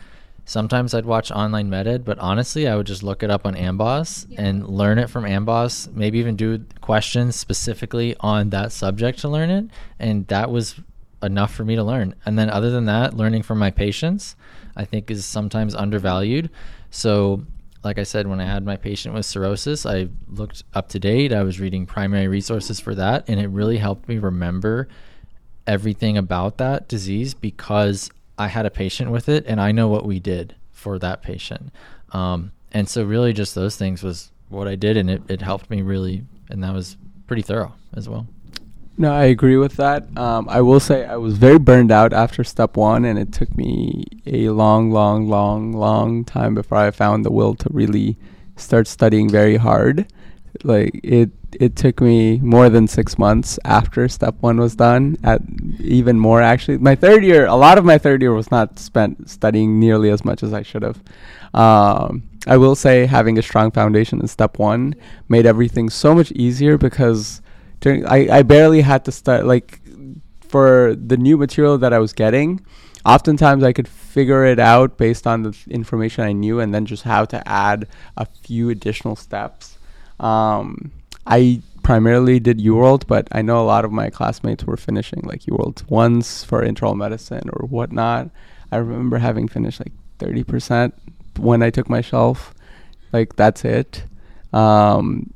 sometimes I'd watch online MedEd, but honestly, I would just look it up on Amboss Yeah. and learn it from Amboss. Maybe even do questions specifically on that subject to learn it, and that was enough for me to learn. And then other than that, learning from my patients, I think is sometimes undervalued. So, like I said, when I had my patient with cirrhosis, I looked UpToDate. I was reading primary resources for that, and it really helped me remember everything about that disease because I had a patient with it and I know what we did for that patient. Um, and so, really, just those things was what I did, and it, it helped me really, and that was pretty thorough as well. No, I agree with that. Um, I will say I was very burned out after step one, and it took me a long, long, long, long time before I found the will to really start studying very hard. Like it, it took me more than six months after step one was done. At even more actually, my third year, a lot of my third year was not spent studying nearly as much as I should have. Um, I will say having a strong foundation in step one made everything so much easier because during I, I barely had to start like for the new material that I was getting oftentimes I could figure it out based on the information I knew and then just how to add a few additional steps. Um, I primarily did UWorld but I know a lot of my classmates were finishing like UWorld once for internal medicine or whatnot. I remember having finished like 30% when I took my shelf. Like that's it. Um,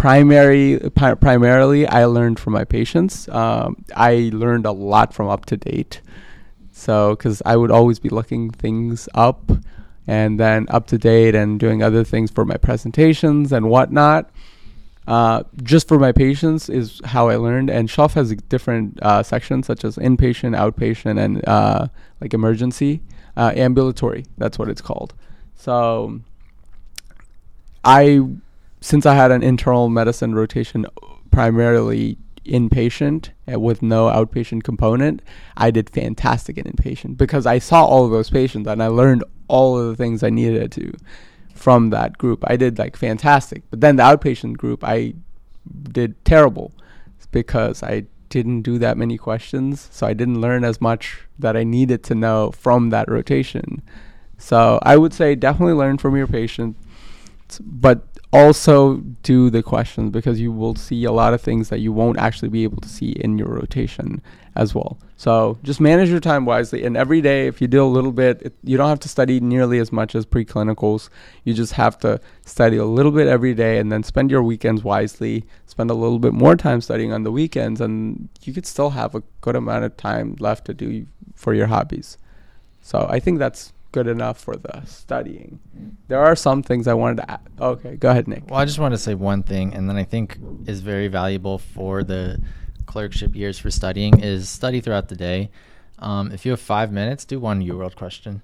primary pri- primarily i learned from my patients um, i learned a lot from UpToDate so because i would always be looking things up and then UpToDate and doing other things for my presentations and whatnot uh, just for my patients is how I learned, and Shelf has different uh, sections such as inpatient, outpatient, and uh, like emergency, uh, ambulatory. That's what it's called. So I since I had an internal medicine rotation primarily inpatient uh, with no outpatient component, I did fantastic in inpatient because I saw all of those patients and I learned all of the things I needed to from that group. I did like fantastic. But then the outpatient group, I did terrible because I didn't do that many questions. So I didn't learn as much that I needed to know from that rotation. So I would say definitely learn from your patient, but also do the questions because you will see a lot of things that you won't actually be able to see in your rotation as well. So just manage your time wisely. And every day, if you do a little bit, it, you don't have to study nearly as much as preclinicals. You just have to study a little bit every day and then spend your weekends wisely. Spend a little bit more time studying on the weekends, and you could still have a good amount of time left to do for your hobbies. So I think that's good enough for the studying. There are some things I wanted to add. Okay, go ahead, Nick. Well, I just want to say one thing, and then I think is very valuable for the clerkship years for studying is study throughout the day. Um, if you have five minutes, do one UWorld question.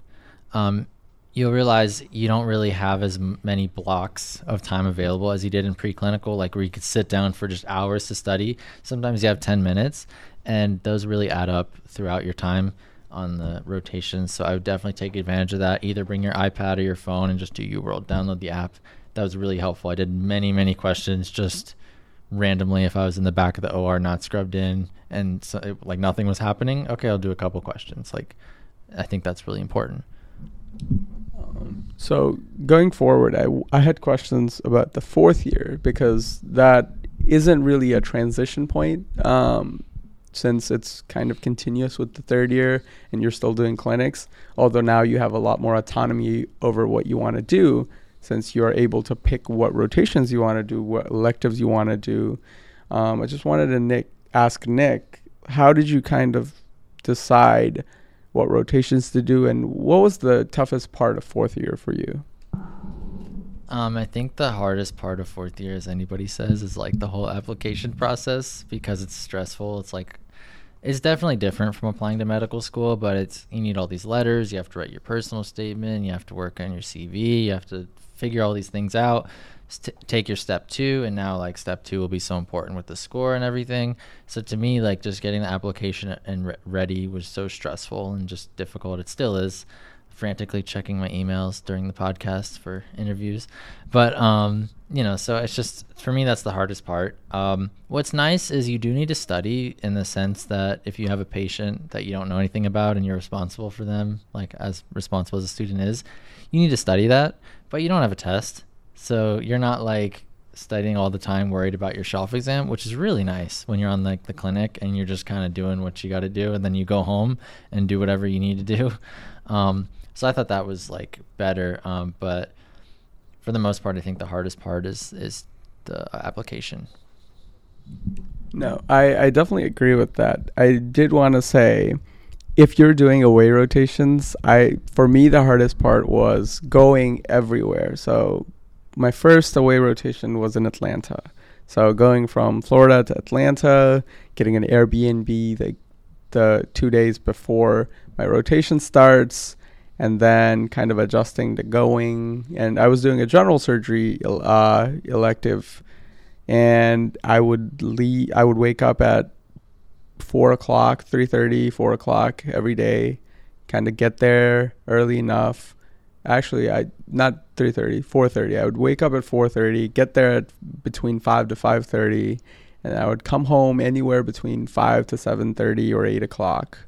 Um, you'll realize you don't really have as many blocks of time available as you did in preclinical, like where you could sit down for just hours to study. Sometimes you have 10 minutes, and those really add up throughout your time on the rotations. So I would definitely take advantage of that. Either bring your iPad or your phone and just do UWorld, download the app. That was really helpful. I did many, many questions just randomly if I was in the back of the OR not scrubbed in and so it, like nothing was happening. Okay, I'll do a couple questions. Like I think that's really important. Um, so going forward, I had questions about the fourth year because that isn't really a transition point um, since it's kind of continuous with the third year and you're still doing clinics. Although now you have a lot more autonomy over what you want to do since you're able to pick what rotations you want to do, what electives you want to do. Um, I just wanted to Nick ask Nick, how did you kind of decide what rotations to do, and what was the toughest part of fourth year for you? Um, I think the hardest part of fourth year, as anybody says, is like the whole application process because it's stressful. It's like it's definitely different from applying to medical school, but it's you need all these letters. You have to write your personal statement. You have to work on your CV. You have to figure all these things out. St- take your step two, and now like step two will be so important with the score and everything. So to me, like just getting the application and re- ready was so stressful and just difficult. It still is frantically checking my emails during the podcast for interviews. But um, you know, so it's just for me that's the hardest part. Um, what's nice is you do need to study in the sense that if you have a patient that you don't know anything about and you're responsible for them, like as responsible as a student is, you need to study that, but you don't have a test. So you're not like studying all the time worried about your shelf exam which is really nice when you're on like the clinic and you're just kind of doing what you got to do and then you go home and do whatever you need to do <laughs> um, so i thought that was like better um, but for the most part i think the hardest part is is the application No, I, I definitely agree with that. I did want to say if you're doing away rotations, I for me the hardest part was going everywhere. So my first away rotation was in Atlanta. So going from Florida to Atlanta, getting an Airbnb the the 2 days before my rotation starts and then kind of adjusting to going and I was doing a general surgery uh, elective and I would leave. I would wake up at four o'clock, 3.30, 4 o'clock every day, kind of get there early enough. Actually, I not 3.30, 4.30. I would wake up at 4.30, get there at between 5 to 5.30, and I would come home anywhere between 5 to 7.30 or 8 o'clock.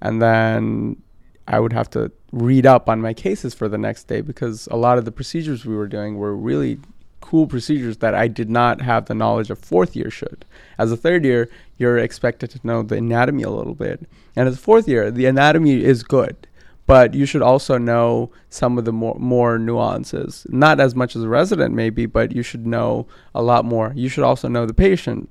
And then I would have to read up on my cases for the next day because a lot of the procedures we were doing were really cool procedures that I did not have the knowledge of fourth year should. As a third year, you're expected to know the anatomy a little bit. And as a fourth year, the anatomy is good, but you should also know some of the more, more nuances. Not as much as a resident, maybe, but you should know a lot more. You should also know the patient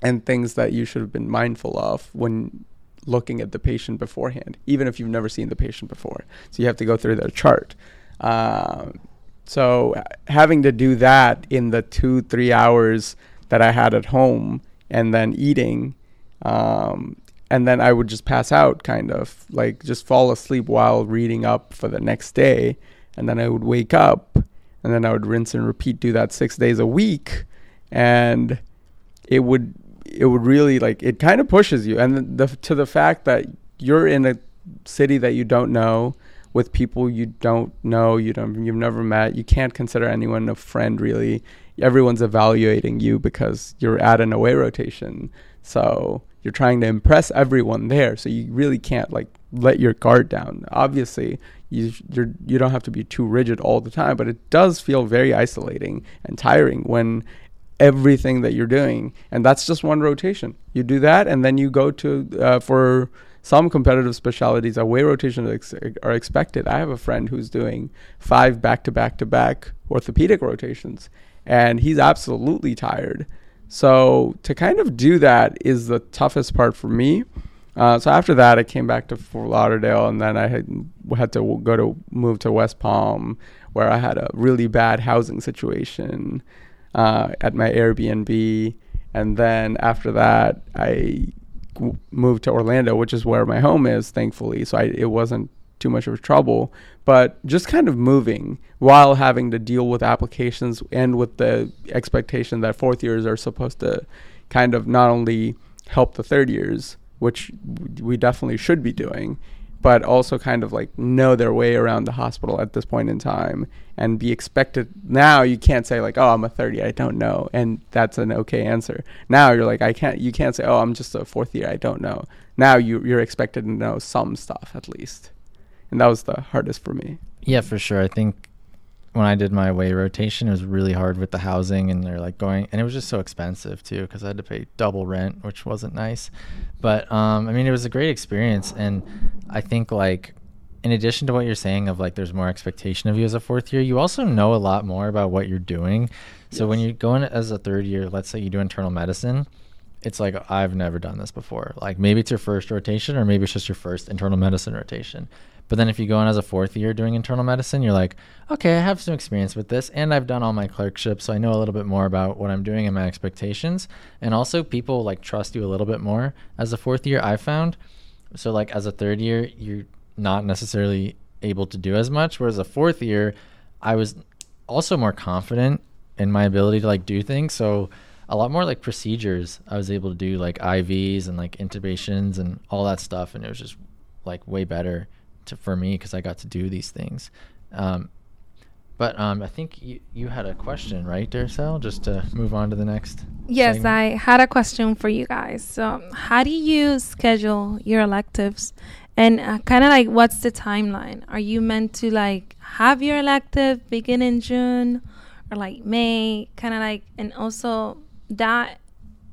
and things that you should have been mindful of when looking at the patient beforehand, even if you've never seen the patient before. So you have to go through their chart. Um, so uh, having to do that in the two, three hours that I had at home and then eating, um, and then I would just pass out kind of like just fall asleep while reading up for the next day. And then I would wake up and then I would rinse and repeat, do that six days a week. And it would, it would really like, it kind of pushes you. And the, to the fact that you're in a city that you don't know, with people you don't know, you don't, you've never met. You can't consider anyone a friend really. Everyone's evaluating you because you're at an away rotation. So you're trying to impress everyone there. So you really can't like let your guard down. Obviously, you you're, you don't have to be too rigid all the time, but it does feel very isolating and tiring when everything that you're doing and that's just one rotation. You do that and then you go to uh, for some competitive specialties, away rotations ex- are expected. I have a friend who's doing five back to back to back orthopedic rotations, and he's absolutely tired. So to kind of do that is the toughest part for me. Uh, so after that, I came back to Fort Lauderdale, and then I had had to go to move to West Palm, where I had a really bad housing situation uh, at my Airbnb. And then after that, I moved to Orlando, which is where my home is, thankfully. So I, it wasn't too much of a trouble. But just kind of moving while having to deal with applications and with the expectation that fourth years are supposed to kind of not only help the third years, which we definitely should be doing, but also kind of like know their way around the hospital at this point in time and be expected. Now you can't say like oh i'm a 30 i don't know and that's an okay answer. Now you're like i can't you can't say oh i'm just a fourth year i don't know. Now you you're expected to know some stuff at least. And that was the hardest for me. Yeah for sure. I think when I did my away rotation, it was really hard with the housing, and they're like going, and it was just so expensive too because I had to pay double rent, which wasn't nice. But um, I mean, it was a great experience, and I think like in addition to what you're saying of like there's more expectation of you as a fourth year, you also know a lot more about what you're doing. So yes. when you go in as a third year, let's say you do internal medicine, it's like I've never done this before. Like maybe it's your first rotation, or maybe it's just your first internal medicine rotation. But then if you go in as a fourth year doing internal medicine, you're like, okay, I have some experience with this and I've done all my clerkships, so I know a little bit more about what I'm doing and my expectations. And also people like trust you a little bit more as a fourth year I found. So like as a third year, you're not necessarily able to do as much. Whereas a fourth year, I was also more confident in my ability to like do things. So a lot more like procedures I was able to do like IVs and like intubations and all that stuff and it was just like way better to, for me because I got to do these things. Um, but um, I think you, you had a question, right, Darisel? Just to move on to the next. Yes, segment. I had a question for you guys. So, how do you schedule your electives? And uh, kind of like, what's the timeline? Are you meant to like have your elective begin in June or like May? Kind of like, and also that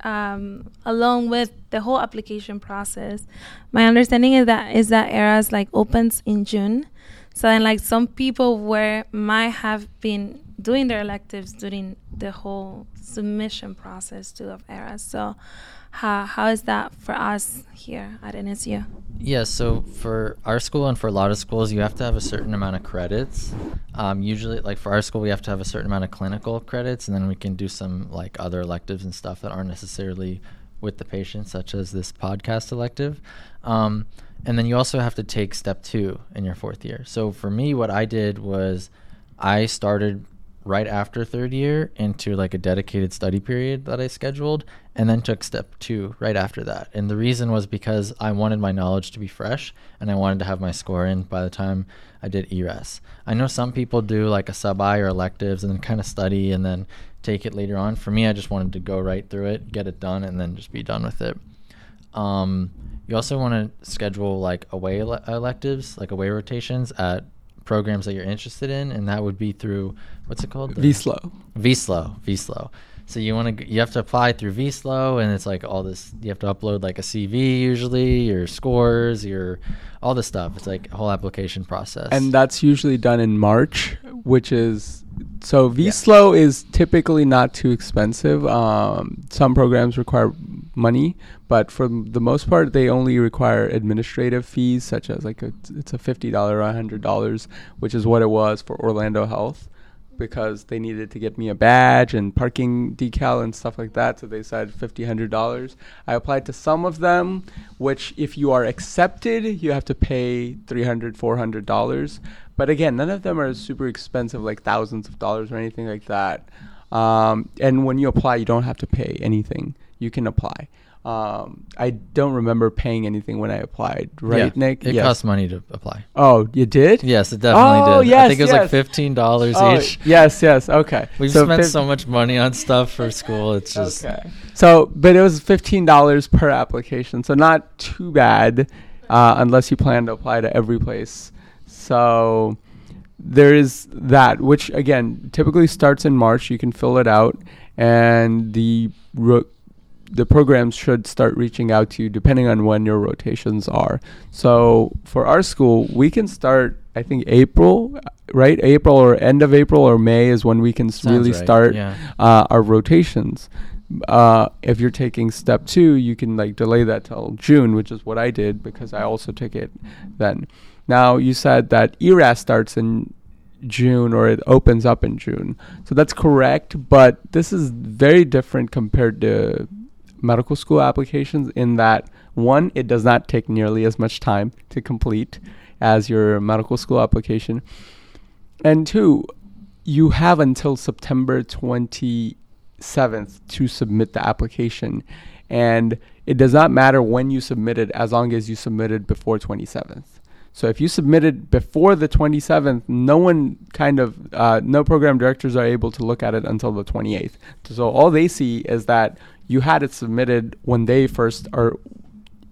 um, along with the whole application process. My understanding is that is that ERAS like opens in June. So then like some people were might have been doing their electives during the whole submission process too of ERAS. So how how is that for us here at NSU? Yeah, so for our school and for a lot of schools, you have to have a certain amount of credits. Um, usually, like for our school, we have to have a certain amount of clinical credits, and then we can do some like other electives and stuff that aren't necessarily with the patient, such as this podcast elective. Um, and then you also have to take step two in your fourth year. So for me, what I did was I started right after third year into like a dedicated study period that I scheduled and then took step two right after that. And the reason was because I wanted my knowledge to be fresh and I wanted to have my score in by the time I did ERAS. I know some people do like a sub I or electives and kind of study and then take it later on. For me, I just wanted to go right through it, get it done, and then just be done with it. Um, you also want to schedule like away electives, like away rotations at programs that you're interested in, and that would be through what's it called? The- VSLO. VSLO, VSLO. So you want to you have to apply through VSLO, and it's like all this. You have to upload like a CV usually, your scores, your all this stuff. It's like a whole application process. And that's usually done in March, which is so VSLO is typically not too expensive. Um, some programs require money, but for the most part, they only require administrative fees, such as like a, it's a fifty dollar, a hundred dollars, which is what it was for Orlando Health, because they needed to get me a badge and parking decal and stuff like that. So they said fifty, hundred dollars. I applied to some of them, which if you are accepted, you have to pay three hundred, four hundred dollars. But again, none of them are super expensive, like thousands of dollars or anything like that. Um, and when you apply, you don't have to pay anything. You can apply. Um, I don't remember paying anything when I applied, right, Yeah, Nick? It Yes. costs money to apply. Oh, you did? Yes, it definitely Oh, did. I think it was like fifteen dollars Oh, each. yes, yes. Okay. <laughs> We've So spent fif- so much money on stuff for school. It's just Okay. So, but it was fifteen dollars per application, so not too bad, uh, unless you plan to apply to every place. So there is that, which again typically starts in March. You can fill it out, and the ro- the programs should start reaching out to you depending on when your rotations are. So for our school, we can start. I think April, right? April or end of April or May is when we can Sounds really right, start yeah. uh, our rotations. Uh, if you're taking step two, you can like delay that till June, which is what I did because I also took it then. Now you said that ERAS starts in June or it opens up in June, so that's correct. But this is very different compared to medical school applications in that one, it does not take nearly as much time to complete as your medical school application, and two, you have until September 27th to submit the application. And it does not matter when you submit it as long as you submitted before 27th. So if you submitted before the 27th, no one kind of, uh, no program directors are able to look at it until the 28th. So all they see is that you had it submitted when they first are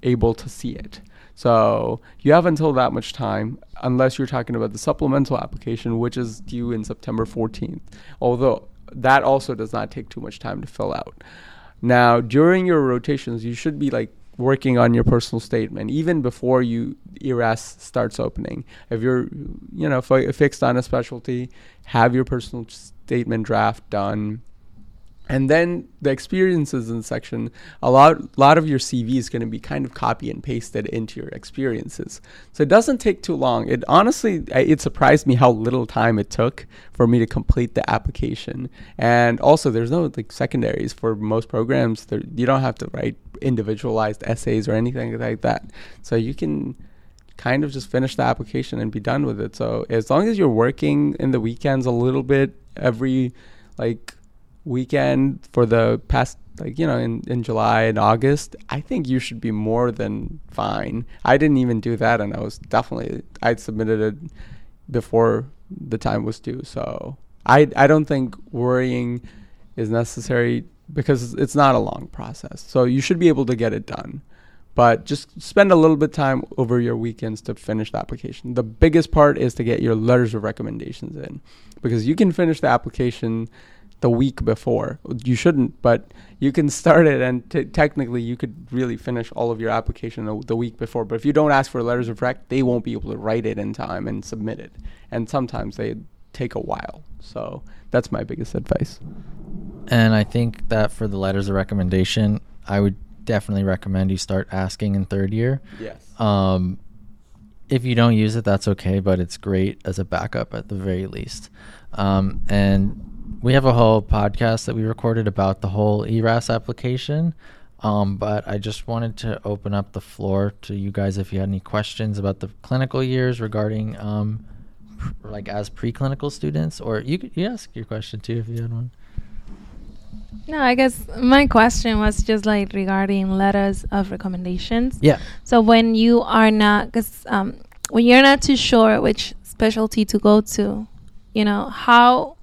able to see it. So you have until that much time, unless you're talking about the supplemental application, which is due in September 14th. Although that also does not take too much time to fill out. Now, during your rotations, you should be like working on your personal statement even before you ERAS starts opening. If you're, you know, fi- fixed on a specialty, have your personal statement draft done and then the experiences in section a lot lot of your cv is going to be kind of copy and pasted into your experiences. So it doesn't take too long. It honestly it surprised me how little time it took for me to complete the application. And also there's no like secondaries for most programs. You don't have to write individualized essays or anything like that. So you can kind of just finish the application and be done with it. So as long as you're working in the weekends a little bit every like weekend for the past like you know in, in july and august i think you should be more than fine. I didn't even do that and i was definitely i submitted it before the time was due so i i don't think worrying is necessary because it's not a long process. So you should be able to get it done. But just spend a little bit of time over your weekends to finish the application. The biggest part is to get your letters of recommendations in because you can finish the application the week before. You shouldn't, but you can start it, and t- technically, you could really finish all of your application the, the week before. But if you don't ask for letters of rec, they won't be able to write it in time and submit it. And sometimes they take a while. So that's my biggest advice. And I think that for the letters of recommendation, I would definitely recommend you start asking in third year. Yes. Um, if you don't use it, that's okay, but it's great as a backup at the very least. Um, and we have a whole podcast that we recorded about the whole ERAS application. Um, but I just wanted to open up the floor to you guys if you had any questions about the clinical years regarding, um, pr- like as preclinical students, or you could you ask your question too if you had one. No, I guess my question was just like regarding letters of recommendations. Yeah. So when you are not, cause um, when you're not too sure which specialty to go to, you know how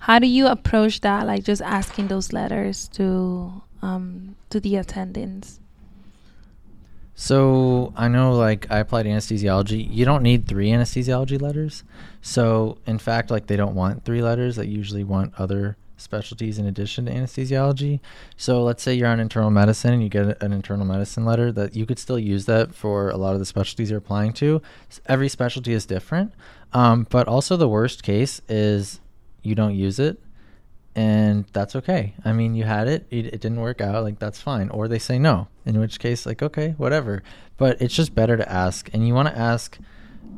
how do you approach that? Like just asking those letters to um, to the attendants. So I know, like, I applied anesthesiology. You don't need three anesthesiology letters. So in fact, like, they don't want three letters. They usually want other specialties in addition to anesthesiology. So let's say you're on internal medicine and you get an internal medicine letter that you could still use that for a lot of the specialties you're applying to. Every specialty is different. Um, but also the worst case is you don't use it and that's okay. I mean, you had it, it, it didn't work out, like that's fine. Or they say no, in which case, like, okay, whatever. But it's just better to ask. And you want to ask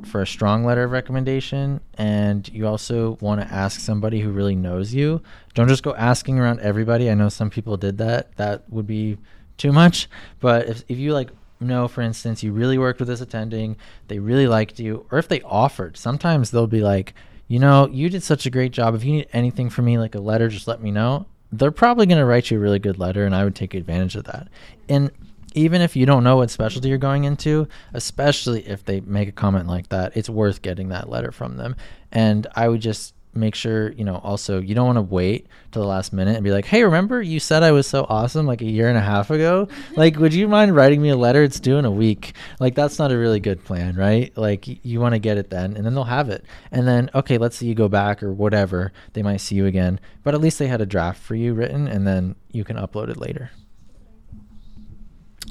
for a strong letter of recommendation. And you also want to ask somebody who really knows you. Don't just go asking around everybody. I know some people did that. That would be too much. But if, if you like know, for instance, you really worked with this attending, they really liked you, or if they offered, sometimes they'll be like, you know, you did such a great job. If you need anything from me, like a letter, just let me know. They're probably going to write you a really good letter, and I would take advantage of that. And even if you don't know what specialty you're going into, especially if they make a comment like that, it's worth getting that letter from them. And I would just make sure you know also you don't want to wait to the last minute and be like hey remember you said i was so awesome like a year and a half ago? Mm-hmm. Like would you mind writing me a letter? It's due in a week. Like that's not a really good plan right? Like you want to get it then and then they'll have it. And then okay let's see you go back or whatever they might see you again but at least they had a draft for you written and then you can upload it later.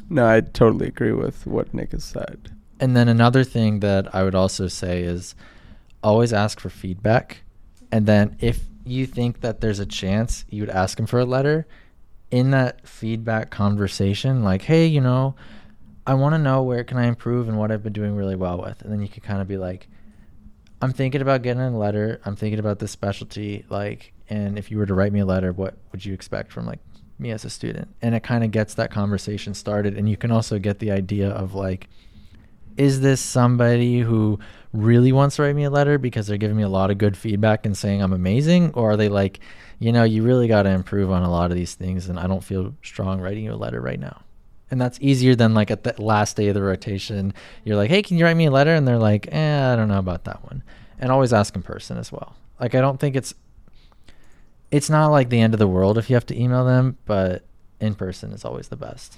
No i totally agree with what nick has said. And then another thing that i would also say is always ask for feedback and then if you think that there's a chance you would ask him for a letter in that feedback conversation like hey you know i want to know where can i improve and what i've been doing really well with. And then you can kind of be like i'm thinking about getting a letter. I'm thinking about this specialty. Like and if you were to write me a letter what would you expect from like me as a student? And it kind of gets that conversation started. And you can also get the idea of like is this somebody who really wants to write me a letter because they're giving me a lot of good feedback and saying I'm amazing? Or are they like, you know, you really got to improve on a lot of these things and I don't feel strong writing you a letter right now? And that's easier than like at the last day of the rotation, you're like, hey, can you write me a letter? And they're like, eh, I don't know about that one. And always ask in person as well. Like, I don't think it's, it's not like the end of the world if you have to email them, but in person is always the best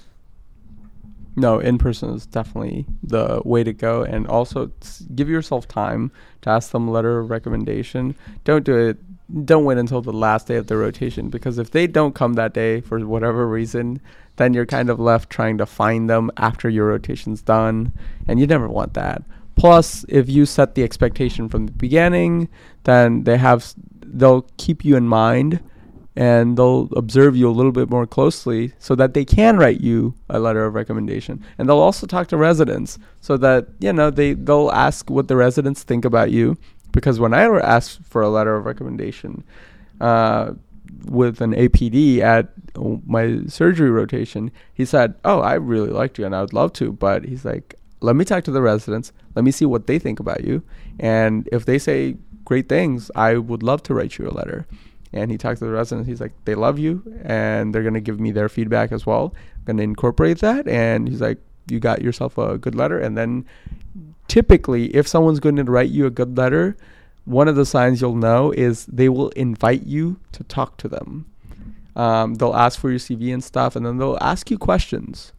no, in person is definitely the way to go. And also give yourself time to ask them letter of recommendation. Don't do it. Don't wait until the last day of the rotation because if they don't come that day for whatever reason, then you're kind of left trying to find them after your rotation's done. And you never want that. Plus, if you set the expectation from the beginning, then they have they'll keep you in mind and they'll observe you a little bit more closely so that they can write you a letter of recommendation. And they'll also talk to residents so that you know they they'll ask what the residents think about you. Because when i asked for a letter of recommendation uh, with an apd at my surgery rotation he said oh i really liked you and i would love to but he's like let me talk to the residents. Let me see what they think about you. And if they say great things i would love to write you a letter and he talked to the residents. He's like, they love you, and they're gonna give me their feedback as well. gonna incorporate that, and he's like, you got yourself a good letter, and then typically, if someone's going to write you a good letter, one of the signs you'll know is they will invite you to talk to them. Um, they'll ask for your CV and stuff, and then they'll ask you questions.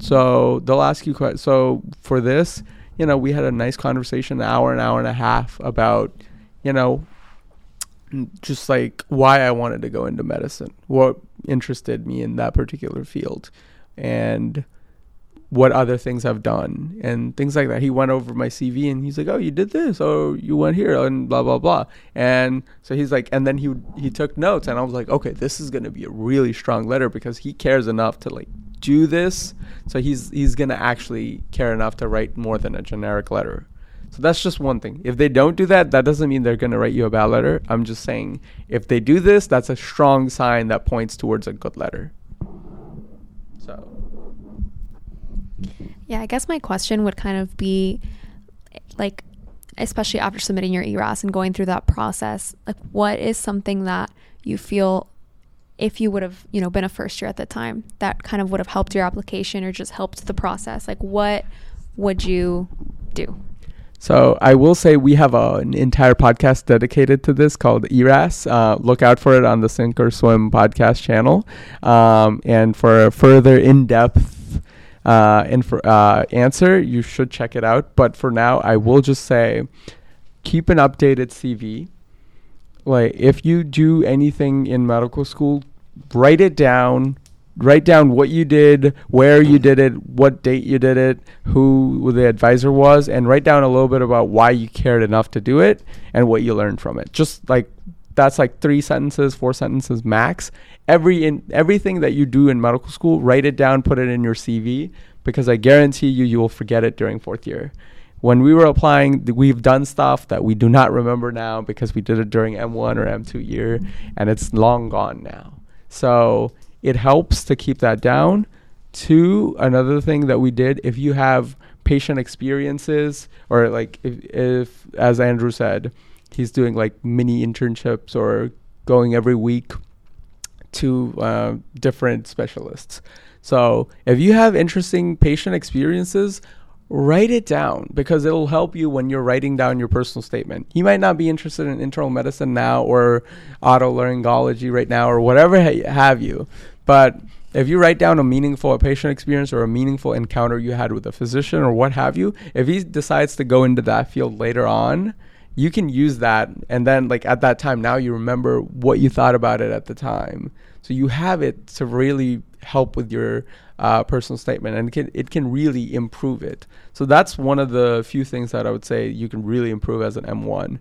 So they'll ask you questions. So for this, you know, we had a nice conversation, an hour, an hour and a half about, you know, just like why I wanted to go into medicine, what interested me in that particular field, and what other things I've done and things like that. He went over my CV and he's like, "Oh, you did this. Oh, you went here and blah blah blah." And so he's like, and then he he took notes and I was like, "Okay, this is going to be a really strong letter because he cares enough to like do this. So he's he's going to actually care enough to write more than a generic letter." So that's just one thing. If they don't do that, that doesn't mean they're going to write you a bad letter. I'm just saying if they do this, that's a strong sign that points towards a good letter. So Yeah, I guess my question would kind of be like, especially after submitting your ERAS and going through that process, like what is something that you feel if you would have, you know, been a first year at the time that kind of would have helped your application or just helped the process? Like what would you do? So I will say we have a, an entire podcast dedicated to this called ERAS. Uh, look out for it on the Sink or Swim podcast channel. Um, and for a further in-depth uh, infor- uh, answer, you should check it out. But for now, I will just say, keep an updated CV. Like if you do anything in medical school, write it down write down what you did, where you did it, what date you did it, who the advisor was, and write down a little bit about why you cared enough to do it and what you learned from it. Just like that's like three sentences, four sentences max. Every in everything that you do in medical school, write it down, put it in your CV because I guarantee you you will forget it during fourth year. When we were applying, we've done stuff that we do not remember now because we did it during M1 or M2 year and it's long gone now. So it helps to keep that down. Two, another thing that we did, if you have patient experiences or like if, if as Andrew said, he's doing like mini internships or going every week to uh, different specialists. So if you have interesting patient experiences, write it down because it'll help you when you're writing down your personal statement. You might not be interested in internal medicine now or otolaryngology right now or whatever have you, but if you write down a meaningful patient experience or a meaningful encounter you had with a physician or what have you, if he decides to go into that field later on, you can use that and then like at that time now you remember what you thought about it at the time. So you have it to really help with your uh, personal statement and it can it can really improve it. So that's one of the few things that I would say you can really improve as an M1.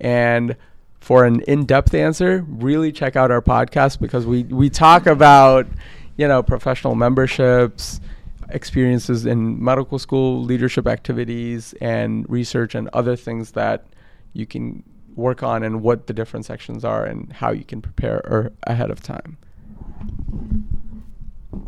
And for an in-depth answer, really check out our podcast because we we talk about you know professional memberships, experiences in medical school, leadership activities, and research and other things that you can work on and what the different sections are and how you can prepare or ahead of time.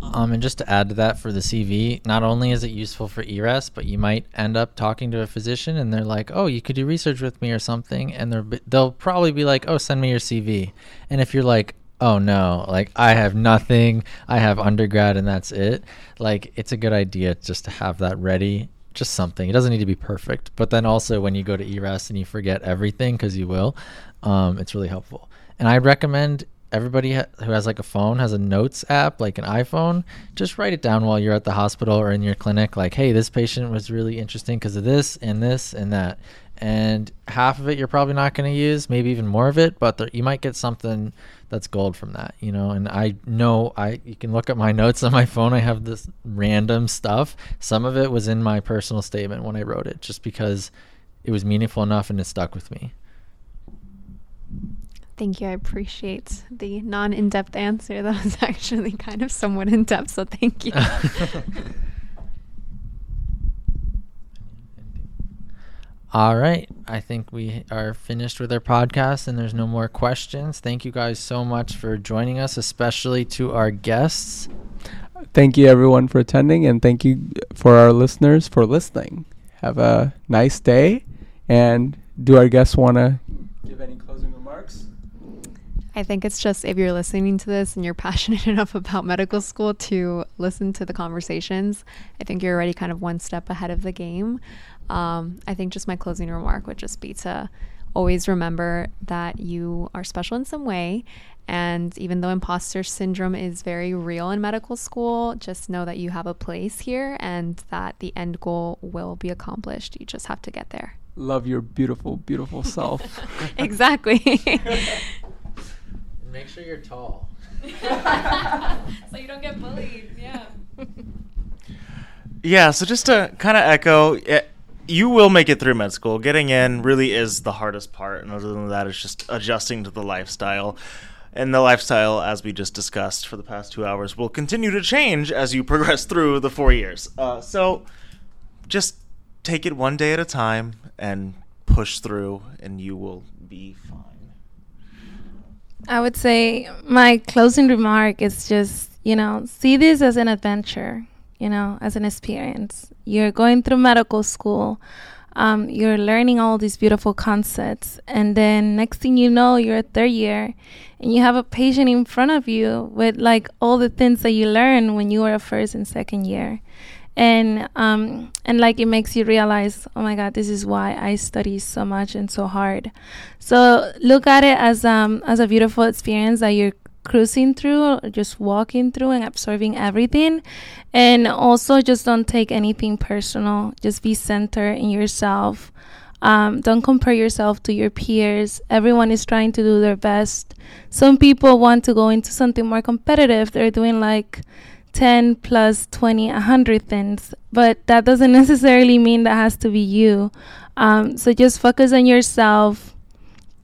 Um, and just to add to that for the CV, not only is it useful for ERAS, but you might end up talking to a physician and they're like, "Oh, you could do research with me or something," and they'll probably be like, "Oh, send me your CV," and if you're like, "Oh no, like I have nothing, I have undergrad and that's it," like it's a good idea just to have that ready, just something. It doesn't need to be perfect, but then also when you go to ERAS and you forget everything because you will, um, it's really helpful. And I'd recommend everybody ha- who has like a phone has a notes app like an iphone just write it down while you're at the hospital or in your clinic like hey this patient was really interesting because of this and this and that. And half of it you're probably not going to use maybe even more of it but there, you might get something that's gold from that you know? And i know i you can look at my <laughs> notes on my phone i have this random stuff. Some of it was in my personal statement when i wrote it just because it was meaningful enough and it stuck with me Thank you. I appreciate the non in depth answer. That was <laughs> actually kind of somewhat in depth, so thank you. <laughs> All right. I think we are finished with our podcast and there's no more questions. Thank you guys so much for joining us, especially to our guests. Thank you everyone for attending and thank you for our listeners for listening. Have a nice day and do our guests want to give any closing remarks? I think it's just if you're listening to this and you're <laughs> passionate enough about medical school to listen to the conversations, I think you're already kind of one step ahead of the game. Um, I think just my closing remark would just be to always remember that you are special in some way. And even though imposter syndrome is very real in medical school, just know that you have a place here and that the end goal will be accomplished. You just have to get there. Love your beautiful, beautiful self. <laughs> exactly. <laughs> Make sure you're tall. <laughs> so you don't get bullied. Yeah. <laughs> Yeah, so just to kind of echo, it, you will make it through med school. Getting in really is the hardest part, and other than that, it's just adjusting to the lifestyle. And the lifestyle, as we just discussed for the past two hours, will continue to change as you progress <laughs> through the four years. Uh, so just take it one day at a time and push through, and you will be fine. I would say my closing remark is just, you know, see this as an adventure, you know, as an experience. You're going through medical school, um, you're learning all these beautiful concepts, and then next thing you know, you're a third year and you have a patient in front of you with like all the things that you learned when you were a first and second year and um, and like it makes you realize oh my god this is why i study so much and so hard. So look at it as um as a beautiful experience that you're cruising through just walking through and absorbing everything. And also just don't take anything personal. Just be centered in yourself. Um, don't compare yourself to your peers. Everyone is trying to do their best. Some people want to go into something more competitive. They're doing like 10 plus 20 100 things but that doesn't <laughs> necessarily mean that has to be you. Um, so just focus on yourself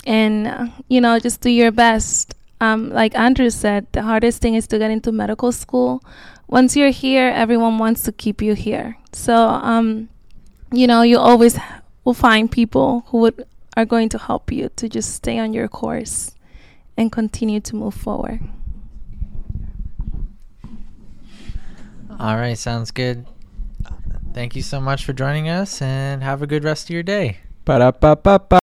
and uh, you know just do your best. Um, like andrew said the hardest thing is to get into medical school. Once you're here everyone wants to keep you here. So um, you know you always will find people who would are going to help you to just stay on your course and continue to move forward All right, sounds good. Thank you so much for joining us and have a good rest of your day. Ba-da-ba-ba-ba.